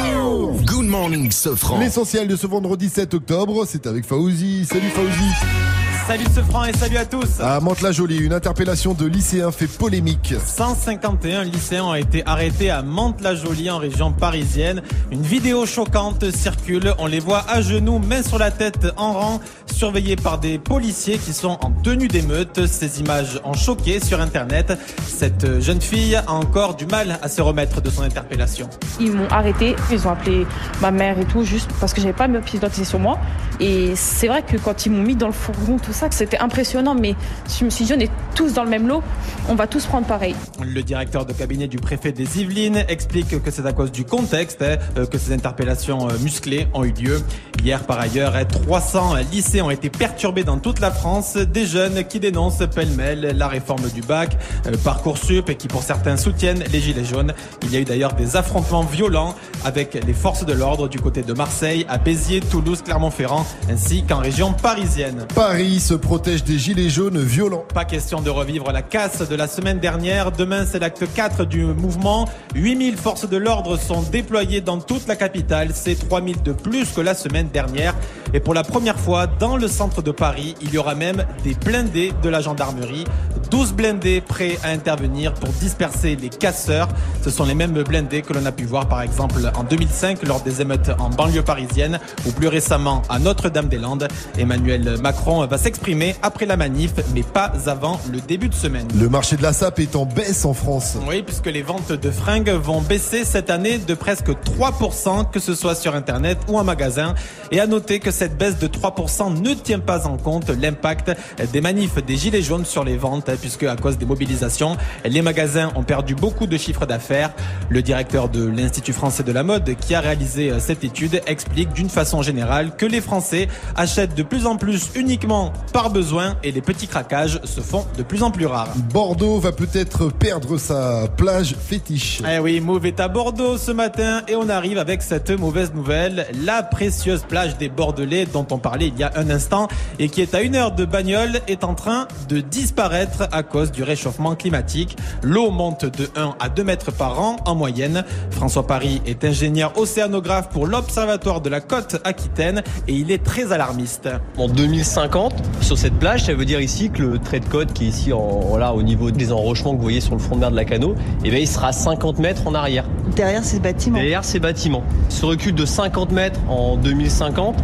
L'essentiel de ce vendredi 7 octobre, c'est avec Fauzi. Salut Fauzi. Salut ce franc et salut à tous. À Mantes-la-Jolie, une interpellation de lycéens fait polémique. 151 lycéens ont été arrêtés à Mantes-la-Jolie en région parisienne. Une vidéo choquante circule. On les voit à genoux, main sur la tête en rang, surveillés par des policiers qui sont en tenue d'émeute. Ces images ont choqué sur internet. Cette jeune fille a encore du mal à se remettre de son interpellation. Ils m'ont arrêté, ils ont appelé ma mère et tout, juste parce que j'avais pas mes pièces d'identité sur moi. Et c'est vrai que quand ils m'ont mis dans le fourgon, tout ça, que c'était impressionnant, mais je me suis dit, on est tous dans le même lot, on va tous prendre pareil. Le directeur de cabinet du préfet des Yvelines explique que c'est à cause du contexte hein, euh, que ces interpellations euh, musclées ont eu lieu. Hier, par ailleurs, hein, 300 lycées ont été perturbés dans toute la France. Des jeunes qui dénoncent pêle-mêle la réforme du bac, euh, Parcoursup et qui pour certains soutiennent les gilets jaunes. Il y a eu d'ailleurs des affrontements violents avec les forces de l'ordre du côté de Marseille, à Béziers, Toulouse, Clermont-Ferrand, ainsi qu'en région parisienne. Paris se protège des gilets jaunes violents. Pas question de revivre la casse de la semaine dernière. Demain, c'est l'acte 4 du mouvement. 8000 forces de l'ordre sont déployées dans toute la capitale. C'est 3000 de plus que la semaine dernière. Et pour la première fois, dans le centre de Paris, il y aura même des blindés de la gendarmerie. 12 blindés prêts à intervenir pour disperser les casseurs. Ce sont les mêmes blindés que l'on a pu voir par exemple en 2005 lors des émeutes en banlieue parisienne ou plus récemment à Notre-Dame-des-Landes. Emmanuel Macron va s'exprimer après la manif mais pas avant le début de semaine. Le marché de la sape est en baisse en France. Oui, puisque les ventes de fringues vont baisser cette année de presque 3%, que ce soit sur Internet ou en magasin. Et à noter que cette baisse de 3% ne tient pas en compte l'impact des manifs des Gilets jaunes sur les ventes, puisque à cause des mobilisations, les magasins ont perdu beaucoup de chiffres d'affaires. Le directeur de l'Institut français de la mode, qui a réalisé cette étude, explique d'une façon générale que les Français achètent de plus en plus uniquement par besoin et les petits craquages se font de plus en plus rares. Bordeaux va peut-être perdre sa plage fétiche. Eh oui, Mauve est à Bordeaux ce matin et on arrive avec cette mauvaise nouvelle. La précieuse plage des Bordelais dont on parlait il y a un instant et qui est à une heure de bagnole est en train de disparaître à cause du réchauffement climatique. L'eau monte de 1 à 2 mètres par an en moyenne. François Paris est ingénieur océanographe pour l'Observatoire de la côte aquitaine et il est très alarmiste. En 2050, sur cette plage, ça veut dire ici que le trait de côte qui est ici en, voilà, au niveau des enrochements que vous voyez sur le front de mer de la Cano, eh bien, il sera 50 mètres en arrière. Derrière ces bâtiments Derrière ces bâtiments. Ce recul de 50 mètres en 2050,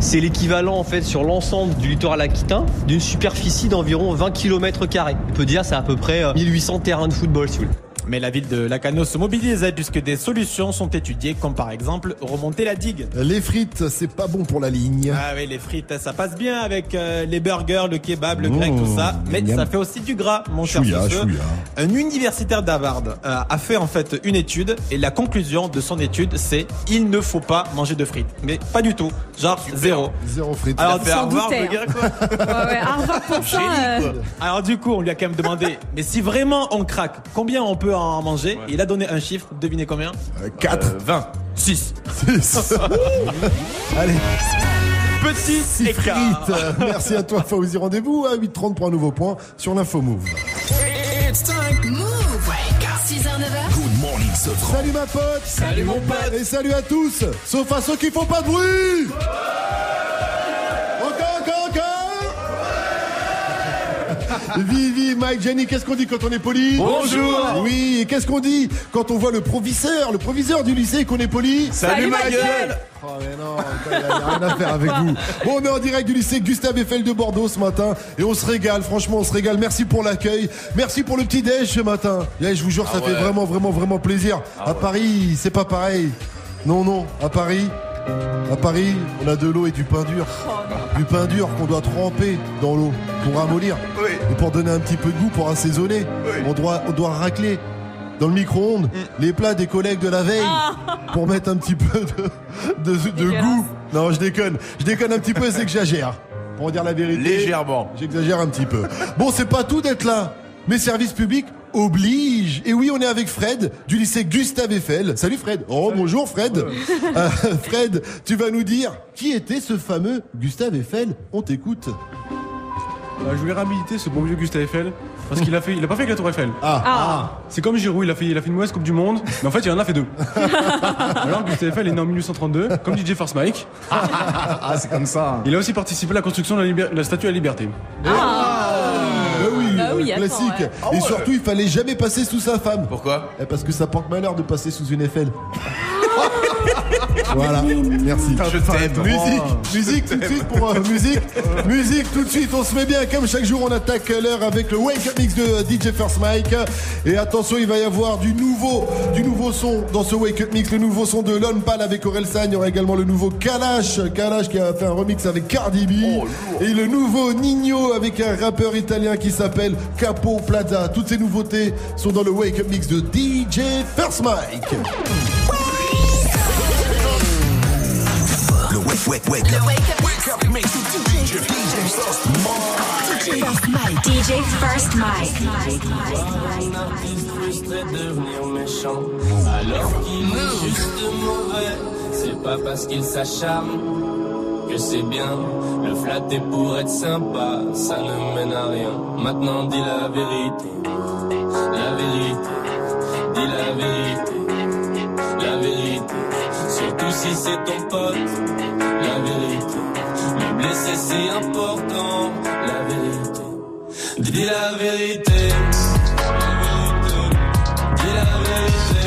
c'est l'équivalent en fait sur l'ensemble du littoral aquitain d'une superficie d'environ 20 km. On peut dire c'est à peu près euh, 1800 terrains de football si vous voulez. Mais la ville de Lacano se mobilise puisque des solutions sont étudiées comme par exemple remonter la digue. Les frites, c'est pas bon pour la ligne. Ah oui, les frites, ça passe bien avec euh, les burgers, le kebab, le grec, Mmh, tout ça. Mais miam. ça fait aussi du gras, mon cher Chouïa. Un universitaire d'Harvard euh, a fait en fait une étude et la conclusion de son étude c'est il ne faut pas manger de frites. Mais pas du tout. Genre zéro. Zéro frites. Alors, Harvard, doutait, gars, quoi. Ouais, ouais, Harvard pour ça, euh, Alors du coup, on lui a quand même demandé, mais si vraiment on craque, combien on peut en manger Et Il a donné un chiffre, devinez combien 4. 20. 6. 6. Allez. Petit frites. Merci à toi, Fauzi. Rendez-vous à 8h30 pour un nouveau point sur l'info Move. It's time. Move. Wake up. 6h, 9h. Good morning, Sofran. Salut ma pote. Salut, mon pote. Et salut à tous. Sauf à ceux qui font pas de bruit. Vivi, Mike, Jenny, qu'est-ce qu'on dit quand on est poli Bonjour. Oui, et qu'est-ce qu'on dit quand on voit le proviseur, le proviseur du lycée et qu'on est poli Salut, ma gueule. Oh mais non, il n'y a rien à faire avec vous. Bon, on est en direct du lycée Gustave Eiffel de Bordeaux ce matin et on se régale, franchement, on se régale. Merci pour l'accueil, merci pour le petit déj ce matin. Eh, je vous jure, ça Ah fait vraiment, vraiment, vraiment plaisir. à Paris, c'est pas pareil. Non, non, à Paris, à Paris, on a de l'eau et du pain dur. Du pain dur qu'on doit tremper dans l'eau pour ramollir et pour donner un petit peu de goût, pour assaisonner. On doit, on doit racler. dans le micro-ondes Mm. les plats des collègues de la veille pour mettre un petit peu de, de, de goût. Non, je déconne. Je déconne un petit peu, c'est que j'exagère. Pour dire la vérité. Légèrement. J'exagère un petit peu. Bon, c'est pas tout d'être là. Mais service public oblige. Et oui, on est avec Fred du lycée Gustave Eiffel. Salut Fred. Oh, bonjour Fred. Euh, Fred, tu vas nous dire qui était ce fameux Gustave Eiffel On t'écoute. Bah, je voulais réhabiliter ce bon vieux Gustave Eiffel parce qu'il a fait, il a pas fait que la Tour Eiffel. Ah. Ah. C'est comme Giroud, il a fait, il a fait une mauvaise Coupe du Monde, mais en fait il en a fait deux. Alors Gustave Eiffel est né en 1832, comme DJ First Mike. Ah, c'est comme ça. Il a aussi participé à la construction de la, liber- de la Statue à la Liberté. Ah oui, Bah oui, attends, classique. ouais. Et surtout, il fallait jamais passer sous sa femme. Pourquoi? Eh, Parce que ça porte malheur de passer sous une Eiffel. voilà, merci. Je t'aime. Musique, musique tout de suite pour euh, musique, musique tout de suite. On se met bien comme chaque jour. On attaque l'heure avec le Wake Up Mix de euh, DJ First Mike. Et attention, il va y avoir du nouveau, du nouveau son dans ce Wake Up Mix. Le nouveau son de Lon Pal avec Orelsan. Il y aura également le nouveau Kalash, Kalash qui a fait un remix avec Cardi B. et le nouveau Nino avec un rappeur italien qui s'appelle Capo Plaza. Toutes ces nouveautés sont dans le Wake Up Mix de DJ First Mike. Wake, wake, wake up. Wake up, DJ, DJ First Mike. DJ First Mike. Devenir méchant alors qu'il est juste mauvais. C'est pas parce qu'il s'acharne que c'est bien. Le flatter pour être sympa, ça ne mène à rien. Maintenant dis la vérité, la vérité, dis la vérité, la vérité. Surtout si c'est ton pote, la vérité. Le blesser c'est important, la vérité. Dis la vérité. Dis la vérité.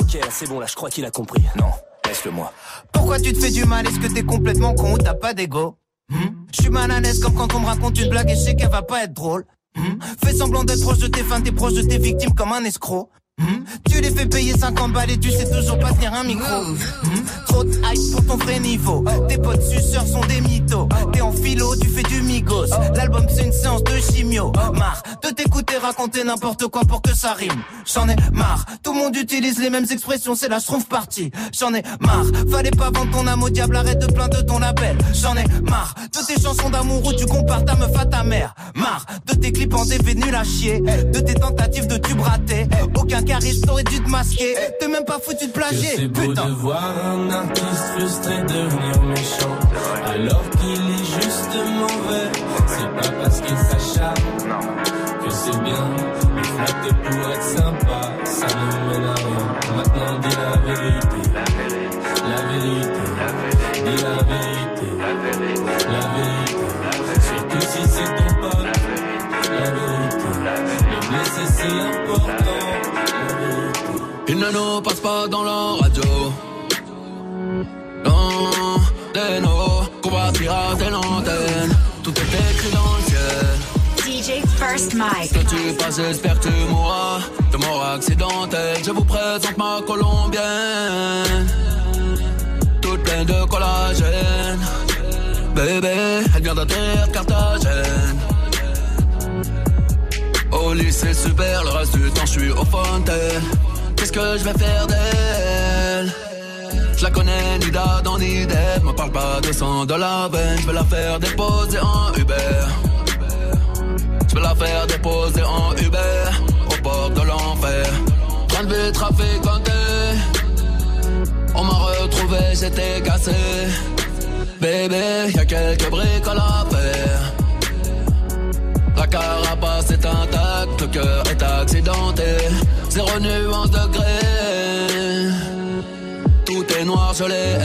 Ok, là c'est bon, là je crois qu'il a compris. Non, laisse-le moi. Pourquoi tu te fais du mal? Est-ce que t'es complètement con ou t'as pas d'ego? Hmm? Je suis mal à l'aise comme quand on me raconte une blague et je sais qu'elle va pas être drôle. Hmm? Fais semblant d'être proche de tes fans, t'es proche de tes victimes comme un escroc. Hmm? Tu les fais payer 50 balles et tu sais toujours pas tenir un micro. Hmm? Trop de hype pour ton vrai niveau. Tes potes suceurs sont des mythos. T'es en philo, tu fais du migos. L'album c'est une séance de chimio. Marre de t'écouter raconter n'importe quoi pour que ça rime. J'en ai marre. Tout le monde utilise les mêmes expressions, c'est la schtroumpf partie. J'en ai marre. Fallait pas vendre ton âme au diable, arrête de plaindre ton label. J'en ai marre. De tes chansons d'amour où tu compares ta meuf à ta mère. Marre de tes clips en DV nul à chier. De tes tentatives de tube raté. Aucun charisme t'aurais dû te masquer. T'es même pas foutu de plagier. c'est beau de voir un artiste frustré devenir méchant alors qu'il est juste mauvais. C'est pas parce qu'il s'acharne que c'est bien. Flatter pour être sympa, ça ne mène à rien. Maintenant dis la vérité, la vérité, dis la vérité, la vérité. Surtout si c'est ton pote, la vérité. Le blesser c'est la vérité. Il ne nous passe pas dans la radio. Non, qu'on va pirater l'antenne. Tout est écrit dans le ciel. DJ First Mike. Que tu passes, j'espère que tu mourras de mort accidentelle. Je vous présente ma colombienne. Toute pleine de collagène. Bébé, elle vient d'atterrir Carthagène. Au lycée super, le reste du temps je suis au fontaine. Qu'est-ce que je vais faire d'elle Je la connais ni d'Adam ni d'Ève. Me parle pas de sang de la veine. Je vais la faire déposer en Uber. Je vais la faire déposer en Uber au bord de l'enfer. Train de trafiquanté. On m'a retrouvé, j'étais cassé. Bébé, y a quelques briques à la faire. La carapace est intacte, le cœur est accidenté. Zéro nuance de gré. Tout est noir, je l'ai.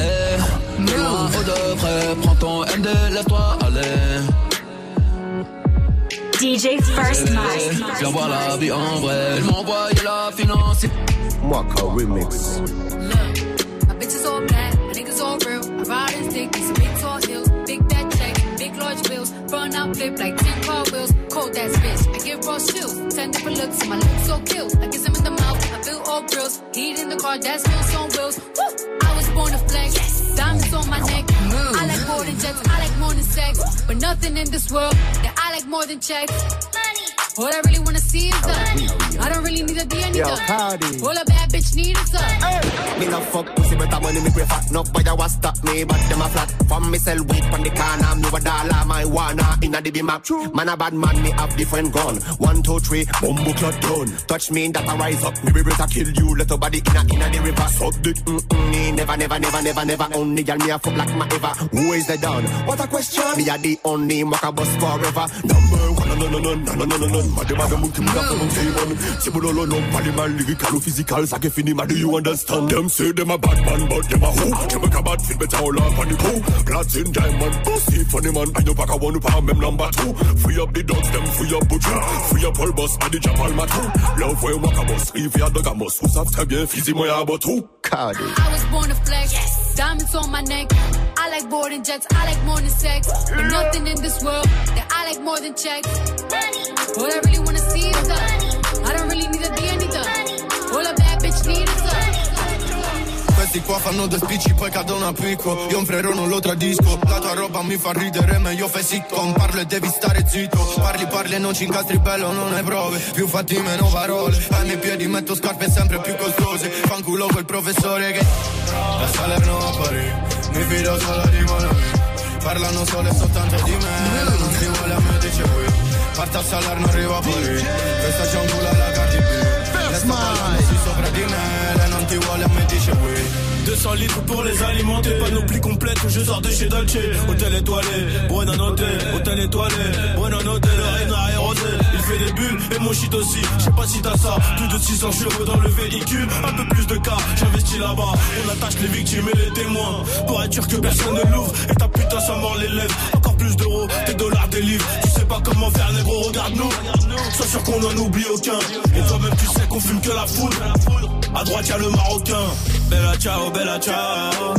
Loin ou de près, prends ton MD, laisse-toi aller. DJ First Mike. Viens voir la vie en vrai. M'ont envoyé la finance. Mwaka Remix. My bitches all bad, my niggas all real. I ride and stick, it's a big tall hill, big bad check, big long large bills. Run out, flip like 10 car wheels. Cold ass bitch, I give raw chills. 10 different looks, and my lips so kill. I kiss him in the mouth, I feel all grills. Heat in the car, that's wheels on wheels. Woo! I was born to flex. Diamonds on my neck. I like more than jets, I like more than sex. But nothing in this world that I like more than checks. All I really wanna see is the. I don't really need a D, I need Yo, a. Cardi. All a bad bitch need is a. Me no fuck pussy, but I money me pray fat. No boy, I was stop me, but them a flat. From me sell weed from the corner, me a dollar, my wanna inna the map. Man a bad man, me have different gun. One, two, three, bumbo clot down. Touch me, that I rise up. Me be to kill you, little body inna inna the river. Suck dick, mm mm. Never, never, never, never, never. Only girl me a fuck like my ever. Who is the don? What a question. Me a the only mocha boss forever. Number one, physical. Ça qui finit, ma do you understand? Them say them a bad man, but them a who? Them a bad feel better all up on the crew. Platin diamond, pussy funny man. I know back a one power them number two. Free up the dogs, them free up butcher. Free up all boss, body jump all my two. Love way walk a boss, if you dog a boss. Who's after bien, fizzy moi a bot. Cardi. I was born to flex. Diamonds on my neck. I like boarding jets. I like than sex. But nothing in this world that I like more than checks. All I really wanna see is the. I don't really need a D, I need the. All a bad bitch need is the. Questi qua fanno due spicci poi cadono a picco. Io un frero non lo tradisco. La tua roba mi fa ridere meglio fai sitcom. Parlo e devi stare zitto. Parli parli e non ci incastri bello non hai prove. Più fatti meno parole. Ai miei piedi metto scarpe sempre più costose. Fanculo quel professore che Da Salerno a Parigi Mi fido solo di Monami Parlano solo e soltanto di me. Non si vuole a me dice qui Partea salar nu arriva poi Questa giungula la Cardi B Resta parlandosi sopra di me Lei non ti vuole a me dice 200 litres pour les alimenter, panoplie complète, je sors de chez Dolce, hôtel étoilé, bon hôtel, hôtel étoilé, bon hôtel, le fait des bulles et mon shit aussi. Je sais pas si t'as ça, plus de 600 chevaux dans le véhicule, un peu plus de cas, j'investis là-bas. On attache les victimes et les témoins pour être sûr que personne ne l'ouvre. Et ta putain, ça mord les lèvres. Encore plus d'euros, des dollars, des livres. Tu sais pas comment faire, négro, regarde-nous. Sois sûr qu'on en oublie aucun. Et toi-même, tu sais qu'on fume que la foudre. À droite, y'a le marocain. Bella ciao, bella ciao.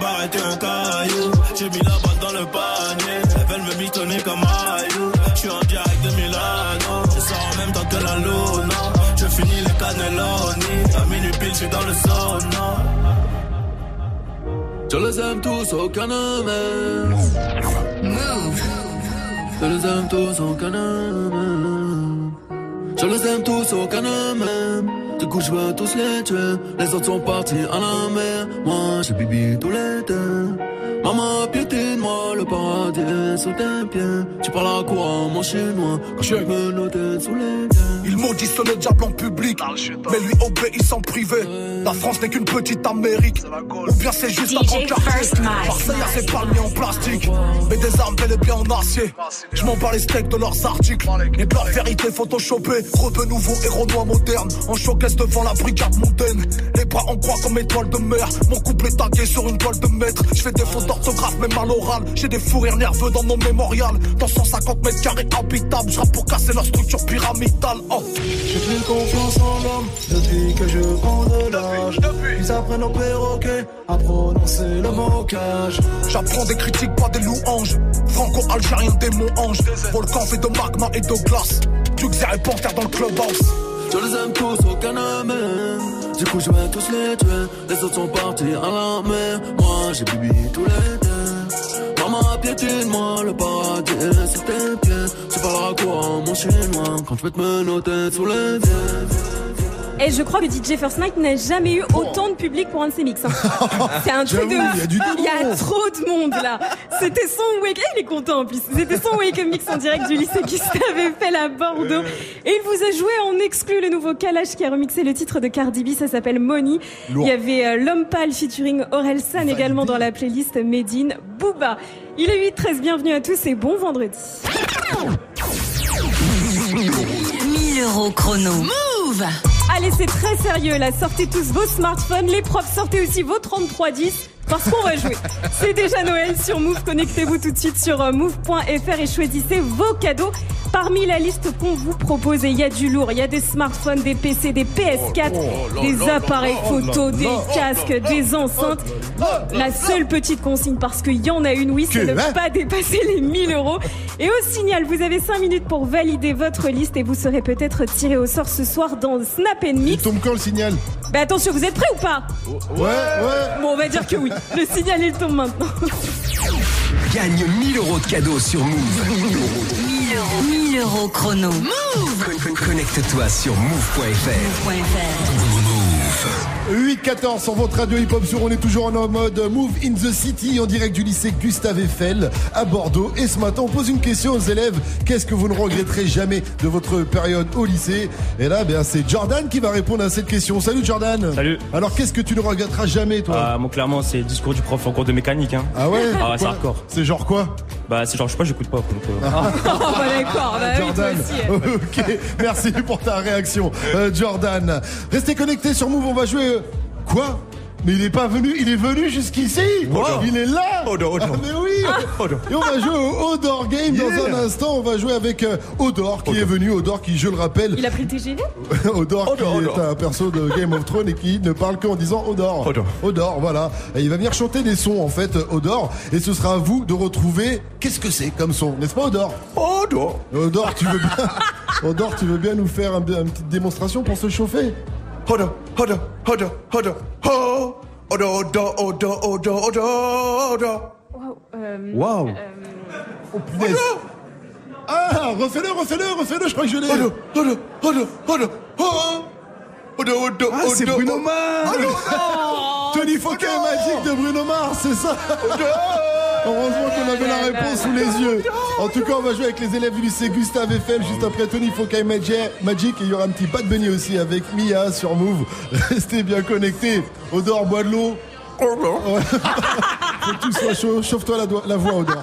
Bar était un caillou. J'ai mis la balle dans le panier. Elles veulent me mitonner comme Ayou. J'suis en direct je finis les cannelloni. À minuit pile, je dans le zone, non Je les aime tous, aucun homme Je les aime tous, aucun homme Je les aime tous, aucun homme du coup, je veux tous les tuer. Les autres sont partis à la mer. Moi, j'ai bibi tous les deux. Maman, piétine-moi, le paradis est sous tes pieds. Tu parles à quoi, mon chinois, quand je suis menotté sous les pieds. Ils maudissent le diable en public, mais lui obéissent en privé. La France n'est qu'une petite Amérique, ou bien c'est juste un grand quartier. Marseille a ses palmiers en plastique, mais des armes bel et bien en acier. Je m'en bats les steaks de leurs articles, et de leur vérité photoshopée. Rebeu nouveau, héros noir moderne, en showcase devant la brigade mondaine? Les bras en croix comme étoile de mer, mon couple est tagué sur une toile de maître. Je fais des fautes d'orthographe, même à l'oral. J'ai des fous rires nerveux dans mon mémorial. Dans 150 mètres carrés habitables, je pour casser leur structure pyramidale. Oh. J'ai plus confiance en l'homme depuis que je prends de l'âge. Ils apprennent au perroquet à prononcer le mocage. J'apprends des critiques, pas des louanges. Franco-algérien, démon ange. Volcan fait de magma et de glace. Duxer et Panthère dans le clubhouse. Je les aime tous, ne m'aime. Du coup, je vais tous les tuer. Les autres sont partis à la mer. Moi, j'ai bibi tous les deux. Maman, piétine-moi, le paradis est sous tes pieds. Tu parleras quoi, mon chinois, quand je vais te menotter sous les pieds. Et je crois que DJ First Night n'a jamais eu autant de public pour un de ses mix. hein. C'est un truc de il y a du Il y a trop de monde là. C'était son wake il est content en plus. C'était son wake up mix en direct du lycée Gustave Eiffel à Bordeaux. Et il vous a joué en exclu le nouveau Kalash qui a remixé le titre de Cardi B. Ça s'appelle Money. Lourd. Il y avait euh, L'Homme Pâle featuring Orelsan également dans la playlist Medine Booba. Il est 8-13. Bienvenue à tous et bon vendredi. 1000 euros chrono. Move Allez, c'est très sérieux là. Sortez tous vos smartphones. Les profs, sortez aussi vos 3310. Parce qu'on va jouer. C'est déjà Noël sur Move. Connectez-vous tout de suite sur euh, move.fr et choisissez vos cadeaux. Parmi la liste qu'on vous propose, il y a du lourd. Il y a des smartphones, des PC, des PS4, oh là des appareils photo, des casques, des enceintes. La seule petite consigne, parce qu'il y en a une, oui, c'est ne hein pas dépasser les 1000 euros. Et au signal, vous avez 5 minutes pour valider votre liste et vous serez peut-être tiré au sort ce soir dans Snap Il Mix. tombe quand le signal? Bah attention, vous êtes prêts ou pas? Ouais, ouais. Bon, on va dire que oui. Le signal, il tombe maintenant. Gagne 1000 euros de cadeaux sur Move. 1000 euros. 1000 euros. 1000 euros chrono. Con- con- Connecte-toi sur move.fr. 8-14 sur votre radio hip-hop sur On est toujours en mode Move in the City en direct du lycée Gustave Eiffel à Bordeaux. Et ce matin, on pose une question aux élèves. Qu'est-ce que vous ne regretterez jamais de votre période au lycée? Et là, ben, c'est Jordan qui va répondre à cette question. Salut Jordan. Salut. Alors, qu'est-ce que tu ne regretteras jamais, toi? Ah, moi, clairement, c'est le discours du prof en cours de mécanique. Hein. Ah ouais? Ah ouais, c'est hardcore. C'est genre quoi? Bah, c'est genre, je sais pas, j'écoute pas. donc, euh, Oh, bah d'accord, bah oui, toi Jordan. aussi. ok, merci pour ta réaction, euh, Jordan. Restez connectés sur Move, on va jouer. Euh, Quoi mais il est pas venu, il est venu jusqu'ici. Wow. Il est là. Odor, Odor. Ah, mais oui. Odor. Et on va jouer au Odor Game dans un instant. On va jouer avec euh, Odor qui est venu. Odor qui, je le rappelle, Il a pris le TGV Odor, qui Odor, est un perso de Game of Thrones et qui ne parle qu'en disant Odor. Odor. Odor, voilà. Et il va venir chanter des sons en fait, Odor. Et ce sera à vous de retrouver qu'est-ce que c'est comme son, n'est-ce pas Odor Odor. Odor, tu veux bien Odor, tu veux bien nous faire un- une petite démonstration pour se chauffer? Odor, Odor, Odor, Odor, oh. Odor, Odor, Odor, Odor, Odor, Odor. Waouh. euh, Waouh. Oh punaise Ah, refais-le, refais-le, refais-le, je crois que je l'ai Odor, Odor, Odor, Odor, oh. Odor, Odor, Ah, c'est Bruno oh. Mars Tony Fouquet Magic de Bruno Mars, c'est ça Heureusement qu'on avait la réponse sous les yeux. En tout cas, on va jouer avec les élèves du lycée Gustave Eiffel juste après Tony Fouquet Magic et il y aura un petit Bad Bunny aussi avec Mia sur Move. Restez bien connectés. Odor, bois de l'eau. Ouais. Faut que tout soit chaud. Chauffe-toi la, la voix, Odor.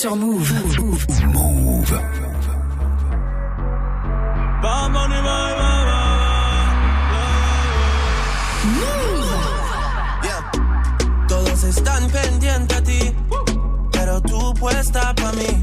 Sur Move. Move. Todo se están pendientes a ti, pero tú puesta pa' mí,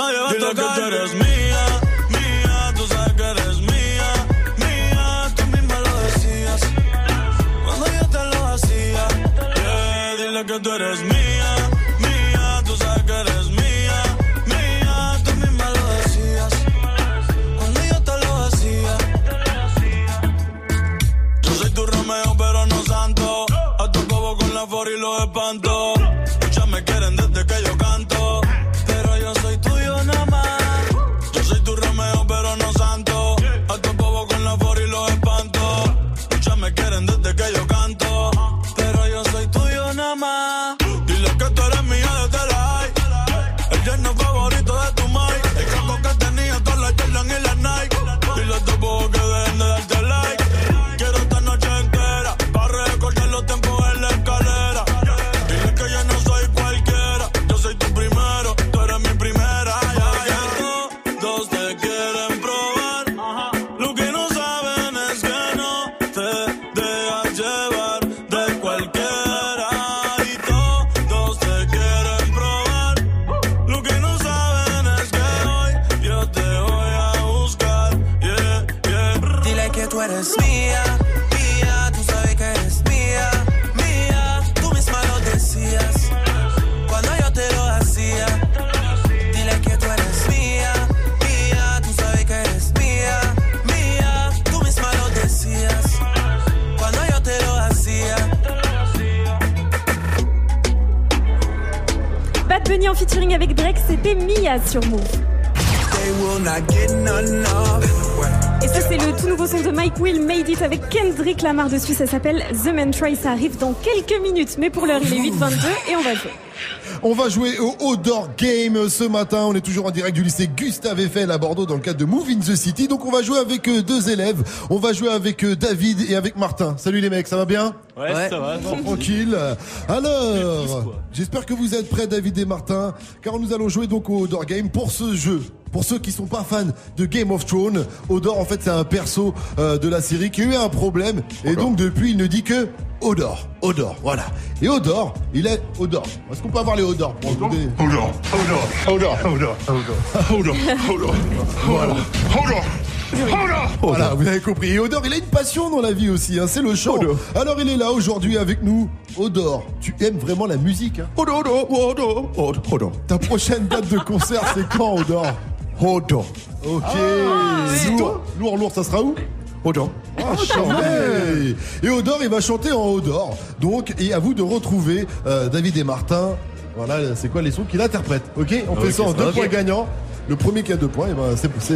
Nadie va a Dile tocar. que tú eres mía, mía. Tú sabes que eres mía, mía. Tú misma lo decías. Cuando yo te lo hacía. Yeah, dile que tú eres mía. Lamar dessus. Ça s'appelle The Man Try. Ça arrive dans quelques minutes. Mais pour l'heure, il est 8h22 et on va jouer. On va jouer au Odor Game ce matin. On est toujours en direct du lycée Gustave Eiffel à Bordeaux dans le cadre de Move in the City. Donc on va jouer avec euh, deux élèves. On va jouer avec euh, David et avec Martin. Salut les mecs, ça va bien? Ouais, Ouais. ça va, tranquille. Tranquille. Alors, j'espère que vous êtes prêts David et Martin, car nous allons jouer donc au Odor Game pour ce jeu. Pour ceux qui sont pas fans de Game of Thrones, Odor en fait c'est un perso euh, de la série qui a eu un problème et donc depuis il ne dit que Odor, Odor, voilà. Et Odor, il est Odor. Est-ce qu'on peut avoir les Odor pour vous donner- Odor, Odor, Odor, Odor, Odor, Odor, Voilà. Odor, Odor. Voilà, vous avez compris. Et Odor, il a une passion dans la vie aussi, hein, c'est le chant. Alors il est là aujourd'hui avec nous. Odor, tu aimes vraiment la musique hein? Odor, Odor, Odor, Odor, Odor. Ta prochaine date de concert, c'est quand, Odor? Odor. Ok. c'est lourd, lourd, lourd, ça sera où Odor. Ah, chambé. Et Odor, il va chanter en Odor. Donc, et à vous de retrouver euh, David et Martin. Voilà, c'est quoi les sons qu'il interprète. Ok On fait Ok, ça en deux points gagnants. Le premier qui a deux points, eh ben, c'est c'est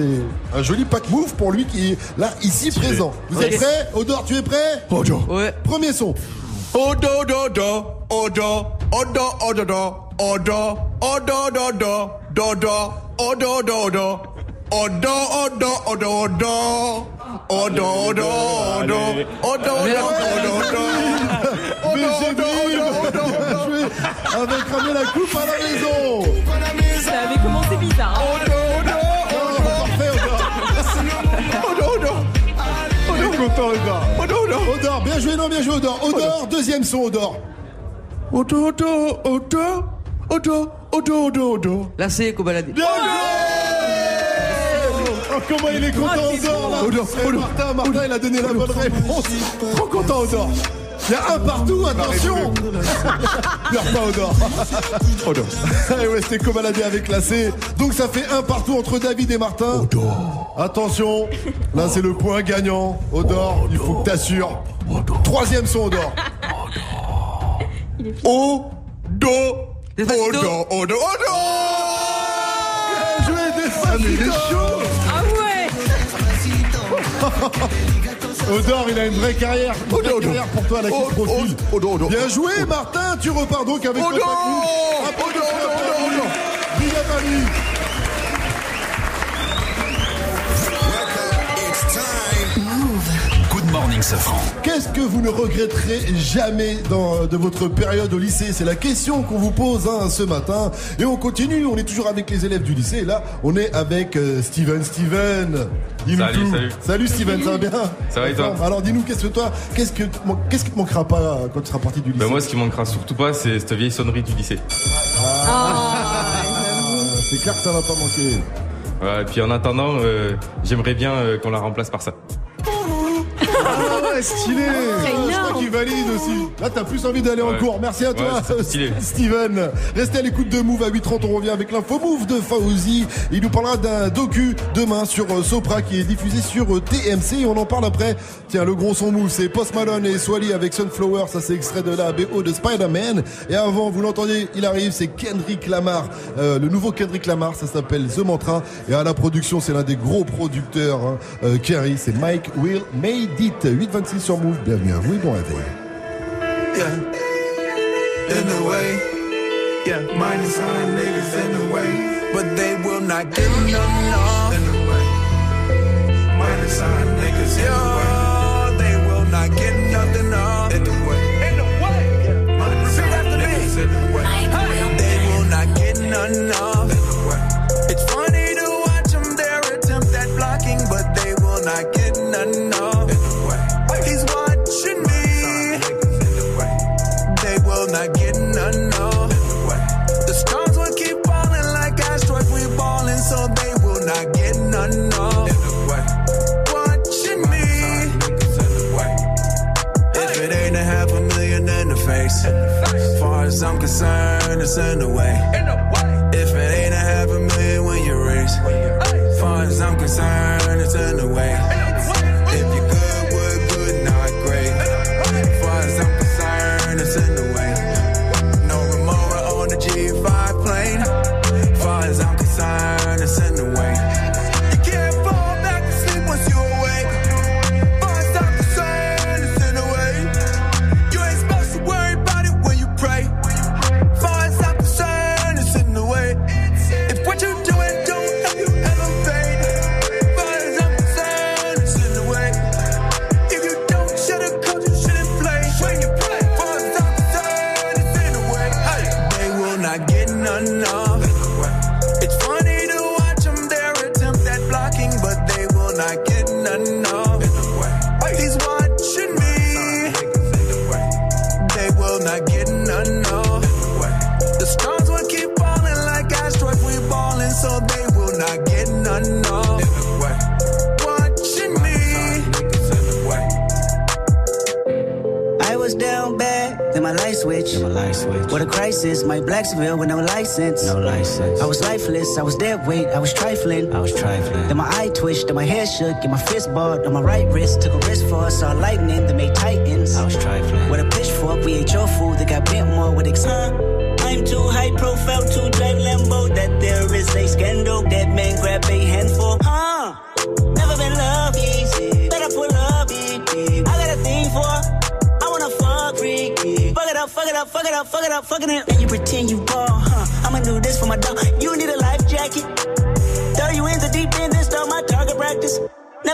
un joli pack move pour lui qui est là, ici présent. Vous êtes prêts Odor, tu es prêt Odor. Ouais. Premier son. Odor, Odor, Odor, Odor, Odor, Odor, Odor, Odor, Odor, dodo, odo, dodo, odo, odo, odo, odo. Odo, odo, odo, odo, odo, Avec ramener la coupe à la maison. Ça avait commencé bizarre. Hein. Odo, odo, odo, oh, odo, odo, content, Odor. Odor, Odor, bien joué, non, bien joué, Odor. Odor, deuxième son, Odor. Odo, odo, odo, odo. Odo, odo, odo. Là, c'est Kobalade. Oh, comment il est content, Odor là Odor, Odor. Martin, Martin, il a donné la bonne réponse. Trop content, Odor. Il y a un partout, attention Pleure pas, Odor. Odor. Eh ouais, c'était Comaladé avec la C. Donc ça fait un partout entre David et Martin. Attention, là c'est le point gagnant. Odor, il faut que t'assures. Troisième son, Odor. O, do, odo, odo, odo. Bien joué, Despacito. Ah ouais Odor, il a une vraie carrière. Une vraie Odor, Odor. carrière pour toi, la Odor, Kick Profil. Odor, Odor. Bien joué, Martin. Tu repars donc avec Odor. Safran. Qu'est-ce que vous ne regretterez jamais dans, de votre période au lycée? C'est la question qu'on vous pose hein, ce matin. Et on continue, on est toujours avec les élèves du lycée. Et là, on est avec euh, Steven. Steven Salut, tout. salut. Salut Steven, ça va bien? Ça va et toi? Alors dis-nous, qu'est-ce que toi, qu'est-ce que qu'est-ce qui te manquera pas euh, quand tu seras parti du lycée Bah moi, ce qui manquera surtout pas, c'est cette vieille sonnerie du lycée. Ah, C'est clair que ça va pas manquer. Ouais, et puis en attendant, euh, j'aimerais bien euh, qu'on la remplace par ça. Ah ouais, stylé Je crois qu'il valide aussi. Là, t'as plus envie d'aller en cours. Merci à toi, c'est stylé. Steven. Restez à l'écoute de Move à 8h30. On revient avec l'info Move de Fauzi. Il nous parlera d'un docu demain sur euh, Sopra qui est diffusé sur euh, TMC. Et on en parle après. Tiens, le gros son Move, c'est Post Malone et Swally avec Sunflower. Ça, c'est extrait de la BO de Spider-Man. Et avant, vous l'entendez, il arrive, c'est Kendrick Lamar. Euh, le nouveau Kendrick Lamar, ça s'appelle The Mantra. Et à la production, c'est l'un des gros producteurs hein, euh, qui arrive. C'est Mike Will Made It. 826 sur Move. Bienvenue à vous et bon réveil. Yeah. In the way. Yeah, minus sign niggas in the way. But they will not get nothing off. In the way. Minus sign niggas in the way. Not get none off. The stars will keep falling like asteroids. We balling, so they will not get none off. Watching me. If it ain't a half a million in the face, as far as I'm concerned, it's in the way. If it ain't a half a million when you raise, far as I'm concerned, it's in the way. Shook, and my fist balled on my right wrist. Took a risk for us, saw lightning that made titans. I was trifling. With a pitchfork, we ate your food that got bent more with ex. I'm too high profile to drive Lambo. That there is a scandal. That man grab a handful. Huh? Never been love easy. Better pull up, easy. I got a thing for. I wanna fuck freaky. Fuck it up, fuck it up, fuck it up, fuck it up, fucking it.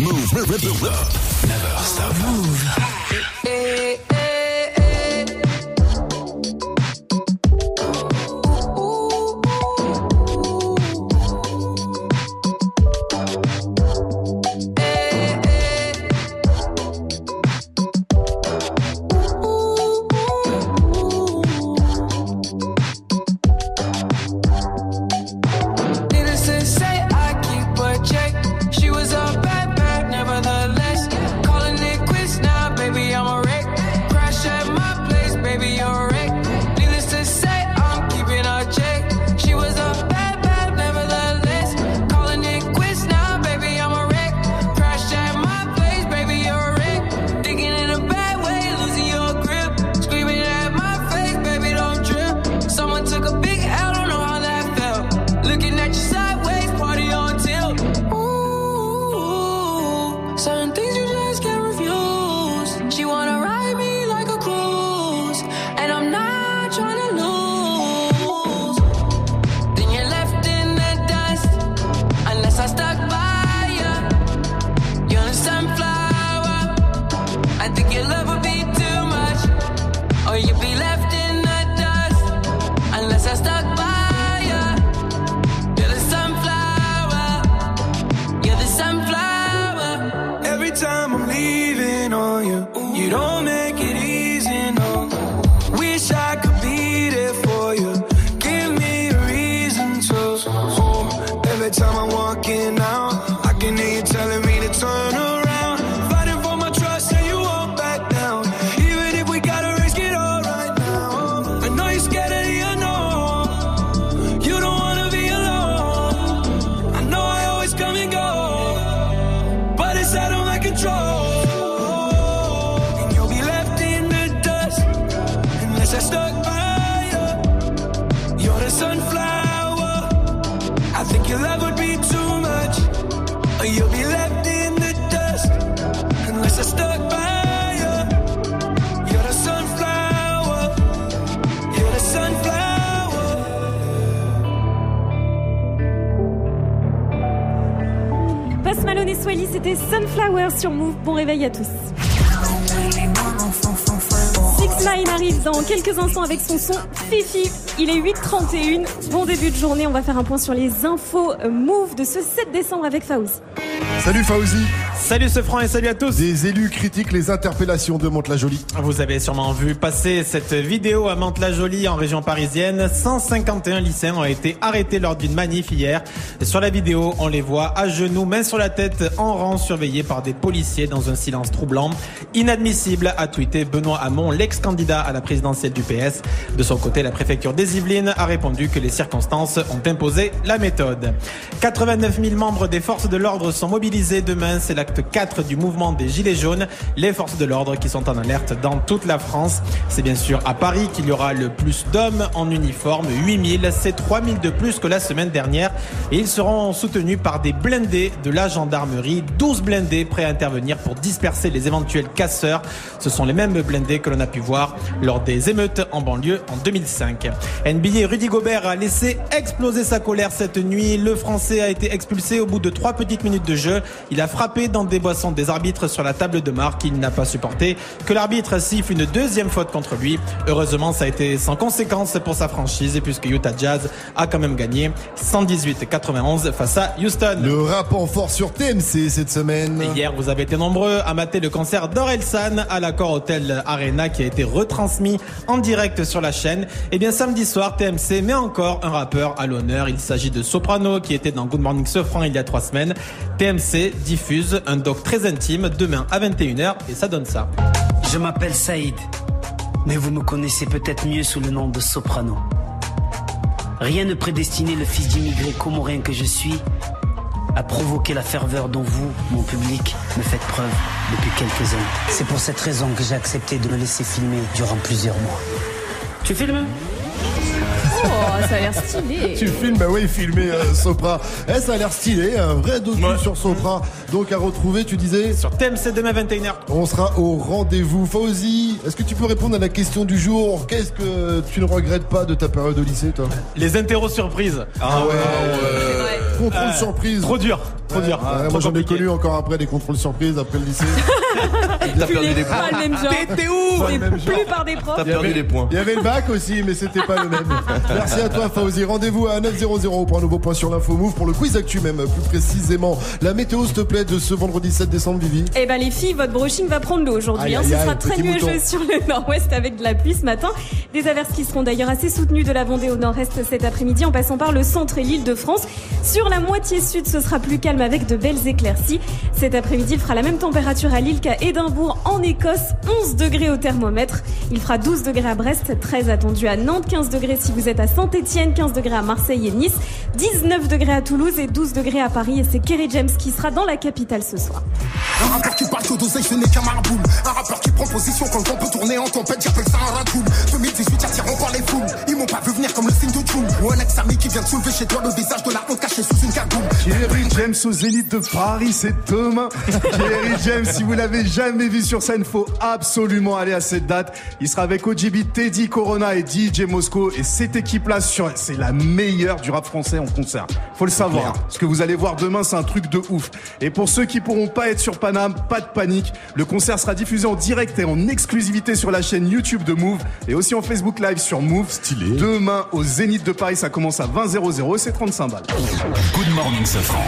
move, move. Never stop. Needless un point sur les infos Move de ce 7 décembre avec Faouzi. Salut Fauzi. Salut ce franc et salut à tous. Des élus critiquent les interpellations de Mantes-la-Jolie. Vous avez sûrement vu passer cette vidéo à Mantes-la-Jolie en région parisienne. 151 lycéens ont été arrêtés lors d'une manif hier. Sur la vidéo, on les voit à genoux, main sur la tête, en rang, surveillés par des policiers dans un silence troublant. Inadmissible, a tweeté Benoît Hamon, l'ex-candidat à la présidentielle du PS. De son côté, la préfecture des Yvelines a répondu que les circonstances ont imposé la méthode. 89 000 membres des forces de l'ordre sont mobilisés demain. C'est l'acte 4 du mouvement des Gilets jaunes. Les forces de l'ordre qui sont en alerte dans toute la France. C'est bien sûr à Paris qu'il y aura le plus d'hommes en uniforme. 8000, c'est 3000 de plus que la semaine dernière. Et ils seront soutenus par des blindés de la gendarmerie. 12 blindés prêts à intervenir pour disperser les éventuels casseurs. Ce sont les mêmes blindés que l'on a pu voir lors des émeutes en banlieue en 2005. NBA, Rudy Gobert a laissé exploser sa colère cette nuit. Le Français a été expulsé au bout de trois petites minutes de jeu. Il a frappé dans des boissons des arbitres sur la table de marque. Il n'a pas supporté que l'arbitre siffle une deuxième faute contre lui. Heureusement, ça a été sans conséquence pour sa franchise puisque Utah Jazz a quand même gagné 118-91 face à Houston. Le rap en force sur TMC cette semaine. Hier, vous avez été nombreux à mater le concert d'Orelsan à l'accord Hotel Arena qui a été retransmis en direct sur la chaîne. Et bien samedi soir, TMC met encore un rappeur à l'honneur. Il s'agit de Soprano qui était dans Good Morning Sofran il y a trois semaines. TMC diffuse un doc très intime demain à 21h et ça donne ça. Je m'appelle Saïd, mais vous me connaissez peut-être mieux sous le nom de Soprano. Rien ne prédestinait le fils d'immigré comorien que je suis à provoquer la ferveur dont vous, mon public, me faites preuve depuis quelques années. C'est pour cette raison que j'ai accepté de me laisser filmer durant plusieurs mois. Tu filmes? Oh, ça a l'air stylé. Tu filmes, bah oui, filmer euh, Sopra. Eh, ça a l'air stylé, un vrai docu sur Sopra. Donc à retrouver, tu disais Sur TMC demain 21h. On sera au rendez-vous. Fauzi, est-ce que tu peux répondre à la question du jour? Qu'est-ce que tu ne regrettes pas de ta période au lycée, toi? Les interros surprises. Ah ouais, Contrôle Euh, surprise. Trop dur. Trop dur. Ouais, Trop moi j'en ai connu encore après des contrôles surprises après le lycée. T'as perdu des Pas points. le même genre. T'es où plus par des profs. T'as perdu des points. Il y avait le bac aussi, mais c'était pas le même. Merci à toi, Fauzi. Rendez-vous à 900 pour un nouveau point sur l'info move pour le quiz actu même, plus précisément. La météo, s'il te plaît, de ce vendredi 7 décembre, Vivi. Eh ben les filles, votre brushing va prendre l'eau aujourd'hui. Hein. Ce sera très nuageux sur le nord-ouest avec de la pluie ce matin. Des averses qui seront d'ailleurs assez soutenues de la Vendée au nord-est cet après-midi en passant par le centre et l'île de France. Sur la moitié sud, ce sera plus calme avec de belles éclaircies. Cet après-midi, il fera la même température à Lille qu'à Édimbourg en Écosse, 11 degrés au thermomètre. Il fera 12 degrés à Brest, 13 attendu à Nantes, 15 degrés si vous êtes à Saint-Etienne, 15 degrés à Marseille et Nice, 19 degrés à Toulouse et 12 degrés à Paris. Et c'est Kerry James qui sera dans la capitale ce soir. Un rappeur qui parle que d'oseille, ce n'est qu'un marboule. Un rappeur qui prend position quand le vent peut tourner en tempête, j'appelle ça un raccoon. 2018 attirant par les foules. Ils m'ont pas vu venir comme le signe de Tchoum. Ou un ex-ami qui vient de soulever chez toi le visage de la honte caché sous une cagoule. Kerry James au Zénith de Paris, c'est demain. Kerry James, si vous l'avez jamais vu sur scène, faut absolument aller à cette date. Il sera avec OGB, Teddy Corona et DJ Mosco. Et cette équipe-là, c'est la meilleure du rap français en concert. Faut le savoir. Ce que vous allez voir demain, c'est un truc de ouf. Et pour ceux qui pourront pas être sur Paname, pas de panique. Le concert sera diffusé en direct et en exclusivité sur la chaîne YouTube de Move et aussi en Facebook Live sur Move. Stylé. Demain au Zénith de Paris, ça commence à 20 00 et c'est 35 balles. Good morning, Safran.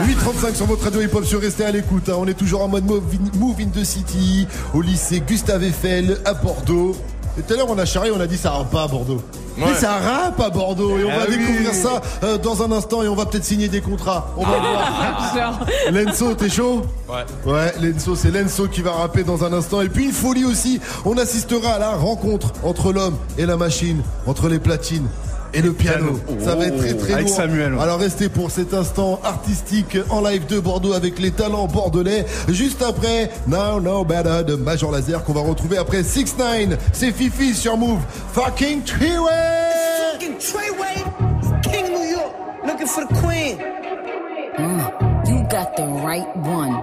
8.35 sur votre radio hip-hop, sur restez à l'écoute. hein. On est toujours en mode move in, move in the city, au lycée Gustave Eiffel, à Bordeaux. Et tout à l'heure, on a charré, on a dit ça rappe pas à Bordeaux. Mais ça rappe à Bordeaux et on Ah va oui. découvrir ça euh, dans un instant et on va peut-être signer des contrats. On va voir. Genre. Lenso, t'es chaud? Ouais. Ouais, Lenso, c'est Lenso qui va rapper dans un instant. Et puis une folie aussi, on assistera à la rencontre entre l'homme et la machine, entre les platines et le piano. Ça va être très très Avec lourd. Samuel. Alors restez pour cet instant artistique en live de Bordeaux avec les talents bordelais. Juste après, Now No Better de Major Laser qu'on va retrouver après 6 9 C'est Fifi sur Move. Fucking Treeway Fucking Treyway, King New York, looking for the queen. Mm, you got the right one.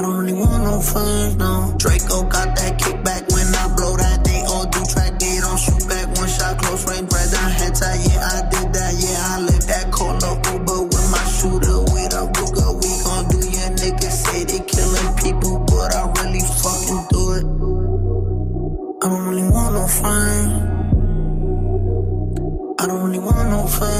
I don't really want no friends, no. Draco got that kickback when I blow that. They all do track, they don't shoot back. One shot, close range, right down head tie. Yeah, I did that. Yeah, I lived that. Call a Uber with my shooter with a Ruger. We gon' do your niggas say they killing people, but I really fucking do it. I don't really want no friends. I don't really want no friends, no.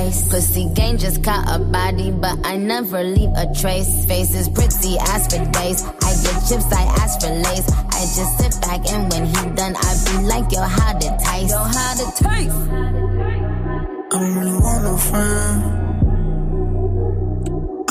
catch a case? Pussy gang just caught a body, but I never leave a trace. Face is pretty as for days. I get chips, I ask for lace. I just sit back and when he done, I be like, yo, how to taste? Yo, how to taste? I don't really want no friends.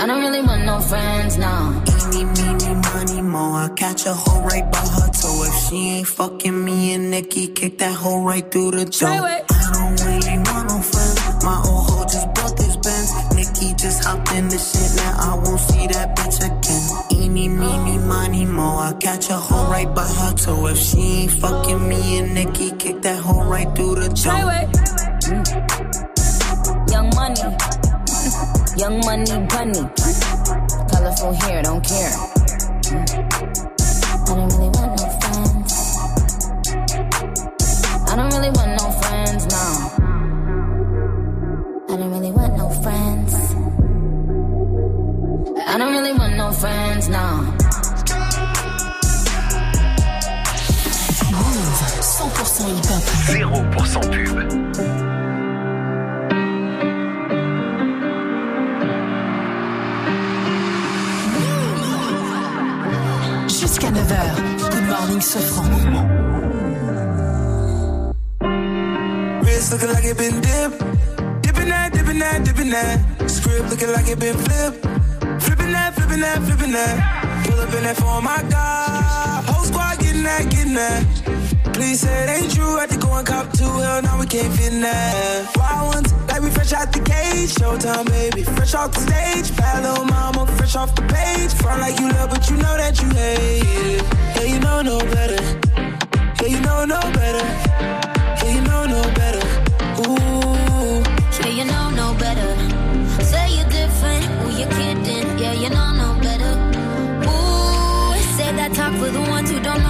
I don't really want no friends, now. Eeny, meeny, money, mo. I catch a hoe right by her toe. If she ain't fucking me and Nikki, kick that hoe right through the door. I don't really want no friends. My old hoe just bought this Benz. Nikki just hopped in the shit. Now I won't see that bitch again. Eeny, meeny, money, mo. I catch a hoe right by her toe. If she ain't fucking me and Nikki, kick that hoe right through the door. Mm. Young money, young money bunny. Colorful hair, don't care. I don't really want no friends. I don't really want no friends, no. I don't really want no friends. I don't really want no friends now. Move 100% hip-hop. 0% pub. Jusqu'à 9h. Good morning, Sofran. Wrist looking like it been dipped. Dipping that, dipping that, dipping that. Script looking like it been flipped. Flipping that, flipping that, flipping that. Pull up in that for my God. Whole squad getting that, getting that. Please said ain't true. Had to go and cop two. Hell, now we can't fit that. Wild ones, like we fresh out the cage. Showtime, baby. Fresh off the stage. Bad little mama, fresh off the page. Front like you love, but you know that you hate it. Yeah, you know no better. Yeah, you know no better. Yeah, you know no better. Ooh. Yeah, you know no better. Say you're different, ooh, you're kidding. Yeah, you know no better. Ooh, say that talk for the ones who don't know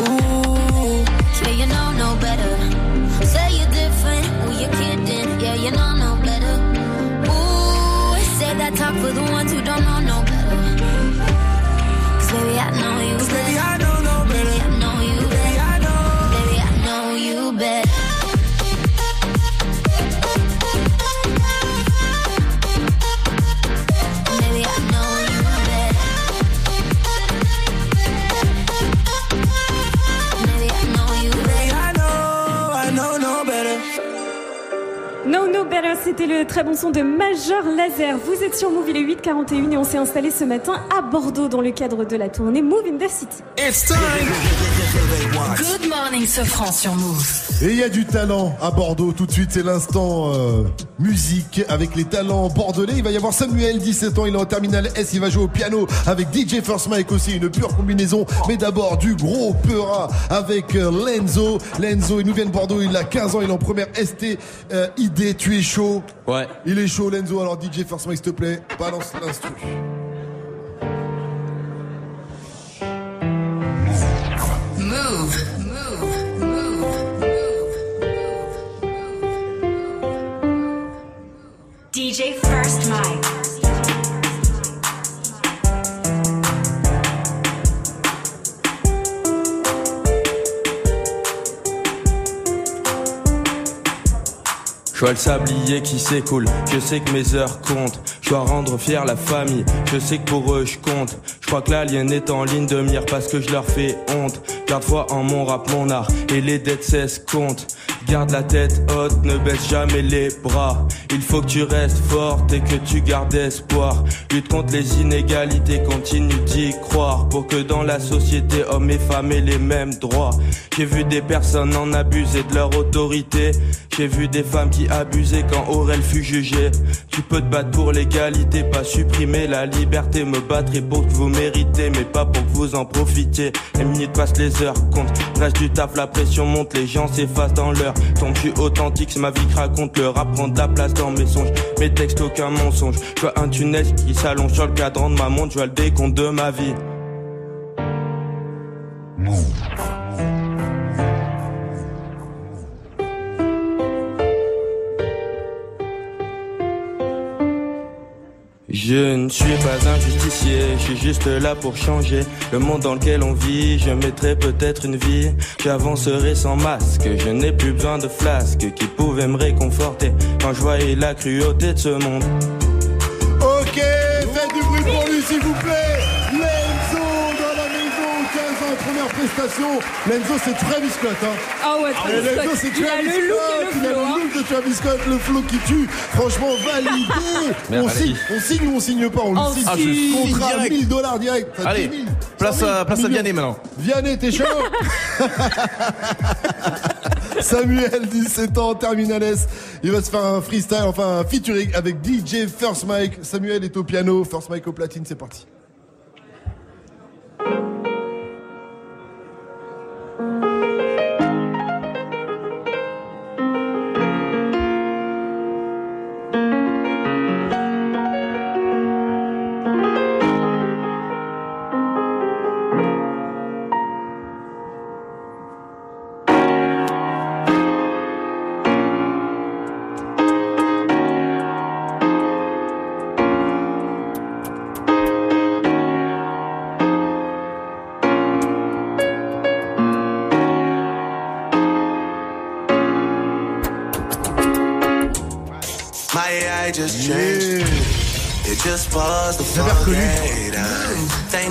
Ooh. Yeah, you know no better. Say you're different, ooh, you're kidding. Yeah, you know no better. Ooh, say that talk for the ones who don't know no better. Cause baby, I know you better. Baby, I Better, c'était le très bon son de Major Laser. Vous êtes sur Move, il est 8h41 et on s'est installé ce matin à Bordeaux dans le cadre de la tournée Move in the City. It's time. Good morning, Sofran sur Move. Et il y a du talent à Bordeaux. Tout de suite, c'est l'instant euh, musique avec les talents bordelais. Il va y avoir Samuel, 17 ans, il est en terminale S. Il va jouer au piano avec DJ First Mike aussi, une pure combinaison. Mais d'abord, du gros peura avec euh, Lenzo. Lenzo, il nous vient de Bordeaux, il a 15 ans, il est en première ST euh, ID. Tu es chaud? Ouais. Il est chaud, Lenzo. Alors, DJ First Mike, s'il te plaît, balance l'instru. DJ. Je vois le sablier qui s'écoule, je sais que mes heures comptent. Je dois rendre fier la famille, je sais que pour eux je compte. Je crois que l'alien est en ligne de mire parce que je leur fais honte. Garde foi en mon rap, mon art, et les dettes cessent compte. Garde la tête haute, ne baisse jamais les bras. Il faut que tu restes forte et que tu gardes espoir. Lutte contre les inégalités, continue d'y croire. Pour que dans la société, hommes et femmes aient les mêmes droits. J'ai vu des personnes en abuser de leur autorité. J'ai vu des femmes qui abusaient quand Aurel fut jugé. Tu peux te battre pour l'égalité, pas supprimer la liberté. Me battre pour que vous méritez, mais pas pour que vous en profitiez. Les heures du taf, la pression monte, les gens s'effacent dans l'heure. Ton plus authentique, ma vie que raconte. Le rap prend de la place dans mes songes. Mes textes, aucun mensonge. Je vois un tunnel qui s'allonge sur le cadran de ma montre. Je vois le décompte de ma vie. Ne suis pas un justicier, je suis juste là pour changer le monde dans lequel on vit. Je mettrai peut-être une vie, j'avancerai sans masque. Je n'ai plus besoin de flasques qui pouvaient me réconforter quand je voyais la cruauté de ce monde. Ok, faites du bruit pour lui s'il vous plaît. Prestation. Lenzo, c'est Travis Scott. Hein. Ah ouais, Travis Lenzo, Scott. c'est Il a Travis Scott. Il a le hein. look de Travis Scott, le flow qui tue. Franchement, validé. on, signe, on signe ou on signe pas On le On signe. Ah, je Contrat direct. 1000 dollars direct. T'as Allez, 10 000, place 100 000, à, place à. Vianney maintenant. Vianney, t'es chaud Samuel, 17 ans, terminal S. Il va se faire un freestyle, enfin un featuring avec DJ First Mike. Samuel est au piano, First Mike au platine, c'est parti.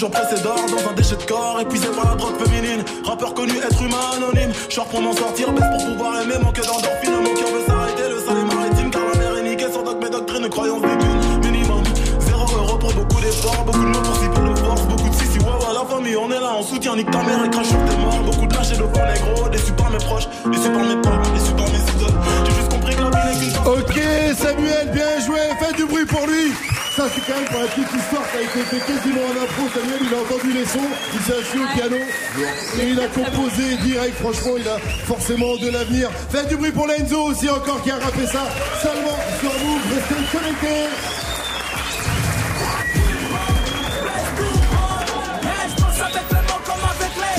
toujours pressé d'or dans un déchet de corps, épuisé par la drogue féminine. Rappeur connu, être humain anonyme. Short pour m'en sortir, la petite histoire, ça a été fait quasiment en impro. Samuel, il a entendu les sons, il s'est assis au piano et il a composé direct. Franchement, il a forcément de l'avenir. Faites du bruit pour Lenzo aussi, encore qui a rappé ça. Seulement sur vous, restez connectés.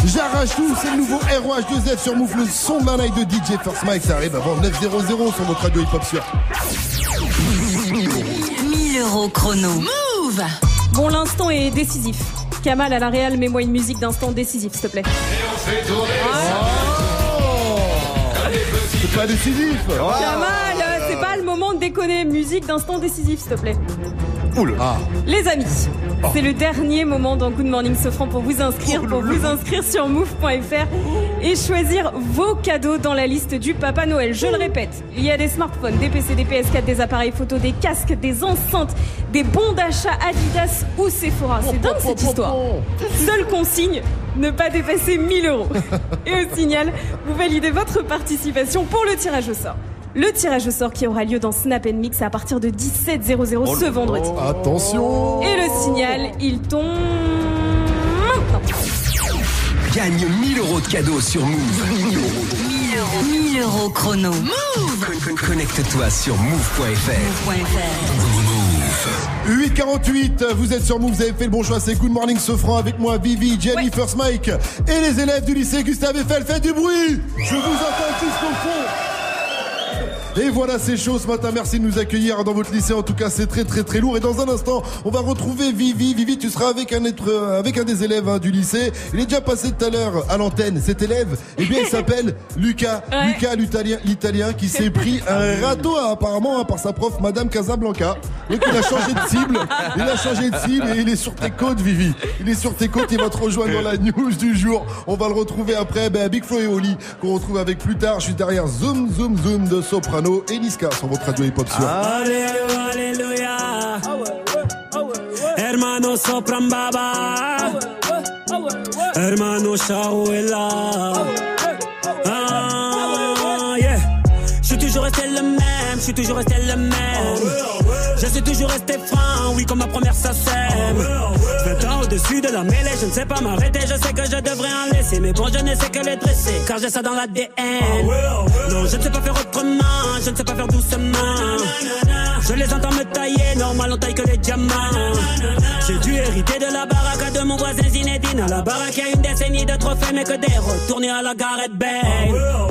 J'arrache tout, c'est le nouveau ROH2Z sur Move, le son de la night de DJ First Mike, ça arrive avant 9.00 sur notre radio hip-hop sur. 1000 euros chrono. Move Bon, l'instant est décisif. Kamal à la Real, mets-moi une musique d'instant décisif, s'il te plaît. C'est pas décisif Kamal, euh, c'est pas le moment de déconner. Musique d'instant décisif, s'il te plaît. Oula. Ah. Les amis, c'est le dernier moment dans Good Morning Sofran pour vous inscrire, pour vous inscrire sur move.fr et choisir vos cadeaux dans la liste du Papa Noël. Je le répète, il y a des smartphones, des PC, des PS4, des appareils photo, des casques, des enceintes, des bons d'achat Adidas ou Sephora. C'est dingue cette histoire. Seule consigne, ne pas dépasser 1000 euros. Et au signal, vous validez votre participation pour le tirage au sort. Le tirage au sort qui aura lieu dans Snap Mix à partir de 17h00 ce vendredi. Attention Et le signal, il tombe maintenant. Gagne 1000 euros de cadeaux sur Move. 1000 euros. 1000 euros. 1000 euros chrono. Con- Connecte-toi sur move.fr. Move.fr. 848, vous êtes sur Move, vous avez fait le bon choix, c'est Good Morning Sofran avec moi, Vivi, Jenny, First Mike et les élèves du lycée Gustave Eiffel, faites du bruit Je vous entends tous au fond Et voilà, c'est chaud ce matin. Merci de nous accueillir dans votre lycée. En tout cas, c'est très très très lourd. Et dans un instant, on va retrouver Vivi. Vivi, tu seras avec un être, euh, avec un des élèves hein, du lycée. Il est déjà passé tout à l'heure à l'antenne. Cet élève, eh bien, il s'appelle Lucas. Lucas, l'italien, l'italien, qui s'est pris un râteau hein, apparemment hein, par sa prof, Madame Casablanca. Donc il a changé de cible. Il a changé de cible et il est sur tes côtes, Vivi. Il est sur tes côtes. Il va te rejoindre dans la news du jour. On va le retrouver après. Ben, Big Flo et Oli qu'on retrouve avec plus tard. Je suis derrière Zoom Zoom Zoom de Et Niska sur votre radio hip hop sur. Alléluia, alléluia. Hermano sopran baba. Hermano. Ah. Je suis toujours resté le même, je suis toujours resté le même. Je suis toujours resté franc, oui, comme ma première ça sème. 20 ans au-dessus de la mêlée, je ne sais pas m'arrêter, je sais que je devrais en laisser. Mais bon, je ne sais que les dresser, car j'ai ça dans l'ADN. Non, je ne sais pas faire autrement, je ne sais pas faire doucement. Je les entends me tailler, normal on taille que les diamants. J'ai dû hériter de la baraque de mon voisin Zinedine. À la baraque, il y a une décennie de trophées, mais que des retournés à la Gareth Bale.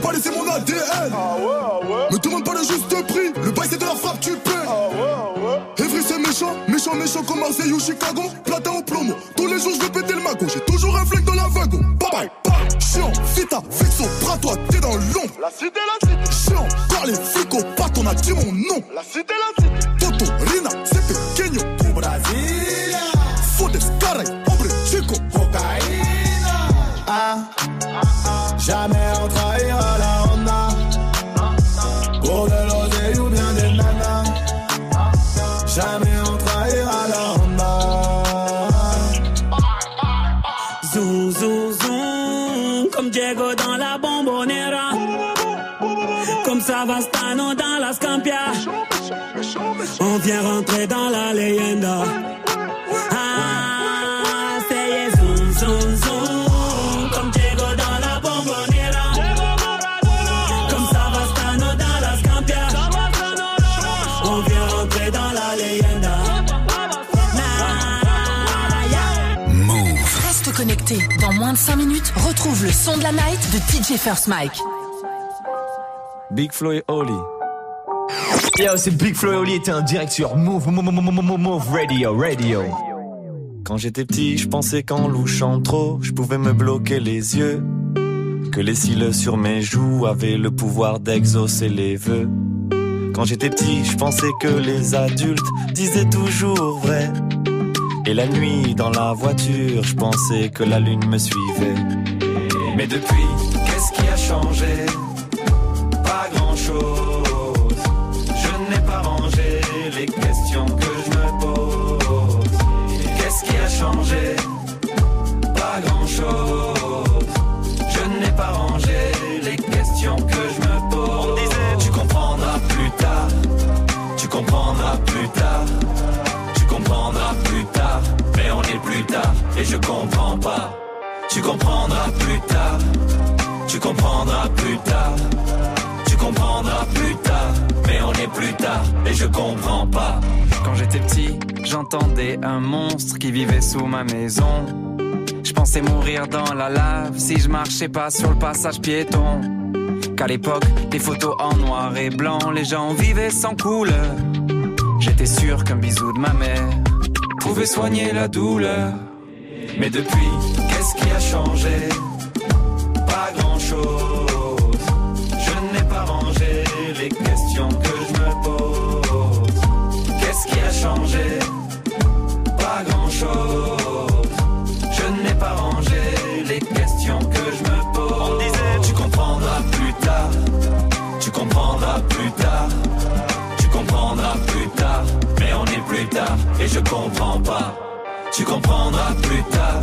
Pas laissé mon ADN. Me demande pas le juste prix, le bail c'est de la frappe, tu paies. Evry c'est méchant, méchant, méchant comme Marseille ou Chicago. Platin au plomo, tous les jours je vais péter le magot. J'ai toujours un flingue dans la wagon. Bye bye, bye. Chiant, Vita, Fixo, bras toi, t'es dans l'ombre. La cité, la cité. Chiant, car les flics au on a dit mon nom. La cité, la cité. Toto, Rina, c'est pequeño. Au Brasilia. Fodes, caray, hombre, chico. Cocaïna. Ah, jamais on trahira la Honda. Pour de l'oseille ou bien des nanas. Jamais on trahira la Honda. Zoom, zoom, zoom, comme Diego dans la bombonera. Comme Savastano dans la Scampia. On vient rentrer dans la leyenda. 45 minutes, retrouve le son de la night de TJ First Mike. Big Flo et Oli. Yo, c'est Big Flo et Oli était un direct sur Move, Move, Move, Move, Radio, Radio. Quand j'étais petit, je pensais qu'en louchant trop, je pouvais me bloquer les yeux. Que les cils sur mes joues avaient le pouvoir d'exaucer les vœux. Quand j'étais petit, je pensais que les adultes disaient toujours vrai. Et la nuit, dans la voiture, je pensais que la lune me suivait. Mais depuis, qu'est-ce qui a changé? Et je comprends pas. Tu comprendras plus tard. Tu comprendras plus tard. Tu comprendras plus tard. Mais on est plus tard et je comprends pas. Quand j'étais petit, j'entendais un monstre qui vivait sous ma maison. Je pensais mourir dans la lave si je marchais pas sur le passage piéton. Qu'à l'époque, des photos en noir et blanc, les gens vivaient sans couleur. J'étais sûr qu'un bisou de ma mère pouvait soigner la douleur. Mais depuis, qu'est-ce qui a changé? Pas grand-chose. Je n'ai pas rangé les questions que je me pose. Qu'est-ce qui a changé? Pas grand-chose. Je n'ai pas rangé les questions que je me pose. On disait tu comprendras plus tard. Tu comprendras plus tard. Tu comprendras plus tard. Mais on est plus tard et je comprends pas. Tu comprendras plus tard.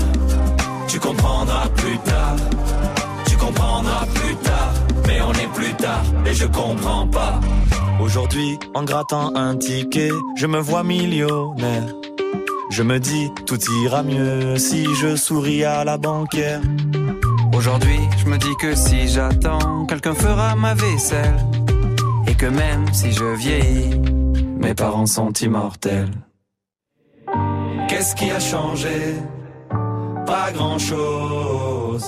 Tu comprendras plus tard. Tu comprendras plus tard. Mais on est plus tard et je comprends pas. Aujourd'hui, en grattant un ticket, je me vois millionnaire. Je me dis, tout ira mieux si je souris à la banquière. Aujourd'hui, je me dis que si j'attends, quelqu'un fera ma vaisselle. Et que même si je vieillis, mes parents sont immortels. Qu'est-ce qui a changé? Pas grand-chose.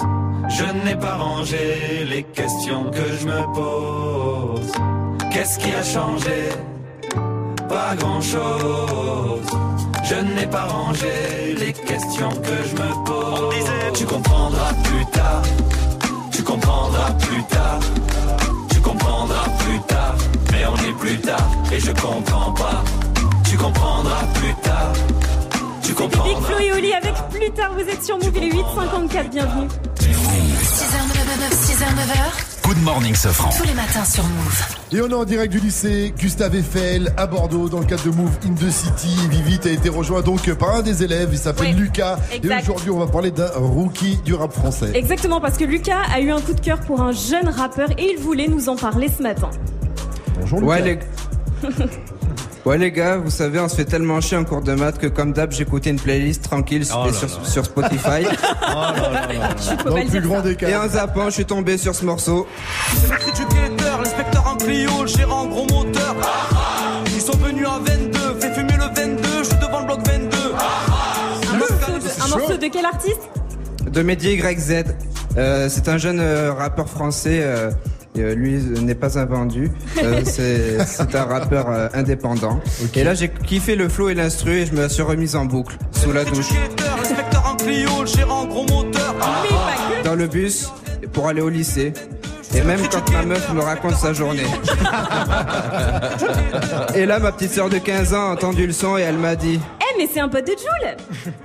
Je n'ai pas rangé les questions que je me pose. Qu'est-ce qui a changé? Pas grand-chose. Je n'ai pas rangé les questions que je me pose. Tu comprendras plus tard. Tu comprendras plus tard. Tu comprendras plus tard. Mais on est plus tard et je comprends pas. Tu comprendras plus tard. Tu Big comprendras. Flo et Oli avec plus tard, vous êtes sur Move, il est 8h54, bienvenue. 6h, 6h, 9h, Good morning, Sofran. tous les matins sur Move. Et on est en direct du lycée Gustave Eiffel à Bordeaux dans le cadre de Move in the City. Vivite a été rejoint donc par un des élèves, il s'appelle Oui, Lucas. exact. Et aujourd'hui on va parler d'un rookie du rap français. Exactement, parce que Lucas a eu un coup de cœur pour un jeune rappeur et il voulait nous en parler ce matin. Bonjour Ouais les... ouais les gars, vous savez, on se fait tellement chier en cours de maths que comme d'hab, j'écoutais une playlist tranquille Oh là sur, là. sur Spotify. Dans le plus grand des Et en zappant, je suis tombé sur ce morceau. C'est le cri du guetteur, l'inspecteur en Clio, le gérant en gros moteur. Ils sont venus à 22, fais fumer le 22, je suis devant le bloc 22. Un morceau de, un morceau de quel artiste? De Mehdi YZ. Euh, c'est un jeune euh, rappeur français. euh, euh, lui euh, n'est pas un vendu. Euh, c'est un rappeur euh, indépendant. Et là, j'ai kiffé le flow et l'instru et je me suis remise en boucle sous la douche. Dans le bus pour aller au lycée. Et même quand ma meuf me raconte sa journée. Et là, ma petite sœur de 15 ans a entendu le son et elle m'a dit Eh, mais c'est un pote de Jules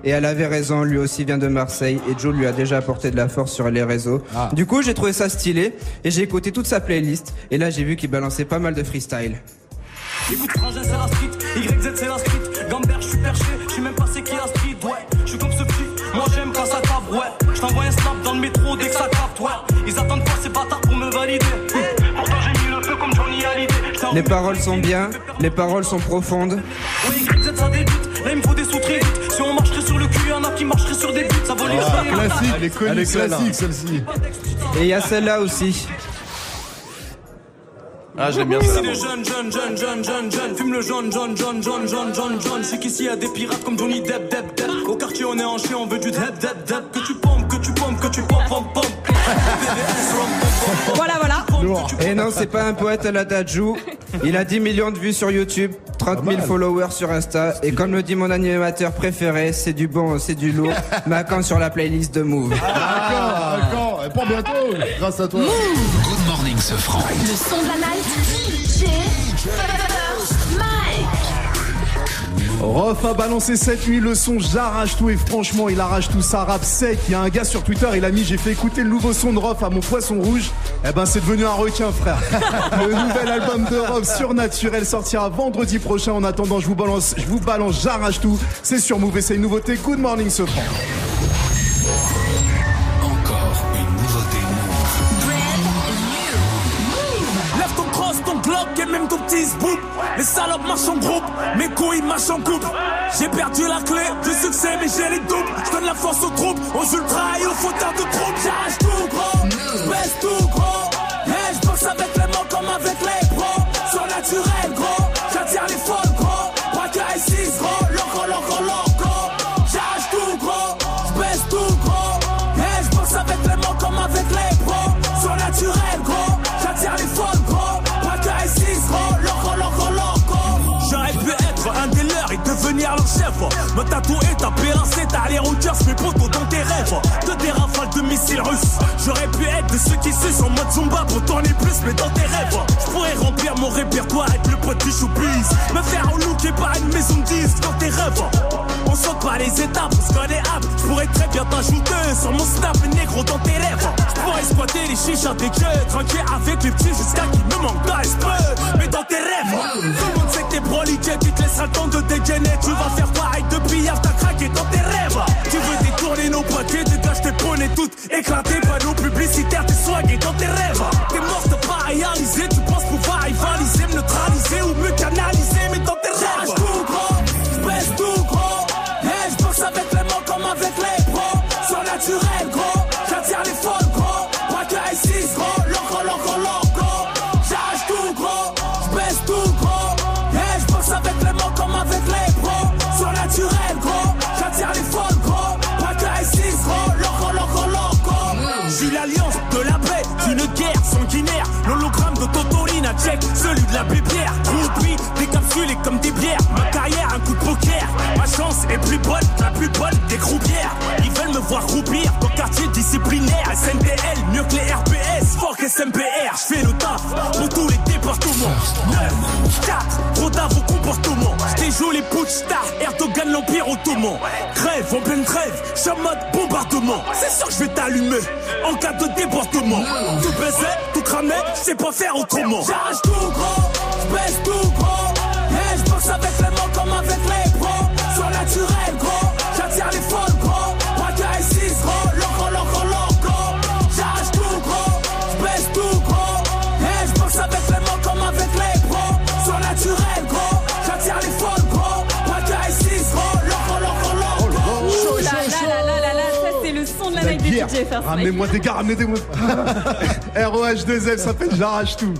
Et elle avait raison, lui aussi vient de Marseille et Joe lui a déjà apporté de la force sur les réseaux. Du coup, j'ai trouvé ça stylé et j'ai écouté toute sa playlist et là, j'ai vu qu'il balançait pas mal de freestyle. Écoute, frangin, c'est la street. YZ, c'est la street. Gambert, je suis perché. Je suis même pas c'est qui la street. Ouais, je suis comme ce petit. Moi, j'aime quand ça tape. Ouais, je t'envoie un snap dans le métro dès que ça capte. Ouais, ils attendent pas ces bâtards valider. Pourtant, j'ai mis le feu comme Johnny Hallyday. Les paroles sont bien, les paroles sont profondes. Ouais, YZ, ça débute. Là, il me faut des sous très vite. Si on marcherait sur le cul, y'en a qui marcheraient sur des buts. Ça vaut les Ah, classique, Elle est connue, elle est celle-là. classique celle-ci. Et il y a celle-là aussi. Ah, j'aime bien Ici ça. les jeunes, jeunes, jeunes, jeunes, jeunes, jeunes Fume le jaune, jaune, jaune, jaune, jaune, jaune, jaune C'est qu'ici y a des pirates comme Johnny Depp, Depp, Depp Au quartier on est en chien, on veut du Depp, Depp, Depp Que tu pompes, que tu pompes, Voilà, voilà. Et non, c'est pas un poète à la Dajou. Il a 10 millions de vues sur YouTube, 30 000 followers sur Insta. Et comme le dit mon animateur préféré, c'est du bon, c'est du lourd. Macant sur la playlist de Move. D'accord, d'accord. Et pour bientôt, grâce à toi. Good morning, Sofran. Le son de la night, DJ. Rof a balancé cette nuit le son J'arrache tout et franchement il arrache tout ça rap sec. Il y a un gars sur Twitter, il a mis j'ai fait écouter le nouveau son de Rof à mon poisson rouge. Eh ben c'est devenu un requin frère. le nouvel album de Rof Surnaturel sortira vendredi prochain. En attendant je vous balance, je vous balance J'arrache tout. C'est sur Move c'est une nouveauté. Good morning ce franc. Et petit zboub. Les salopes marchent en groupe, mes couilles marchent en couple. J'ai perdu la clé du succès, mais j'ai les doubles. Je donne la force aux troupes, aux ultras et aux fauteurs de troupes. J'arrache tout gros, j'baisse tout gros. Hey, je avec les mots comme avec les pros. Surnaturel Me tatouer, taper lancer, t'as les routeurs, mes potos dans tes rêves. De de J'aurais pu être de ceux qui sucent en mode Zumba pour tourner plus, mais dans tes rêves, je pourrais remplir mon répertoire, être le pote du showbiz. Me faire un look et par une maison de disques dans tes rêves. On saute pas les étapes, on se connaît up. Je pourrais très bien t'ajouter sur mon snap, négro dans tes lèvres. Je pourrais squatter les chichas des queues, tranquille avec les petits jusqu'à qu'il me manque peu Mais dans tes rêves, tout le monde sait que t'es proliqué, tu te laisseras le temps de dégainer. Tu vas faire pareil depuis hier, t'as craqué dans tes rêves. Tu veux détourner nos paquets, dégage tes quoi toutes éclatées, panneaux publicitaires, t'es swagué dans tes rêves. T'es morte pas tu SNDL, mieux que les RPS, fuck SMPR. J'fais le taf pour tous les départements. 9, 4, trop vos comportements. J't'ai joué les putsch stars, Erdogan l'Empire Ottoman. Crève, en pleine trêve, j'suis mode bombardement. C'est sûr que je vais t'allumer en cas de débordement. Tout baiser, tout cramer, j'sais pas faire autrement. J'arrache tout gros, j'baisse tout gros. J'boxe avec les First Mike. Ramenez-moi des gars, ramenez-moi. ROH2F s'appelle J'arrache tout.